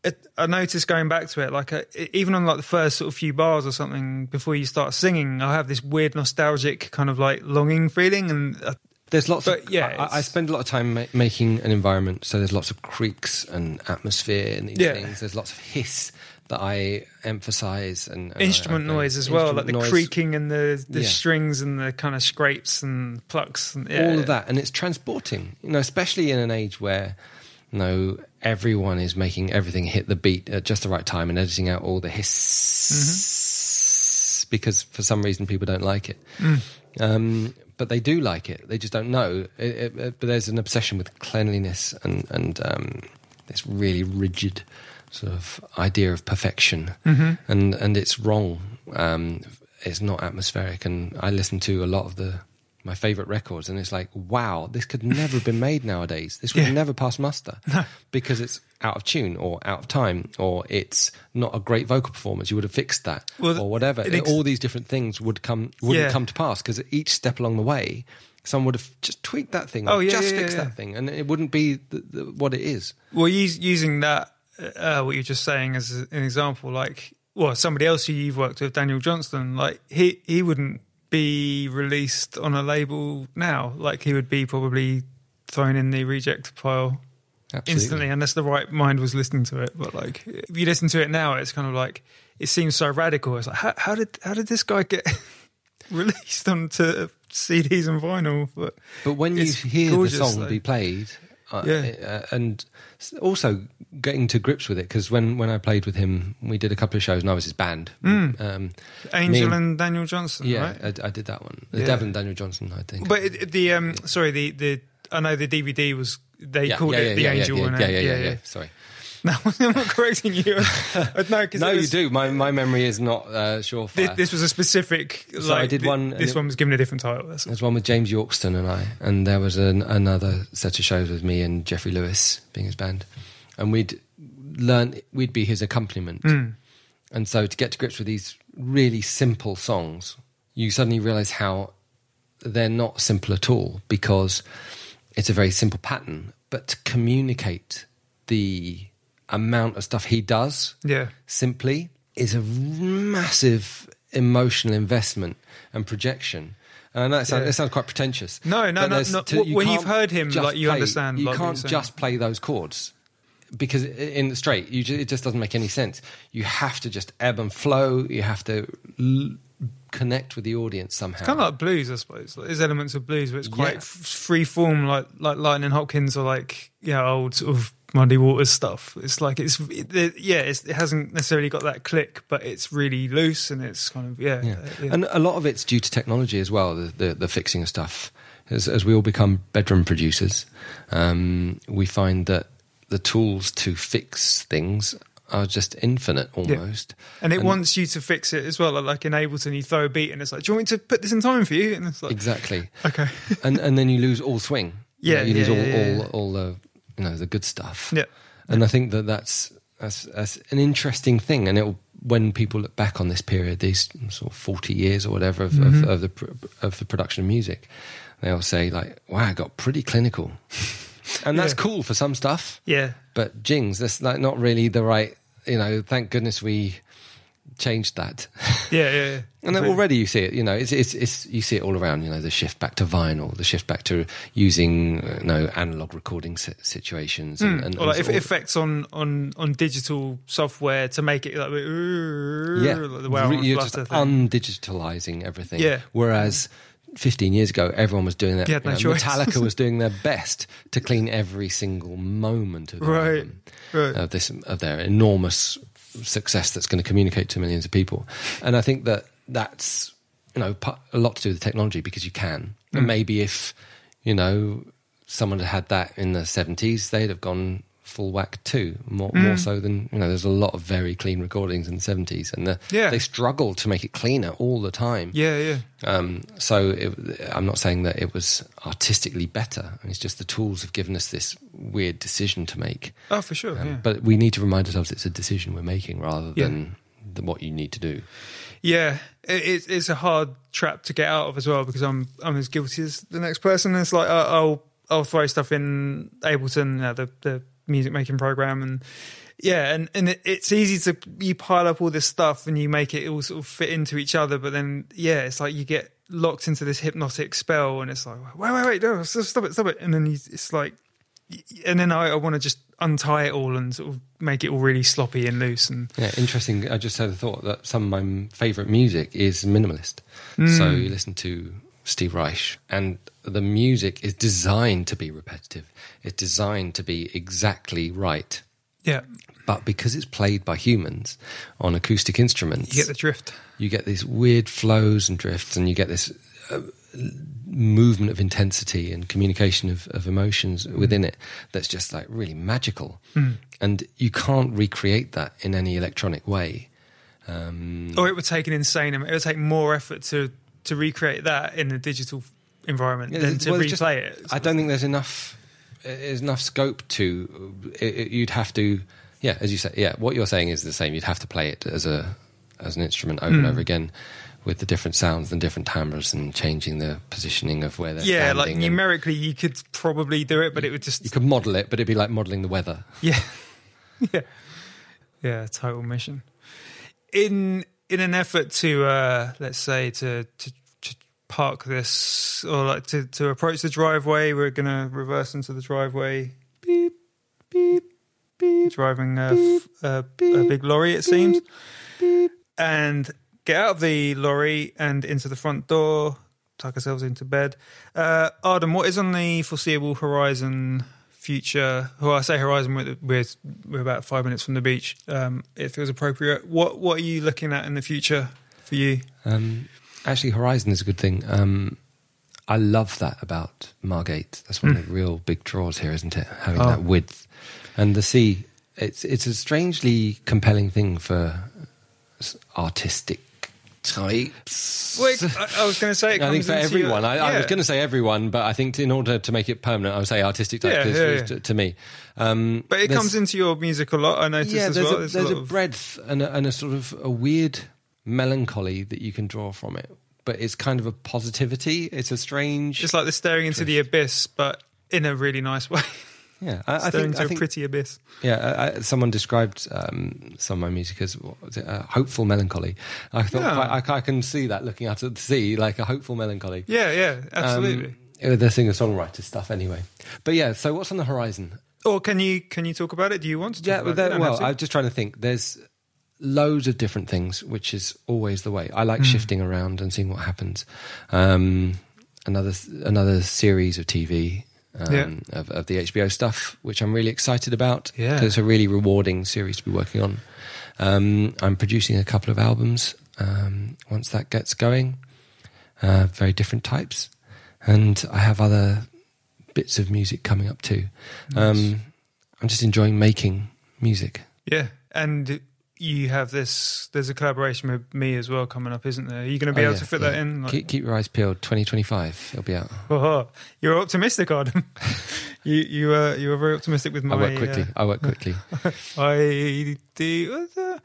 it, I noticed going back to it, like uh, even on like the first sort of few bars or something before you start singing, I have this weird nostalgic kind of like longing feeling, and uh, There's lots But, of yeah, I, I spend a lot of time ma- making an environment, so there's lots of creaks and atmosphere and these Yeah. things. There's lots of hiss that I emphasize and, and instrument I play. noise as well, like the noise, creaking and the the Yeah. strings and the kind of scrapes and plucks and yeah. all of that, and it's transporting. You know, especially in an age where you know everyone is making everything hit the beat at just the right time and editing out all the hiss because for some reason people don't like it. Um, but they do like it. They just don't know. It, it, it- but there's an obsession with cleanliness and and um, this really rigid sort of idea of perfection, and and it's wrong. Um, it's not atmospheric. And I listen to a lot of the my favorite records, and it's like, wow, this could never have been made nowadays. This would Yeah. never pass muster because it's out of tune or out of time or it's not a great vocal performance. You would have fixed that Well, or whatever. ex- All these different things would come wouldn't Yeah. come to pass because each step along the way, someone would have just tweaked that thing. Oh, or yeah, just yeah, fixed that thing, and it wouldn't be the, the, what it is. Well, use, using that, uh, what you're just saying as an example, like, well, somebody else who you've worked with, Daniel Johnston, like, he, he wouldn't be released on a label now. Like, he would be probably thrown in the reject pile Absolutely. instantly, unless the right mind was listening to it. But, like, if you listen to it now, it's kind of like, it seems so radical. It's like, how, how did how did this guy get released onto CDs and vinyl? But, But when you hear gorgeous, the song though. be played, Yeah. uh, and also getting to grips with it, because when, when I played with him, we did a couple of shows, and I was his band. Um, Angel and Daniel Johnston, yeah, Mm. right? I, I did that one. Yeah. Devil and Daniel Johnston, I think. But it, the um, sorry, the the I know the DVD was they yeah, called yeah, it the Angel yeah, yeah, yeah, yeah. Sorry. No, I'm not correcting you. No, No, you do. My my memory is not uh, surefire. This, this was a specific. So I did one- This one was given a different title. That's. There's one with James Yorkston and I, and there was an, another set of shows with me and Jeffrey Lewis being his band, and we'd learn we'd be his accompaniment, and so to get to grips with these really simple songs, you suddenly realise how they're not simple at all because it's a very simple pattern, but to communicate the amount of stuff he does Yeah. simply is a massive emotional investment and projection. And I know it sounds, Yeah. it sounds quite pretentious. No, no, no, no. to- W- when you've heard him, like, you understand, You like, can't just play those chords because in the straight, you ju- it just doesn't make any sense. You have to just ebb and flow. You have to l- connect with the audience somehow. Kind of like blues, I suppose. Like, there's elements of blues, but it's quite Yeah. f- free form, like like Lightning Hopkins or like yeah, old sort of Muddy Waters stuff. It's like it's it, yeah, it's, it hasn't necessarily got that click, but it's really loose and it's kind of yeah, Yeah. uh, yeah. And a lot of it's due to technology as well, the, the, the fixing of stuff. As, as we all become bedroom producers, um, we find that the tools to fix things are just infinite almost. And it wants you to fix it as well. Like in Ableton, you throw a beat and it's like, "Do you want me to put this in time for you?" And it's like, Exactly. okay, and, and then you lose all swing. You Yeah, know, you lose all, yeah, yeah. all, all the you know the good stuff. Yeah. and I think that that's that's, that's an interesting thing, and it'll when people look back on this period, these sort of forty years or whatever of, Mm-hmm. of, of the of the production of music, they'll say like, "Wow, it got pretty clinical," and that's Yeah. cool for some stuff. Yeah. But jings, that's like not really the right. You know, thank goodness we changed that. Yeah, yeah, yeah. And then already you see it, you know, it's, it's, it's, you see it all around, you know, the shift back to vinyl, the shift back to using, uh, you know, analog recording situations. And, and, or like and if, all- effects on, on, on digital software to make it like, yeah, like the wow you're just thing. undigitalizing everything. Yeah. Whereas 15 years ago, everyone was doing that. You had no know. Metallica was doing their best to clean every single moment of, Right, album, right. of this of their enormous success that's going to communicate to millions of people. And I think that that's you know a lot to do with technology because you can. Hmm. And maybe if you know someone had had that in the 70s, they'd have gone full whack too, more Hmm. more so than you know. There's a lot of very clean recordings in the 70s, and the, Yeah. they struggled to make it cleaner all the time. yeah, yeah. Um, so it, I'm not saying that it was artistically better. It's just the tools have given us this weird decision to make. Oh, for sure. Um, yeah. But we need to remind ourselves it's a decision we're making rather Yeah. than the, what you need to do. Yeah, it, it's it's a hard trap to get out of as well because I'm I'm as guilty as the next person. It's like I- I'll I'll throw stuff in Ableton, you know, the the music making program, and yeah, and and it, it's easy to you pile up all this stuff and you make it all sort of fit into each other, but then yeah, it's like you get locked into this hypnotic spell, and it's like wait wait wait no stop it stop it, and then you, it's like. And then I, I want to just untie it all and sort of make it all really sloppy and loose and Yeah, interesting. I just had a thought that some of my favourite music is minimalist. Mm. So you listen to Steve Reich, and the music is designed to be repetitive. It's designed to be exactly right. yeah, But because it's played by humans on acoustic instruments, you get the drift. you get these weird flows and drifts, and you get this uh, movement of intensity and communication of, of emotions within it that's just like really magical. And you can't recreate that in any electronic way. Um, Or it would take an insane amount. It would take more effort to to recreate that in a digital environment Yeah, than to well, replay just- it. I don't think there's enough. There's enough scope to. It, it- you'd have to. Yeah, as you say. Yeah, what you're saying is the same. You'd have to play it as a as an instrument over and Hmm. over again, with the different sounds and different timbres and changing the positioning of where they're yeah, like numerically, you could probably do it, but it would just You could model it, but it'd be like modeling the weather. yeah, yeah, yeah. Total mission. In in an effort to uh, let's say to, to to park this or like to to approach the driveway, we're gonna reverse into the driveway. Beep beep beep. Driving a, f- a, a big lorry, it seems. and get out of the lorry and into the front door, tuck ourselves into bed. Uh, Adem, what is on the foreseeable horizon future? Well, I say horizon, we're, we're, we're about five minutes from the beach. Um, it feels appropriate. What What are you looking at in the future for you? Um, actually, Horizon is a good thing. Um, I love that about Margate. That's one of the real big draws here, isn't it? Having Hmm. Oh. that width and the sea. It's it's a strangely compelling thing for artistic types. Wait, I, I was going to say it I think for into your- everyone. I, I was going to say everyone, but I think in order to make it permanent, I would say artistic type Yeah, yeah, yeah. To, to me. Um, But it comes into your music a lot. I noticed yeah, as there's well. a, there's a breadth and a, and a sort of a weird melancholy that you can draw from it, but it's kind of a positivity. It's a strange. It's like the staring into the abyss, but in a really nice way. Yeah, I, I think, I a think pretty abyss. yeah. I, someone described um, some of my music as it, uh, hopeful melancholy. I thought Yeah. I, I can see that looking out at the sea, like a hopeful melancholy. Yeah, yeah, absolutely. Um, the singer songwriter stuff, anyway. But yeah, so what's on the horizon? or can you can you talk about it? Do you want to? Talk Yeah, about but it? There, well, to. I'm just trying to think. There's loads of different things, which is always the way. I like shifting around and seeing what happens. Um, another another series of TV. Um, Yeah. of, of the HBO stuff, which I'm really excited about. Yeah. it's a really rewarding series to be working on. Um, I'm producing a couple of albums um, once that gets going, uh, very different types, and I have other bits of music coming up too. Um, I'm just enjoying making music. Yeah, and you have this. There's a collaboration with me as well coming up, isn't there? Are you going to be Oh, able yeah, to fit yeah. that in? Like, Keep, keep your eyes peeled. 2025, it'll be out. oh, you're optimistic, Adem. you you uh, you were very optimistic with my. I work quickly. I work quickly. Uh, I do. uh,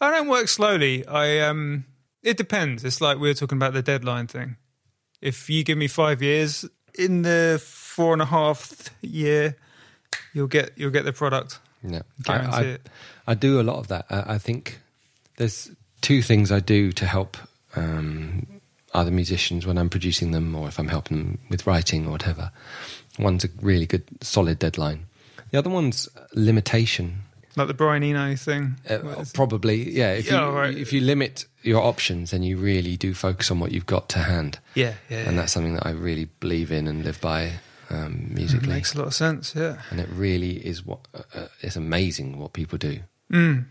I don't work slowly. I um. It depends. It's like we were talking about the deadline thing. If you give me five years, in the four and a half year, you'll get you'll get the product. No, Guarantee I, I, it. I do a lot of that. I, I think there's two things I do to help um, other musicians when I'm producing them, or if I'm helping them with writing or whatever. One's a really good, solid deadline. The other one's limitation. Like the Brian Eno thing. Uh, What is- probably, yeah. If Yeah, you right. if you limit your options, then you really do focus on what you've got to hand, yeah, yeah, yeah. and that's something that I really believe in and live by um, musically. makes a lot of sense. Yeah. and it really is what uh, uh, it's amazing what people do. Mm.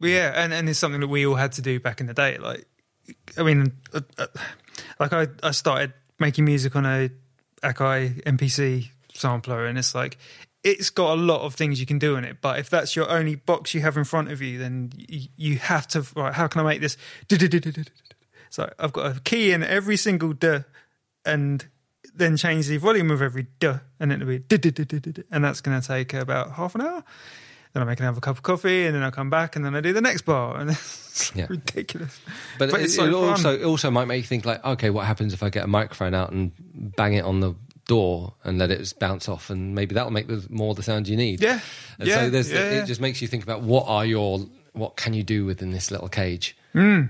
Well, yeah, and, and it's something that we all had to do back in the day. Like, I mean, uh, uh, like I, I started making music on a Akai MPC sampler, and it's like it's got a lot of things you can do in it. But if that's your only box you have in front of you, then you, you have to. Right, how can I make this? So I've got a key in every single duh, and then change the volume of every duh, and it'll be and that's going to take about half an hour. Then I make another cup of coffee, and then I come back, and then I do the next bar, and it's Yeah. ridiculous. But, But it, it's so it also it also might make you think like, okay, what happens if I get a microphone out and bang it on the door and let it bounce off, and maybe that'll make the, more the sound you need. Yeah, And yeah, so there's yeah, yeah. it just makes you think about what are your what can you do within this little cage. Hmm.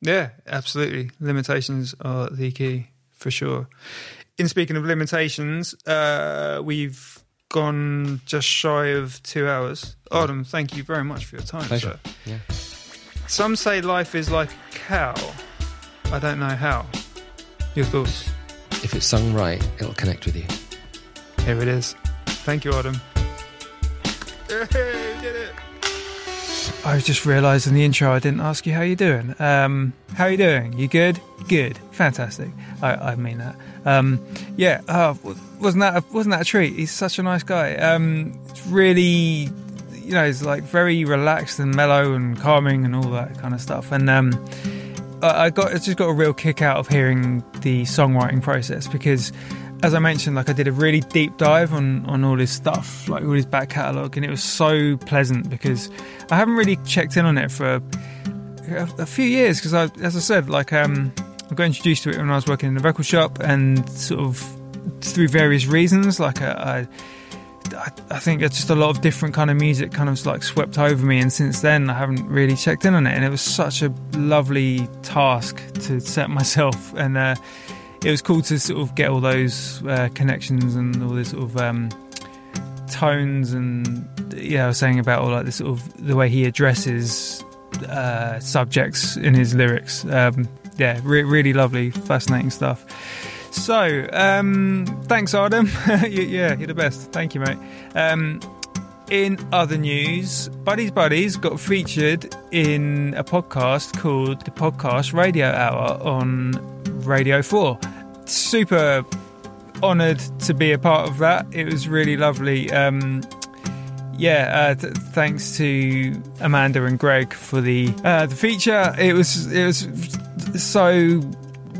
Yeah, absolutely. Limitations are the key for sure. In speaking of limitations, uh, we've gone just shy of two hours. Adem, thank you very much for your time. Pleasure. sir. Yeah. Some say life is like a cow. I don't know how. Your thoughts? If it's sung right, it'll connect with you. Here it is. Thank you, Adem. Hey, we did it. I just realised in the intro I didn't ask you how you're doing. Um, how you doing? You good? Good. Fantastic. I, I mean that. Um, yeah. Uh, wasn't that a, wasn't that a treat? He's such a nice guy. Um, really, you know, he's like very relaxed and mellow and calming and all that kind of stuff. And um, I I got I just got a real kick out of hearing the songwriting process because, as I mentioned, like I did a really deep dive on on all his stuff, like all his back catalogue, and it was so pleasant because I haven't really checked in on it for a, a few years because I, as I said, like um, I got introduced to it when I was working in the record shop and sort of through various reasons, like uh, I. I, I think it's just a lot of different kind of music kind of like swept over me, and since then I haven't really checked in on it. And it was such a lovely task to set myself, and uh, it was cool to sort of get all those uh, connections and all this sort of um, tones, and yeah, I was saying about all like the sort of the way he addresses uh, subjects in his lyrics. Um, yeah, re- really lovely, fascinating stuff. So, um, thanks, Adem. Yeah, you're the best. Thank you, mate. Um, in other news, Buddies Buddies got featured in a podcast called the Podcast Radio Hour on Radio 4. Super honoured to be a part of that. It was really lovely. Um, yeah, uh, th- thanks to Amanda and Greg for the uh, the feature. It was it was so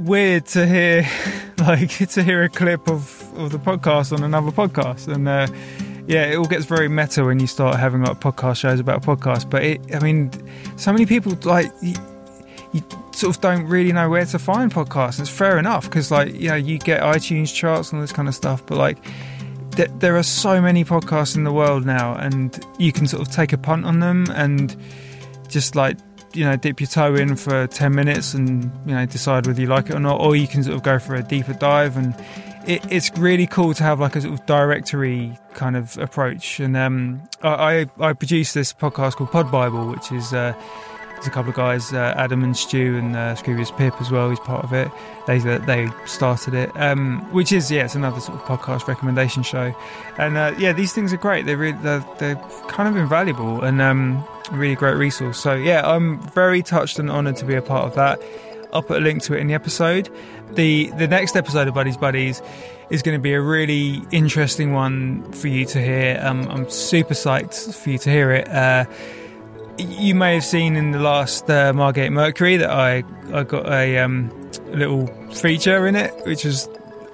weird to hear like to hear a clip of, of the podcast on another podcast. And uh, yeah it all gets very meta when you start having like podcast shows about a podcast but it i mean so many people like you, you sort of don't really know where to find podcasts. And it's fair enough because like you know you get itunes charts and all this kind of stuff. But like th- there are so many podcasts in the world now and you can sort of take a punt on them and just like you know dip your toe in for 10 minutes and you know decide whether you like it or not or you can sort of go for a deeper dive. And it, it's really cool to have like a sort of directory kind of approach. And um, I, I I produce this podcast called Pod Bible which is uh, there's a couple of guys, uh, Adam and Stu and uh, Scroobius Pip as well. He's part of it. They they started it, um, which is yeah, it's another sort of podcast recommendation show. And uh, yeah, these things are great. They're really, they're, they're kind of invaluable and um, really great resource. So yeah, I'm very touched and honoured to be a part of that. I'll put a link to it in the episode. The the next episode of Buddies Buddies is going to be a really interesting one for you to hear. Um, I'm super psyched for you to hear it. Uh, you may have seen in the last uh, Margate Mercury that I I got a um, little feature in it, which was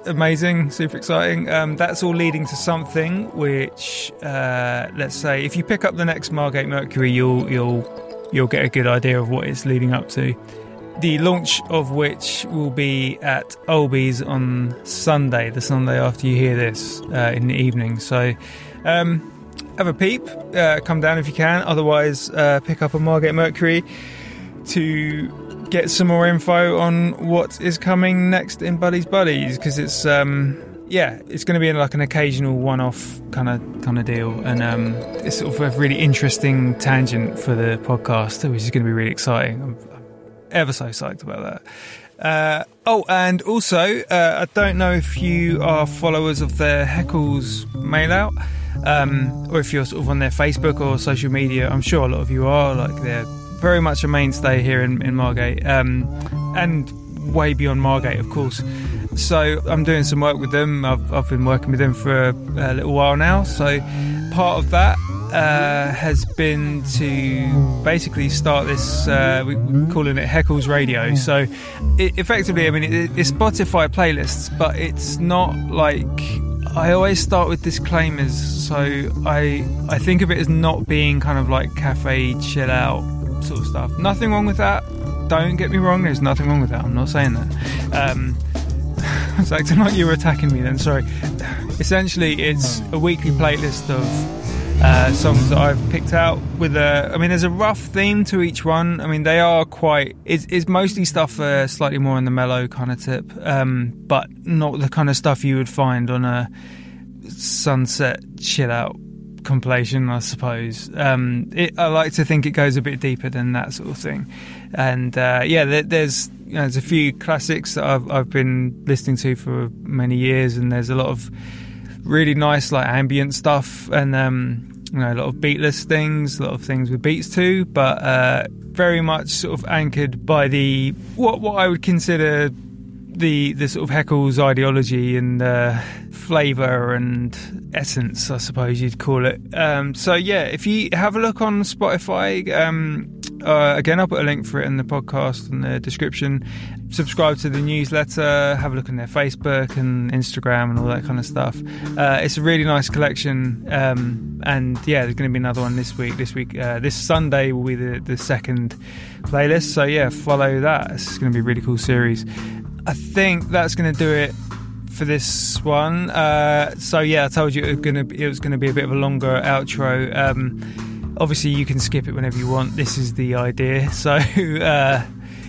amazing, super exciting. Um, that's all leading to something which, uh, let's say, if you pick up the next Margate Mercury, you'll you'll you'll get a good idea of what it's leading up to. The launch of which will be at Olby's on Sunday, the Sunday after you hear this uh, in the evening. So. Um, have a peep, uh, come down if you can. Otherwise, uh, pick up a Margate Mercury to get some more info on what is coming next in Buddies Buddies because it's um, yeah, it's going to be like an occasional one-off kind of kind of deal, and um, it's sort of a really interesting tangent for the podcast, which is going to be really exciting. I'm, I'm ever so psyched about that. Uh, oh, and also, uh, I don't know if you are followers of the Haeckels mail out, um, or if you're sort of on their Facebook or social media. I'm sure a lot of you are. Like they're very much a mainstay here in, in Margate, um, and way beyond Margate, of course. So I'm doing some work with them. I've, I've been working with them for a, a little while now. So part of that uh, has been to basically start this. Uh, we, are calling it Haeckels Radio. So it, effectively, I mean, it, it's Spotify playlists, but it's not like I always start with disclaimers. So I I think of it as not being kind of like cafe chill out sort of stuff. Nothing wrong with that. Don't get me wrong. There's nothing wrong with that. I'm not saying that. Um, it's like you were attacking me. Then sorry. Essentially, it's a weekly playlist of uh, songs that I've picked out with a. I mean, there's a rough theme to each one. I mean, they are quite. It's, it's mostly stuff uh, slightly more on the mellow kind of tip, um, but not the kind of stuff you would find on a sunset chill out compilation, I suppose. Um, it, I like to think it goes a bit deeper than that sort of thing. And uh, yeah, there, there's you know, there's a few classics that I've I've been listening to for many years, and there's a lot of really nice like ambient stuff, and um, you know a lot of beatless things, a lot of things with beats too, but uh, very much sort of anchored by the what what I would consider the the sort of Haeckels ideology and uh, flavour and essence, I suppose you'd call it. Um, so yeah, if you have a look on Spotify, um, uh, again I'll put a link for it in the podcast in the description. Subscribe to the newsletter, have a look on their Facebook and Instagram and all that kind of stuff. Uh, it's a really nice collection, um, and yeah, there's going to be another one this week. This week, uh, this Sunday will be the, the second playlist. So yeah, follow that. It's going to be a really cool series. I think that's going to do it for this one. Uh, so yeah, I told you it was going to be, it was going to be a bit of a longer outro. Um, obviously, you can skip it whenever you want. This is the idea. So uh,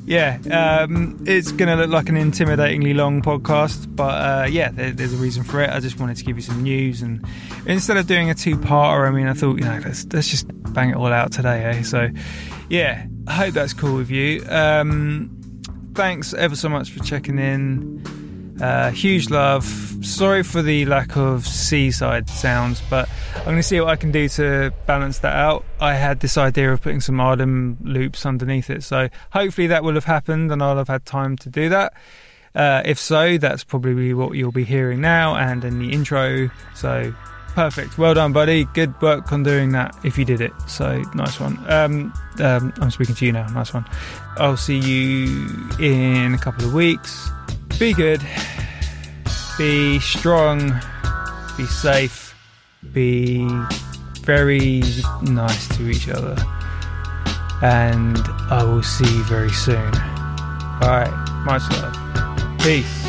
yeah, um, it's going to look like an intimidatingly long podcast, but uh, yeah, there, there's a reason for it. I just wanted to give you some news, and instead of doing a two-parter, I mean, I thought you know let's let's just bang it all out today, eh? So yeah, I hope that's cool with you. Um, thanks ever so much for checking in. Uh, huge love. Sorry for the lack of seaside sounds, but I'm going to see what I can do to balance that out. I had this idea of putting some Adem loops underneath it, so hopefully that will have happened and I'll have had time to do that. Uh, if so, that's probably what you'll be hearing now and in the intro. So perfect. Well done, buddy. Good work on doing that if you did it. So nice one. Um, um, I'm speaking to you now. Nice one. I'll see you in a couple of weeks. Be good. Be strong. Be safe. Be very nice to each other. And I will see you very soon. Alright, much love. Peace.